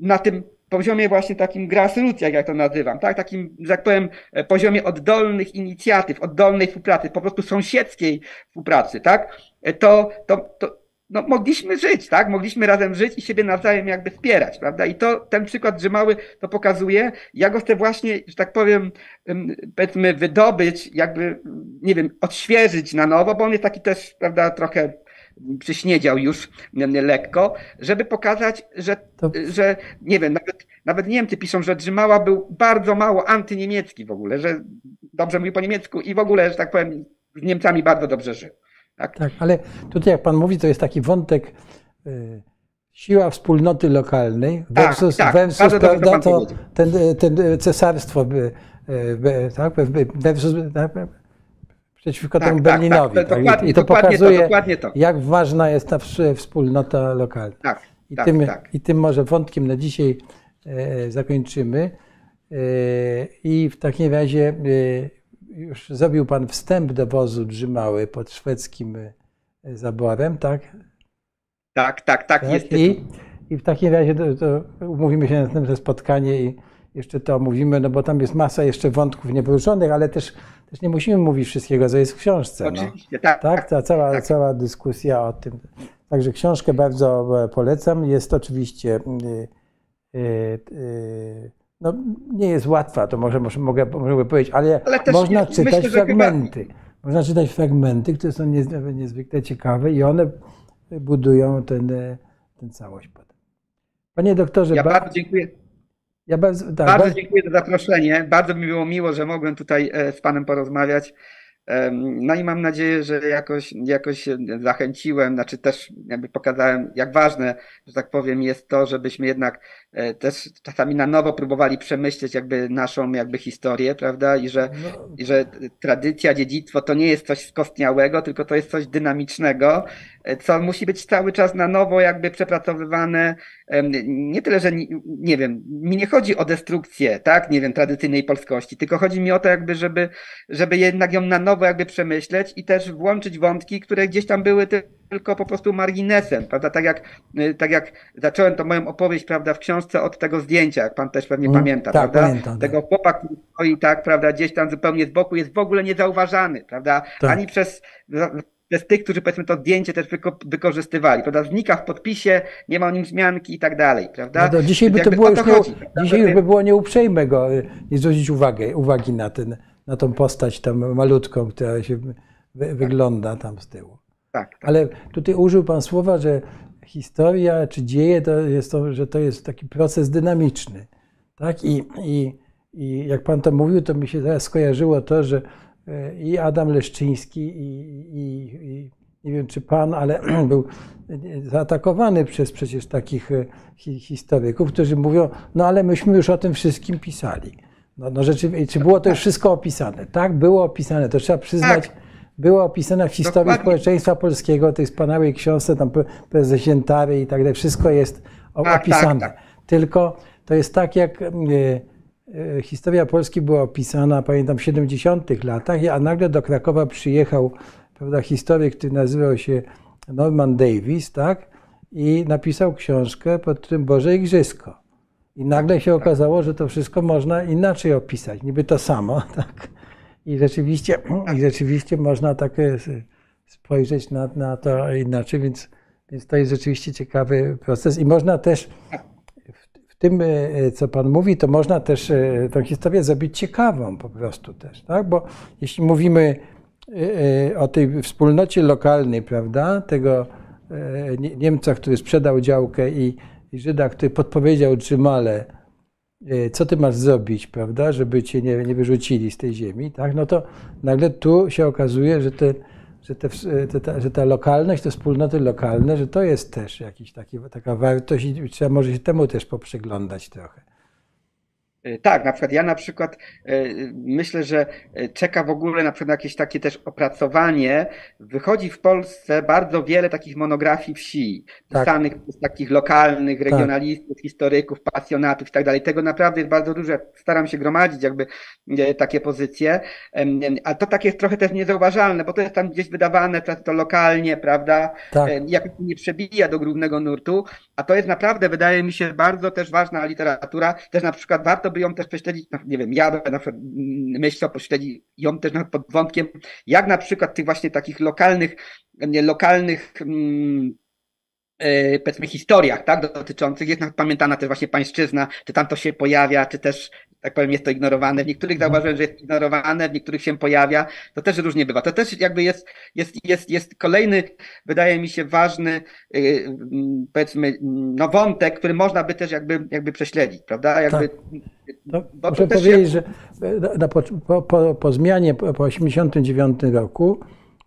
na tym poziomie właśnie takim grassroots, jak ja to nazywam, tak? Takim, że tak powiem, e, poziomie oddolnych inicjatyw, oddolnej współpracy, po prostu sąsiedzkiej współpracy, tak? E, to, to, to no, mogliśmy żyć, tak? Mogliśmy razem żyć i siebie nawzajem jakby wspierać, prawda? I to ten przykład Drzymały to pokazuje. Ja go chcę właśnie, że tak powiem, powiedzmy, wydobyć, jakby, nie wiem, odświeżyć na nowo, bo on jest taki też, prawda, trochę przyśniedział już lekko, żeby pokazać, że, to... że nie wiem, nawet, nawet Niemcy piszą, że Drzymała był bardzo mało antyniemiecki w ogóle, że dobrze mówił po niemiecku i w ogóle, że tak powiem, z Niemcami bardzo dobrze żył. Tak, tak ale tutaj jak pan mówi, to jest taki wątek y, siła wspólnoty lokalnej tak, versus, tak, versus prawda, to, ten, ten cesarstwo by, y, by, tak, versus, tak, przeciwko tak, temu tak, Berlinowi. Tak, tak, tak. I, to pokazuje, to, to. jak ważna jest ta wspólnota lokalna. Tak, I, tym, I tym może wątkiem na dzisiaj e, zakończymy. E, I w takim razie e, już zrobił Pan wstęp do wozu Drzymały pod szwedzkim e, zaborem, tak? Tak, tak, tak. Jest I, I w takim razie to, to umówimy się na następne spotkanie i jeszcze to omówimy, no bo tam jest masa jeszcze wątków nieporuszonych, ale też też nie musimy mówić wszystkiego, co jest w książce. No. Oczywiście, no. tak. Tak, ta cała, tak. cała dyskusja o tym. Także książkę bardzo e, polecam. Jest oczywiście. Yy, yy, no, nie jest łatwa, to może, może mogę, mogę powiedzieć, ale, ale można czytać myślę, fragmenty. Chyba... Można czytać fragmenty, które są niezwykle ciekawe i one budują ten, ten całość potem. Panie doktorze. Ja bardzo dziękuję. Ja bez, tak, bardzo bez... dziękuję za zaproszenie. Bardzo mi było miło, że mogłem tutaj e, z Panem porozmawiać. No i mam nadzieję, że jakoś, jakoś zachęciłem, znaczy też jakby pokazałem, jak ważne, że tak powiem, jest to, żebyśmy jednak też czasami na nowo próbowali przemyśleć jakby naszą jakby historię, prawda? I że, no. i że tradycja, dziedzictwo to nie jest coś skostniałego, tylko to jest coś dynamicznego, e, co musi być cały czas na nowo jakby przepracowywane. Nie tyle, że nie, nie wiem, mi nie chodzi o destrukcję, tak? Nie wiem, tradycyjnej polskości, tylko chodzi mi o to jakby, żeby, żeby jednak ją na nowo nowo jakby przemyśleć i też włączyć wątki, które gdzieś tam były tylko po prostu marginesem, prawda? Tak jak, y, tak jak zacząłem tą moją opowieść, prawda, w książce od tego zdjęcia, jak pan też pewnie mm, pamięta, tak, prawda? Pamiętam, tego tak. chłopa, który stoi tak, prawda, gdzieś tam zupełnie z boku, jest w ogóle niezauważany, prawda? Tak. Ani przez przez tych, którzy powiedzmy to zdjęcie też wyko wykorzystywali, prawda? Znika w podpisie, nie ma o nim zmianki i tak dalej, prawda? No dzisiaj by to było już, nie, chodzi, dzisiaj już by było nieuprzejme go y, nie zwrócić uwagi, uwagi na ten, na tą postać tam malutką, która się wy, wygląda tam z tyłu. Tak, tak. Ale tutaj użył Pan słowa, że historia czy dzieje to jest to, że to jest taki proces dynamiczny. Tak? I, i, I jak Pan to mówił, to mi się teraz skojarzyło to, że e, i Adam Leszczyński i, i, i nie wiem czy Pan, ale <clears throat> był zaatakowany przez przecież takich e, historyków, którzy mówią, no ale myśmy już o tym wszystkim pisali. No, no rzeczywiście, czy było to już wszystko opisane? Tak, było opisane, to trzeba przyznać. Tak. Było opisane w historii Dokładnie. społeczeństwa polskiego, tej wspaniałej książce, tam prezes Ziętary i tak dalej, wszystko jest o- Tak, opisane. tak, tak. Tylko to jest tak, jak e, e, historia Polski była opisana, pamiętam, w 70 latach, a nagle do Krakowa przyjechał prawda, historyk, który nazywał się Norman Davis, tak? I napisał książkę pod tym Boże Igrzysko. I nagle się okazało, że to wszystko można inaczej opisać, niby to samo, <laughs> tak? I rzeczywiście, <clears throat> i rzeczywiście można tak e, spojrzeć na, na to inaczej, więc, więc to jest rzeczywiście ciekawy proces. I można też w, w tym, e, co Pan mówi, to można też e, tę historię zrobić ciekawą po prostu też, tak? Bo jeśli mówimy o tej wspólnocie lokalnej, prawda, tego Nie- Niemca, który sprzedał działkę i, i Żyda, który podpowiedział Drzymale, e, co ty masz zrobić, prawda, żeby cię nie, nie wyrzucili z tej ziemi, tak? No to nagle tu się okazuje, że, te, że, te, te, ta, że ta lokalność, te wspólnoty lokalne, że to jest też jakiś taka wartość i trzeba może się temu też poprzyglądać trochę. Y, Tak, na przykład ja na przykład y, myślę, że y, czeka w ogóle na przykład na jakieś takie też opracowanie. Wychodzi w Polsce bardzo wiele takich monografii wsi, Tak. pisanych przez takich lokalnych regionalistów, historyków, pasjonatów i tak dalej. Tego naprawdę jest bardzo dużo. Staram się gromadzić jakby e, takie pozycje, a to takie jest trochę też niezauważalne, bo to jest tam gdzieś wydawane często lokalnie, prawda? Tak. E, jakoś nie przebija do głównego nurtu, a to jest naprawdę, wydaje mi się, bardzo też ważna literatura. Też na przykład warto by ją też prześledzić, nie wiem, ja bym na przykład mm, myślał, pośledzić ją też pod wątkiem, jak na przykład tych właśnie takich lokalnych, nie, lokalnych mm, e, powiedzmy historiach, tak, dotyczących, jest na- pamiętana też właśnie pańszczyzna, czy tam to się pojawia, czy też, tak powiem, jest to ignorowane. W niektórych zauważyłem, że jest ignorowane, w niektórych się pojawia. To też różnie bywa. To też jakby jest, jest, jest, jest kolejny, wydaje mi się, ważny, y, mm, powiedzmy, mm, no wątek, który można by też jakby, jakby prześledzić, prawda? Jakby, No, bo muszę powiedzieć, jak- że na, po, po, po, zmianie po, po 89 roku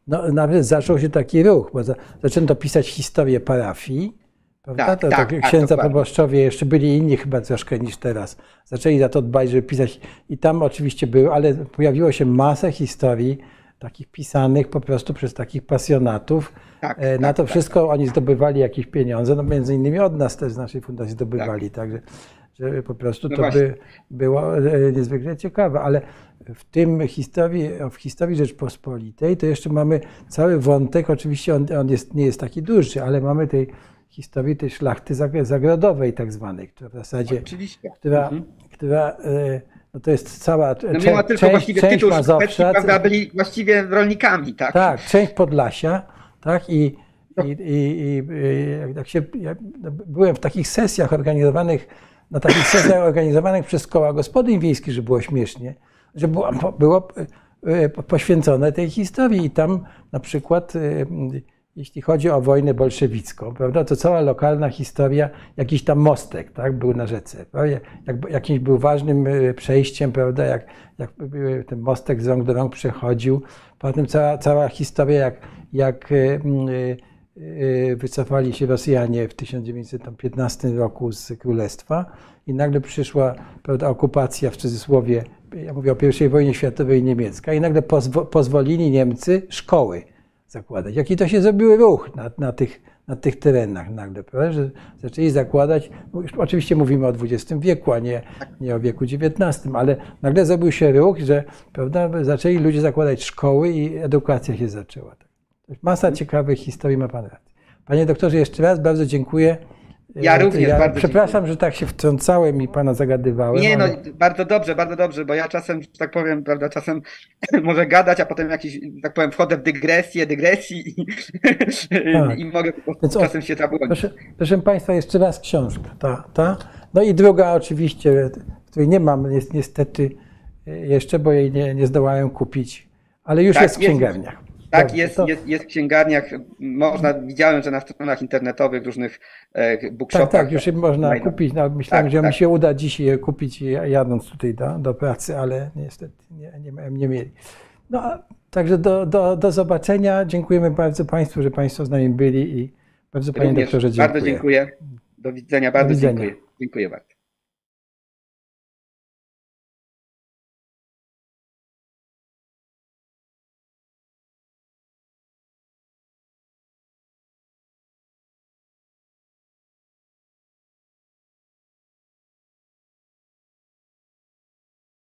no, nawet zaczął się taki ruch, bo za, zaczęto pisać historię parafii. Prawda? Tak, to, tak, to tak, księdza dokładnie. proboszczowie jeszcze byli inni chyba troszkę niż teraz. Zaczęli za to dbać, żeby pisać. I tam oczywiście były, ale pojawiło się masę historii takich pisanych po prostu przez takich pasjonatów. Tak, E, Na tak, to tak. wszystko oni zdobywali jakieś pieniądze, no między innymi od nas też z naszej fundacji zdobywali, także że po prostu No to właśnie. by było e, niezwykle ciekawe, ale w tym historii, w historii Rzeczpospolitej to jeszcze mamy cały wątek, oczywiście on, on jest, nie jest taki duży, ale mamy tej historii tej szlachty zag- zagrodowej tak zwanej, która w zasadzie, Oczywiście. która, Mhm. która e, no to jest cała No cze- miała tylko część, właściwie część tytuł Mazowsza, prawda, byli właściwie rolnikami, tak? tak, część Podlasia, tak, i, i, i, i i jak się, ja byłem w takich sesjach organizowanych, na takich sesjach <coughs> organizowanych przez koła gospodyń wiejskich, że było śmiesznie, że było, było e, poświęcone tej historii i tam na przykład, e, jeśli chodzi o wojnę bolszewicką, prawda, to cała lokalna historia, jakiś tam mostek, tak, był na rzece, jak, jakimś był ważnym e, przejściem, prawda, jak, jak były- ten mostek z rąk do rąk przechodził, potem cała, cała historia, jak, jak e, e, e, wycofali się Rosjanie w 1915 roku z Królestwa i nagle przyszła prawda, okupacja w cudzysłowie, ja mówię o I wojnie światowej niemiecka i nagle pozwo, pozwolili Niemcy szkoły zakładać. Jaki to się zrobił ruch na, na, tych, na tych terenach nagle, prawda? że zaczęli zakładać, oczywiście mówimy o XX wieku, a nie, nie o wieku XIX, ale nagle zrobił się ruch, że prawda, zaczęli ludzie zakładać szkoły i edukacja się zaczęła. Masa ciekawych historii ma Pan rację. Panie doktorze, jeszcze raz bardzo dziękuję. Ja również bardzo Przepraszam, że tak się wtrącałem i Pana zagadywałem. Nie, no ale- bardzo dobrze, bardzo dobrze, bo ja czasem, że tak powiem, prawda, czasem <laughs> może gadać, a potem jakiś, tak powiem, wchodzę w dygresję, dygresji i, <laughs> Tak. i mogę Więc o- czasem się zabłądzić. Proszę, proszę Państwa, jeszcze raz książka. Ta, ta. No i druga oczywiście, której nie mam jest niestety jeszcze, bo jej nie, nie zdołałem kupić, ale już Tak, jest w księgarniach. Tak, Dobrze, jest, to- jest, jest w księgarniach, można, widziałem, że na stronach internetowych różnych e, Tak, bookshopach. tak, już je można znajdą. kupić. No, myślałem, Tak, że mi tak. się uda dzisiaj kupić jadąc tutaj do, do pracy, ale niestety nie, nie, nie mieli. No, także do, do, do zobaczenia. Dziękujemy bardzo Państwu, że Państwo z nami byli i bardzo Panie Również doktorze dziękuję. Bardzo dziękuję. Do widzenia, bardzo widzenia. dziękuję. Dziękuję bardzo.